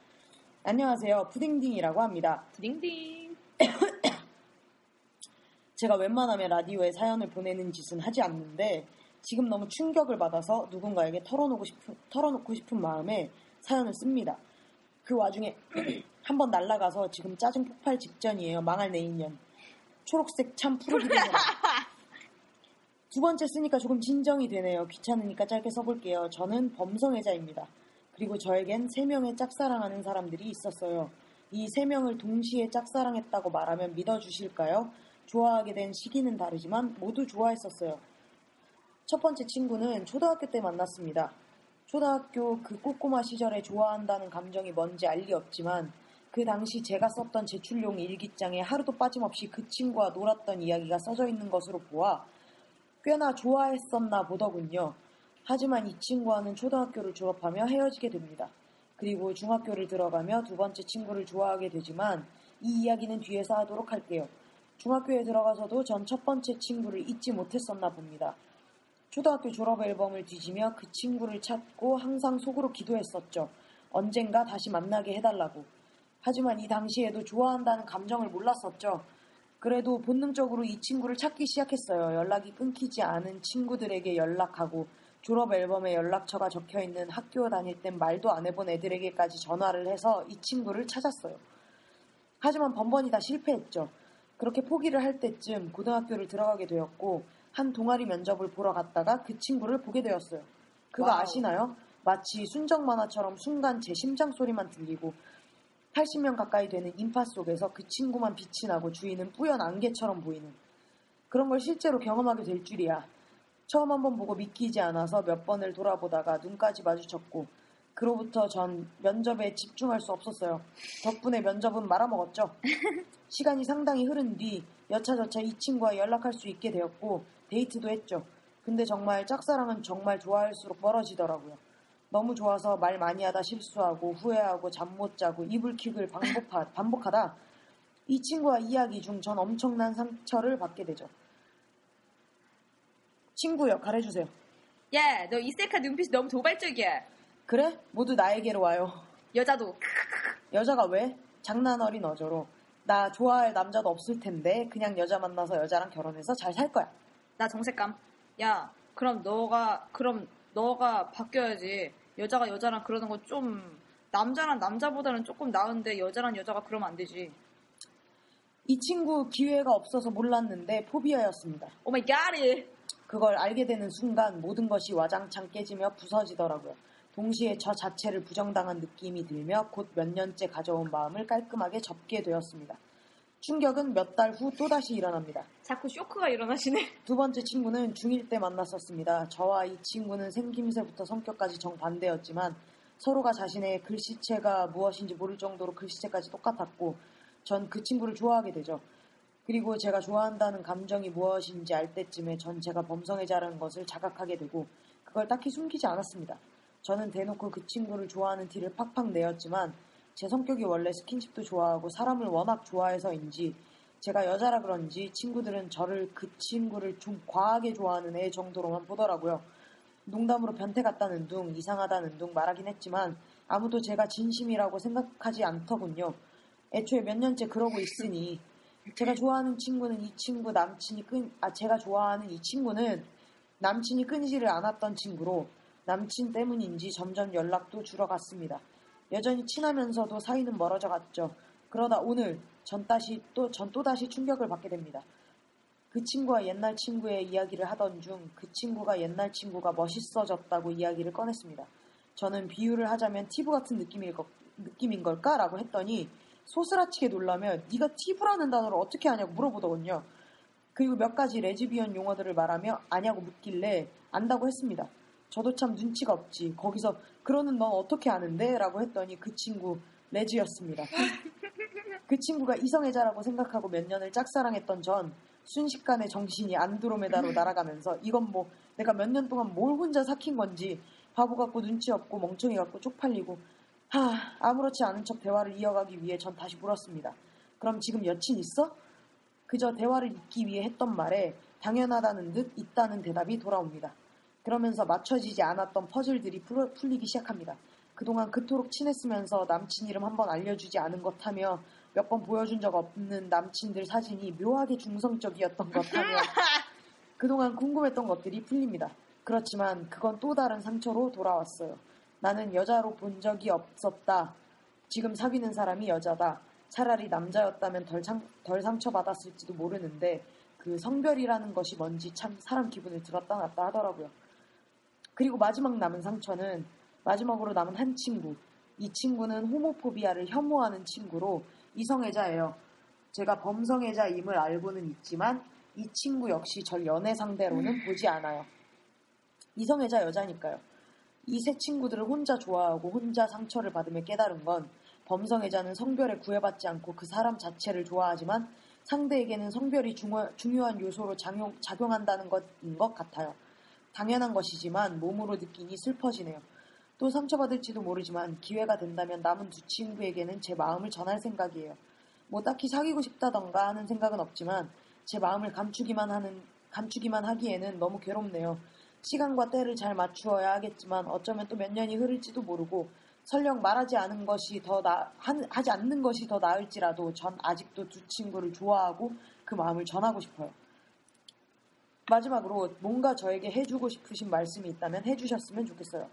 Speaker 1: 안녕하세요. 푸딩딩이라고 합니다.
Speaker 2: 푸딩딩.
Speaker 1: 제가 웬만하면 라디오에 사연을 보내는 짓은 하지 않는데 지금 너무 충격을 받아서 누군가에게 털어놓고 싶은, 털어놓고 싶은 마음에 사연을 씁니다. 그 와중에 한번 날라가서 지금 짜증 폭발 직전이에요. 망할 내 인연. 초록색 참 푸르기도 해라. 두 번째 쓰니까 조금 진정이 되네요. 귀찮으니까 짧게 써볼게요. 저는 범성애자입니다. 그리고 저에겐 세 명의 짝사랑하는 사람들이 있었어요. 이 세 명을 동시에 짝사랑했다고 말하면 믿어주실까요? 좋아하게 된 시기는 다르지만 모두 좋아했었어요. 첫 번째 친구는 초등학교 때 만났습니다. 초등학교 그 꼬꼬마 시절에 좋아한다는 감정이 뭔지 알 리 없지만 그 당시 제가 썼던 제출용 일기장에 하루도 빠짐없이 그 친구와 놀았던 이야기가 써져 있는 것으로 보아 꽤나 좋아했었나 보더군요. 하지만 이 친구와는 초등학교를 졸업하며 헤어지게 됩니다. 그리고 중학교를 들어가며 두 번째 친구를 좋아하게 되지만 이 이야기는 뒤에서 하도록 할게요. 중학교에 들어가서도 전 첫 번째 친구를 잊지 못했었나 봅니다. 초등학교 졸업 앨범을 뒤지며 그 친구를 찾고 항상 속으로 기도했었죠. 언젠가 다시 만나게 해달라고. 하지만 이 당시에도 좋아한다는 감정을 몰랐었죠. 그래도 본능적으로 이 친구를 찾기 시작했어요. 연락이 끊기지 않은 친구들에게 연락하고 졸업 앨범에 연락처가 적혀 있는 학교 다닐 땐 말도 안 해본 애들에게까지 전화를 해서 이 친구를 찾았어요. 하지만 번번이 다 실패했죠. 그렇게 포기를 할 때쯤 고등학교를 들어가게 되었고 한 동아리 면접을 보러 갔다가 그 친구를 보게 되었어요. 그거 와우. 아시나요? 마치 순정 만화처럼 순간 제 심장 소리만 들리고 80명 가까이 되는 인파 속에서 그 친구만 빛이 나고 주인은 뿌연 안개처럼 보이는 그런 걸 실제로 경험하게 될 줄이야. 처음 한번 보고 믿기지 않아서 몇 번을 돌아보다가 눈까지 마주쳤고 그로부터 전 면접에 집중할 수 없었어요. 덕분에 면접은 말아먹었죠. 시간이 상당히 흐른 뒤 여차저차 이 친구와 연락할 수 있게 되었고 데이트도 했죠. 근데 정말 짝사랑은 정말 좋아할수록 멀어지더라고요. 너무 좋아서 말 많이 하다 실수하고 후회하고 잠 못 자고 이불킥을 반복하, 반복하다 이 친구와 이야기 중 전 엄청난 상처를 받게 되죠. 친구 역할 해주세요.
Speaker 2: 야, 너 이세카 눈빛이 너무 도발적이야.
Speaker 1: 그래? 모두 나에게로 와요.
Speaker 2: 여자도.
Speaker 1: 여자가 왜? 장난 어린 어조로. 나 좋아할 남자도 없을 텐데 그냥 여자 만나서 여자랑 결혼해서 잘 살 거야.
Speaker 2: 나 정색감. 야, 그럼 너가 그럼 너가 바뀌어야지. 여자가 여자랑 그러는 건좀 남자랑 남자보다는 조금 나은데 여자랑 여자가 그러면 안 되지.
Speaker 1: 이 친구 기회가 없어서 몰랐는데 포비아였습니다.
Speaker 2: 오마이 oh 갓이.
Speaker 1: 그걸 알게 되는 순간 모든 것이 와장창 깨지며 부서지더라고요. 동시에 저 자체를 부정당한 느낌이 들며 곧 몇 년째 가져온 마음을 깔끔하게 접게 되었습니다. 충격은 몇 달 후 또다시 일어납니다.
Speaker 2: 자꾸 쇼크가 일어나시네.
Speaker 1: 두 번째 친구는 중1 때 만났었습니다. 저와 이 친구는 생김새부터 성격까지 정반대였지만 서로가 자신의 글씨체가 무엇인지 모를 정도로 글씨체까지 똑같았고 전 그 친구를 좋아하게 되죠. 그리고 제가 좋아한다는 감정이 무엇인지 알 때쯤에 전 제가 범성애자라는 것을 자각하게 되고 그걸 딱히 숨기지 않았습니다. 저는 대놓고 그 친구를 좋아하는 티를 팍팍 내었지만 제 성격이 원래 스킨십도 좋아하고 사람을 워낙 좋아해서인지 제가 여자라 그런지 친구들은 저를 그 친구를 좀 과하게 좋아하는 애 정도로만 보더라고요. 농담으로 변태 같다는 둥, 이상하다는 둥 말하긴 했지만 아무도 제가 진심이라고 생각하지 않더군요. 애초에 몇 년째 그러고 있으니 제가 좋아하는 친구는 이 친구 남친이 끈, 아, 제가 좋아하는 이 친구는 남친이 끊이지를 않았던 친구로 남친 때문인지 점점 연락도 줄어갔습니다. 여전히 친하면서도 사이는 멀어져 갔죠. 그러다 오늘 전 다시 또 전 또다시 충격을 받게 됩니다. 그 친구와 옛날 친구의 이야기를 하던 중 그 친구가 옛날 친구가 멋있어졌다고 이야기를 꺼냈습니다. 저는 비유를 하자면 티브 같은 느낌일 것, 느낌인 걸까라고 했더니 소스라치게 놀라며 네가 티브라는 단어를 어떻게 아냐고 물어보더군요. 그리고 몇 가지 레즈비언 용어들을 말하며 아냐고 묻길래 안다고 했습니다. 저도 참 눈치가 없지. 거기서 그러는 넌 어떻게 아는데? 라고 했더니 그 친구 레지였습니다. 그 친구가 이성애자라고 생각하고 몇 년을 짝사랑했던 전 순식간에 정신이 안드로메다로 날아가면서 이건 뭐 내가 몇 년 동안 뭘 혼자 삭힌 건지 바보 같고 눈치 없고 멍청이 같고 쪽팔리고 하 아무렇지 않은 척 대화를 이어가기 위해 전 다시 물었습니다. 그럼 지금 여친 있어? 그저 대화를 잇기 위해 했던 말에 당연하다는 듯 있다는 대답이 돌아옵니다. 그러면서 맞춰지지 않았던 퍼즐들이 풀리기 시작합니다. 그동안 그토록 친했으면서 남친 이름 한번 알려주지 않은 것 하며 몇 번 보여준 적 없는 남친들 사진이 묘하게 중성적이었던 것 하며 그동안 궁금했던 것들이 풀립니다. 그렇지만 그건 또 다른 상처로 돌아왔어요. 나는 여자로 본 적이 없었다. 지금 사귀는 사람이 여자다. 차라리 남자였다면 덜, 상, 덜 상처받았을지도 모르는데 그 성별이라는 것이 뭔지 참 사람 기분을 들었다 놨다 하더라고요. 그리고 마지막 남은 상처는 마지막으로 남은 한 친구. 이 친구는 호모포비아를 혐오하는 친구로 이성애자예요. 제가 범성애자임을 알고는 있지만 이 친구 역시 절 연애 상대로는 음. 보지 않아요. 이성애자 여자니까요. 이 세 친구들을 혼자 좋아하고 혼자 상처를 받으며 깨달은 건 범성애자는 성별에 구애받지 않고 그 사람 자체를 좋아하지만 상대에게는 성별이 중요한 요소로 작용, 작용한다는 것인 것 같아요. 당연한 것이지만 몸으로 느끼니 슬퍼지네요. 또 상처받을지도 모르지만 기회가 된다면 남은 두 친구에게는 제 마음을 전할 생각이에요. 뭐 딱히 사귀고 싶다던가 하는 생각은 없지만 제 마음을 감추기만 하는 감추기만 하기에는 너무 괴롭네요. 시간과 때를 잘 맞추어야 하겠지만 어쩌면 또 몇 년이 흐를지도 모르고 설령 말하지 않은 것이 더 나, 하지 않는 것이 더 나을지라도 전 아직도 두 친구를 좋아하고 그 마음을 전하고 싶어요. 마지막으로 뭔가 저에게 해주고 싶으신 말씀이 있다면 해주셨으면 좋겠어요.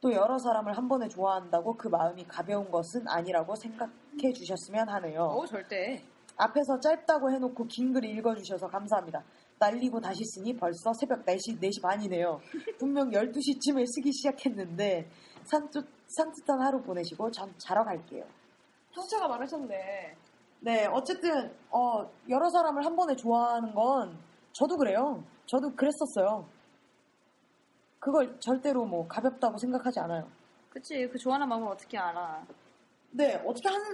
Speaker 1: 또 여러 사람을 한 번에 좋아한다고 그 마음이 가벼운 것은 아니라고 생각해 주셨으면 하네요.
Speaker 7: 어, 절대.
Speaker 1: 앞에서 짧다고 해놓고 긴 글 읽어주셔서 감사합니다. 날리고 다시 쓰니 벌써 새벽 4시, 4시 반이네요. 분명 12시쯤에 쓰기 시작했는데 산뜻, 산뜻한 하루 보내시고 전 자러 갈게요.
Speaker 7: 형차가 많으셨네.
Speaker 1: 네, 어쨌든 어, 여러 사람을 한 번에 좋아하는 건 저도 그래요. 저도 그랬었어요. 그걸 절대로 뭐 가볍다고 생각하지 않아요.
Speaker 7: 그치, 그 좋아하는 마음을 어떻게 알아?
Speaker 1: 네, 어떻게 하는,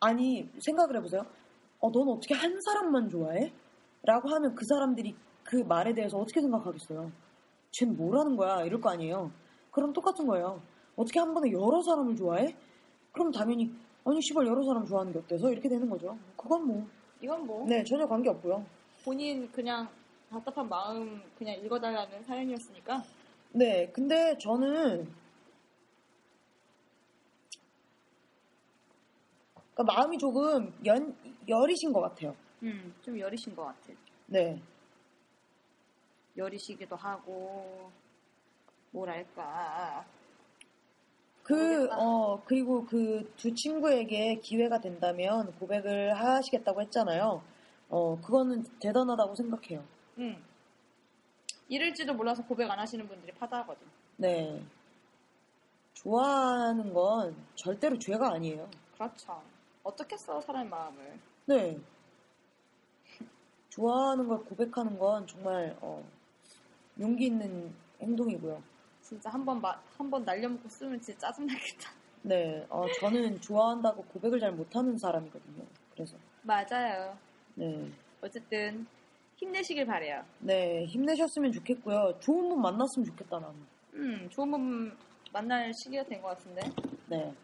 Speaker 1: 아니, 생각을 해보세요. 어, 넌 어떻게 한 사람만 좋아해? 라고 하면 그 사람들이 그 말에 대해서 어떻게 생각하겠어요? 쟨 뭐라는 거야? 이럴 거 아니에요. 그럼 똑같은 거예요. 어떻게 한 번에 여러 사람을 좋아해? 그럼 당연히, 아니, 시발 여러 사람 좋아하는 게 어때서? 이렇게 되는 거죠. 그건 뭐,
Speaker 7: 이건 뭐?
Speaker 1: 네, 전혀 관계 없고요.
Speaker 7: 본인 그냥 답답한 마음 그냥 읽어달라는 사연이었으니까.
Speaker 1: 네, 근데 저는 그러니까 마음이 조금 연 열이신 것 같아요.
Speaker 7: 음, 좀여리신것 같아.
Speaker 1: 네.
Speaker 7: 여리시기도 하고 뭐랄까
Speaker 1: 그, 어, 그리고 그 두 친구에게 기회가 된다면 고백을 하시겠다고 했잖아요. 어, 그거는 대단하다고 생각해요.
Speaker 7: 음. 이럴지도 몰라서 고백 안 하시는 분들이 파다하거든.
Speaker 1: 네. 좋아하는 건 절대로 죄가 아니에요.
Speaker 7: 그렇죠. 어떻게 써, 사람의 마음을.
Speaker 1: 네. 좋아하는 걸 고백하는 건 정말, 어, 용기 있는 행동이고요.
Speaker 7: 진짜 한번 한번 날려먹고 쓰면 진짜 짜증나겠다.
Speaker 1: 네, 어, 저는 좋아한다고 고백을 잘 못하는 사람이거든요. 그래서
Speaker 7: 맞아요.
Speaker 1: 네.
Speaker 7: 어쨌든 힘내시길 바래요.
Speaker 1: 네, 힘내셨으면 좋겠고요. 좋은 분 만났으면 좋겠다 나는.
Speaker 7: 음, 좋은 분 만날 시기가 된 것 같은데.
Speaker 1: 네.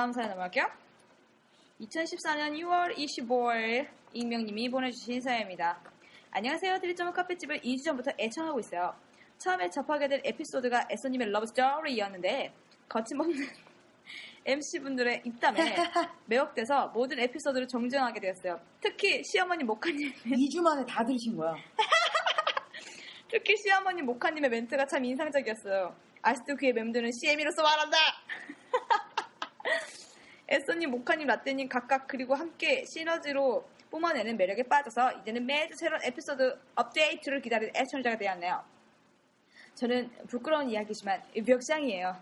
Speaker 7: 다음 사연 넘어갈게요. 2014년 6월 25일 익명님이 보내주신 사연입니다. 안녕하세요. 드리점은 카페집을 2주 전부터 애청하고 있어요. 처음에 접하게 된 에피소드가 에소님의 러브 스토리였는데 거침없는 MC분들의 입담에 매혹돼서 모든 에피소드를 정정하게 되었어요. 특히 시어머니 목카님
Speaker 1: 2주 만에 다 들으신 거야.
Speaker 7: 특히 시어머니 목카님의 멘트가 참 인상적이었어요. 아직도 귀에 맴드는 CM으로서 말한다! 에스님, 모카님, 라떼님 각각 그리고 함께 시너지로 뿜어내는 매력에 빠져서 이제는 매주 새로운 에피소드 업데이트를 기다리는 애청자가 되었네요. 저는 부끄러운 이야기지만 멱장이에요.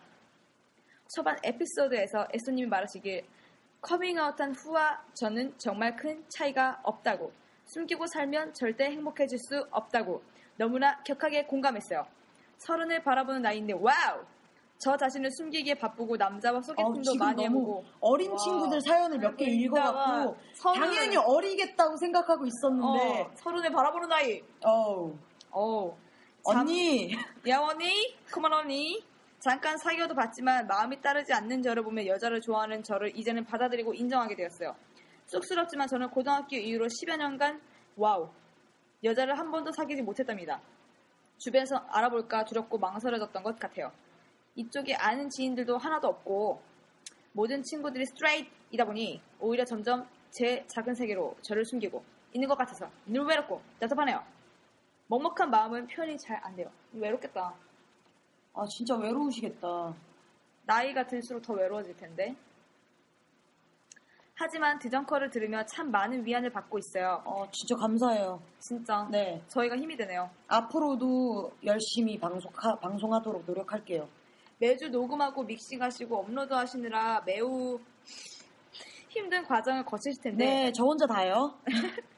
Speaker 7: 초반 에피소드에서 에스님이 말하시길 커밍아웃한 후와 저는 정말 큰 차이가 없다고 숨기고 살면 절대 행복해질 수 없다고 너무나 격하게 공감했어요. 서른을 바라보는 나이인데 와우! 저 자신을 숨기기에 바쁘고 남자와 소개팅도 어, 많이 해보고
Speaker 1: 어린
Speaker 7: 와,
Speaker 1: 친구들 사연을 몇 개 읽어갖고 서른, 당연히 어리겠다고 생각하고 있었는데
Speaker 7: 어, 서른에 바라보는 나이
Speaker 1: 어우
Speaker 7: 어
Speaker 1: 언니
Speaker 7: 야원이 그만언니 잠깐 사귀어도 봤지만 마음이 따르지 않는 저를 보면 여자를 좋아하는 저를 이제는 받아들이고 인정하게 되었어요. 쑥스럽지만 저는 고등학교 이후로 10여 년간 와우 여자를 한 번도 사귀지 못했답니다. 주변에서 알아볼까 두렵고 망설여졌던 것 같아요. 이쪽에 아는 지인들도 하나도 없고 모든 친구들이 스트라이트이다 보니 오히려 점점 제 작은 세계로 저를 숨기고 있는 것 같아서 늘 외롭고 답답하네요. 먹먹한 마음은 표현이 잘 안 돼요. 외롭겠다.
Speaker 1: 아 진짜 외로우시겠다.
Speaker 7: 나이가 들수록 더 외로워질 텐데. 하지만 드정커를 들으며 참 많은 위안을 받고 있어요. 어,
Speaker 1: 진짜 감사해요.
Speaker 7: 진짜. 네. 저희가 힘이 되네요.
Speaker 1: 앞으로도 열심히 방송하, 방송하도록 노력할게요.
Speaker 7: 매주 녹음하고 믹싱하시고 업로드 하시느라 매우 힘든 과정을 거치실 텐데.
Speaker 1: 네, 저 혼자 다요.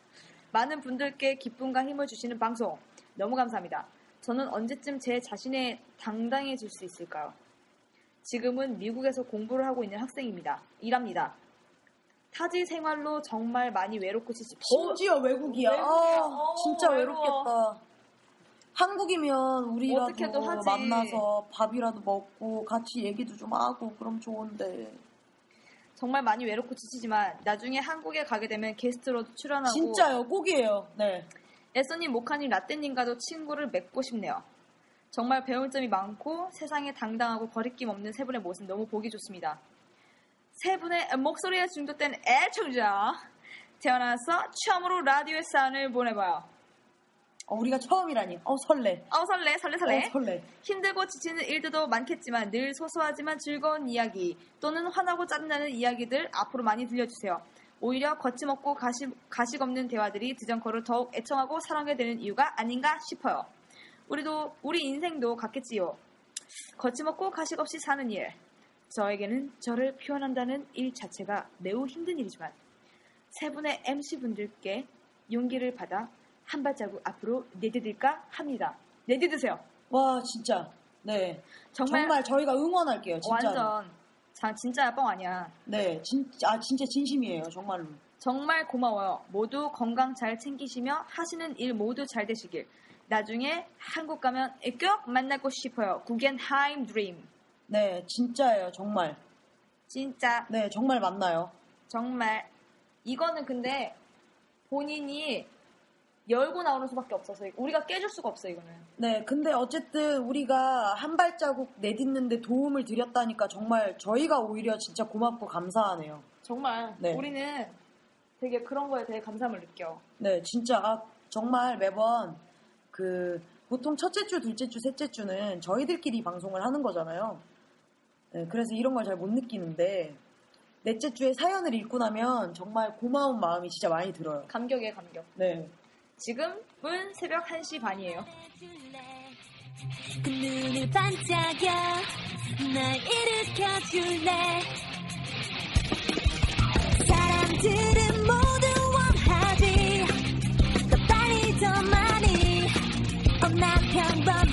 Speaker 7: 많은 분들께 기쁨과 힘을 주시는 방송. 너무 감사합니다. 저는 언제쯤 제 자신의 당당해질 수 있을까요? 지금은 미국에서 공부를 하고 있는 학생입니다. 일합니다. 타지 생활로 정말 많이 외롭고 지치.
Speaker 1: 심지어 외국이야. 외국이야. 아, 진짜 어, 외로워. 외롭겠다. 한국이면 우리라도 어떻게든 하지. 만나서 밥이라도 먹고 같이 얘기도 좀 하고 그럼 좋은데.
Speaker 7: 정말 많이 외롭고 지치지만 나중에 한국에 가게 되면 게스트로 출연하고
Speaker 1: 진짜요
Speaker 7: 꼭이에요. 네. 애써님, 모카님, 라떼님과도 친구를 맺고 싶네요. 정말 배울 점이 많고 세상에 당당하고 거리낌 없는 세 분의 모습 너무 보기 좋습니다. 세 분의 목소리에 중독된 애청자 태어나서 처음으로 라디오의 사연을 보내봐요.
Speaker 1: 어, 우리가 처음이라니. 어, 설레.
Speaker 7: 어, 설레, 설레, 설레. 어,
Speaker 1: 설레.
Speaker 7: 힘들고 지치는 일들도 많겠지만 늘 소소하지만 즐거운 이야기 또는 화나고 짜증나는 이야기들 앞으로 많이 들려주세요. 오히려 거침없고 가식, 가식 없는 대화들이 드정커를 더욱 애청하고 사랑하게 되는 이유가 아닌가 싶어요. 우리도, 우리 인생도 같겠지요. 거침없고 가식 없이 사는 일. 저에게는 저를 표현한다는 일 자체가 매우 힘든 일이지만 세 분의 MC분들께 용기를 받아 한 발자국 앞으로 내디딜까 합니다. 내디드세요.
Speaker 1: 와 진짜 네 정말, 정말 저희가 응원할게요. 진짜
Speaker 7: 완전 자, 진짜 뻥 아니야.
Speaker 1: 네 진짜 아, 진짜 진심이에요 정말로.
Speaker 7: 정말 고마워요. 모두 건강 잘 챙기시며 하시는 일 모두 잘 되시길. 나중에 한국 가면 꼭 만나고 싶어요. 구겐하임 드림.
Speaker 1: 네, 진짜예요. 정말.
Speaker 7: 진짜.
Speaker 1: 네, 정말 만나요.
Speaker 7: 정말. 이거는 근데 본인이 열고 나오는 수밖에 없어서 우리가 깨줄 수가 없어요 이거는.
Speaker 1: 네, 근데 어쨌든 우리가 한 발자국 내딛는데 도움을 드렸다니까 정말 저희가 오히려 진짜 고맙고 감사하네요.
Speaker 7: 정말 네. 우리는 되게 그런 거에 대해 감사함을 느껴.
Speaker 1: 네, 진짜 아, 정말 매번 그 보통 첫째 주, 둘째 주, 셋째 주는 저희들끼리 방송을 하는 거잖아요. 네, 그래서 이런 걸 잘 못 느끼는데 넷째 주에 사연을 읽고 나면 정말 고마운 마음이 진짜 많이 들어요.
Speaker 7: 감격에 감격.
Speaker 1: 네. 지금은 새벽 1시 반이에요.
Speaker 7: 그 눈을 반짝여 날 일으켜 줄래 사람들은 모두 원하지 더 빨리 더 많이 엄나 평범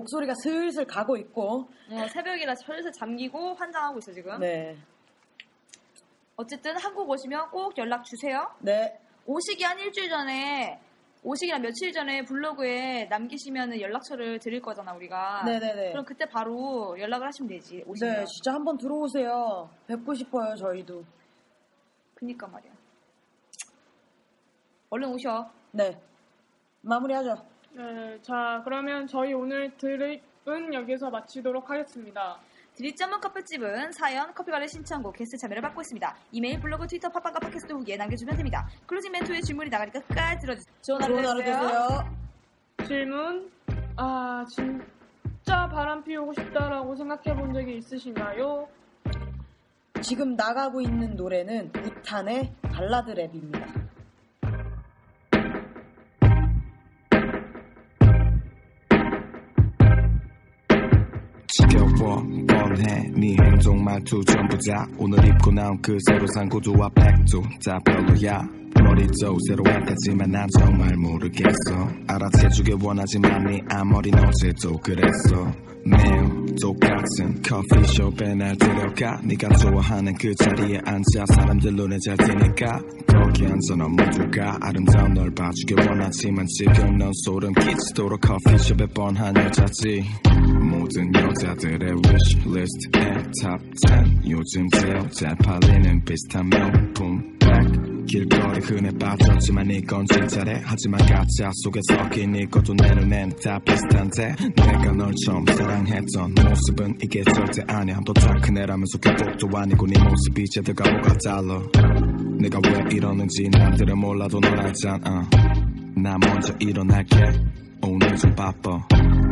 Speaker 1: 목소리가 슬슬 가고 있고. 어,
Speaker 7: 새벽이라 슬슬 잠기고 환장하고 있어 지금.
Speaker 1: 네.
Speaker 7: 어쨌든 한국 오시면 꼭 연락 주세요.
Speaker 1: 네.
Speaker 7: 오시기 한 일주일 전에 오시기나 며칠 전에 블로그에 남기시면 연락처를 드릴 거잖아 우리가.
Speaker 1: 네네네. 네, 네.
Speaker 7: 그럼 그때 바로 연락을 하시면 되지. 오시면.
Speaker 1: 네, 진짜 한번 들어오세요. 뵙고 싶어요 저희도.
Speaker 7: 그니까 말이야. 얼른 오셔.
Speaker 1: 네. 마무리하죠.
Speaker 7: 네, 자 그러면 저희 오늘 드립은 여기서 마치도록 하겠습니다. 드립전문 커피집은 사연, 커피관의 신청곡, 게스트 참여를 받고 있습니다. 이메일, 블로그, 트위터, 팟빵과 팟캐스트 후기에 남겨주면 됩니다. 클로징 멘트에 질문이 나가니까 끝까지 들어주세요. 좋은 하루 되세요. 질문, 아 진짜 바람 피우고 싶다라고 생각해 본 적이 있으신가요?
Speaker 1: 지금 나가고 있는 노래는 우탄의 발라드 랩입니다. 뻔뻔해 뭐, 네 행동 말투 전부 다 오늘 입고 나온 그 새로 산 구두와 백도 다 별로야 머리도 새로 왔다지만 난 정말 모르겠어 알아채주길 원하지만 네 앞머리 어제도 그랬어 매일 똑같은 커피숍에 날 데려가 네가 좋아하는 그 자리에 앉아 사람들 눈에 잘 띄니까 거기 앉아 넌 모두가 아름다운 널 봐주길 원하지만 지금 넌 소름 끼치도록 커피숍에 뻔한 여자지 모든 여자들의 wishlist에 top 10 요즘 제일 잘 팔리는 비슷한 명품 백 길거리 흔해 빠졌지만 이건 진짜래 하지만 가짜 속에 섞인 이것도 내 눈엔 다 비슷한데 내가 널 처음 사랑했던 모습은 이게 절대 아니야 또 착한 애라면서 교복도 아니고 네 모습이 제대가 뭐가 달라 내가 왜 이러는지 남들은 몰라도 널 알잖아 나 먼저 일어날게 오늘 좀 바빠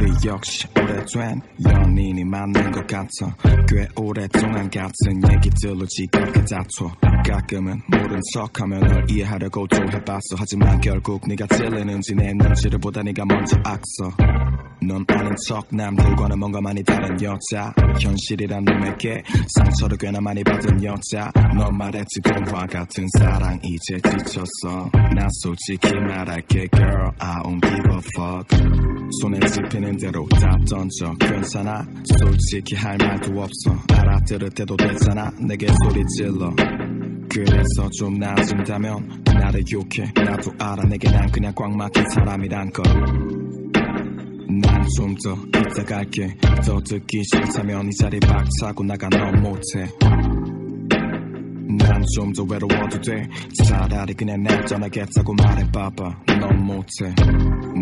Speaker 1: 우리 역시 오래된 연인이 맞는 것 같아 꽤 오랫동안 같은 얘기들로 지겹게 다퉈 가끔은 모른 척하며 널 이해하려고 좀 해봤어 하지만 결국 네가 찔리는지 내 눈치를 보다 네가 먼저 악서 넌 아는 척 남들과는 뭔가 많이 다른 여자 현실이란 놈에게 상처를 꽤나 많이 받은 여자 넌 말했지 금과 같은 사랑 이제 지쳤어 나 솔직히 말할게 girl I don't give a fuck 손에 집히는 대로 답 던져 괜찮아 솔직히 할 말도 없어 알아들을 때도 되잖아 내게 소리 질러 그래서 좀 나아진다면 나를 욕해 나도 알아 내게 난 그냥 꽉 막힌 사람이란 걸 난좀더 이따갈게 더 듣기 싫다면 이 자리 박차고 나가 너 못해 난좀더 외로워도 돼 차라리 그냥 날 떠나겠다고 말해봐봐 넌 못해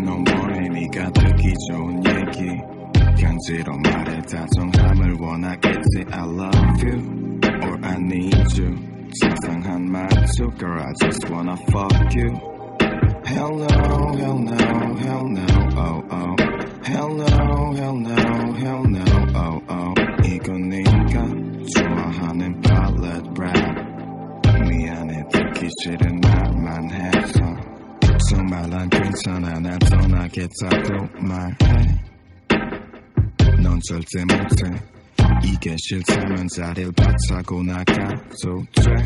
Speaker 1: 넌 원해 네가 듣기 좋은 얘기 간지러 말해 다정함을 원하겠지 I love you or I need you 상상한 말투 Girl I just wanna fuck you Hell no, hell no, hell no, oh oh Hell hell no, no, hell no. oh, oh. 이거니까 좋아하는 발렛 랩. 미안해, 듣기 싫은 말만 해서. 정말 난 괜찮아, 난 떠나겠다고 말해. 넌 절대 못해. 이게 싫다면 자리를 바치고 나가도 돼.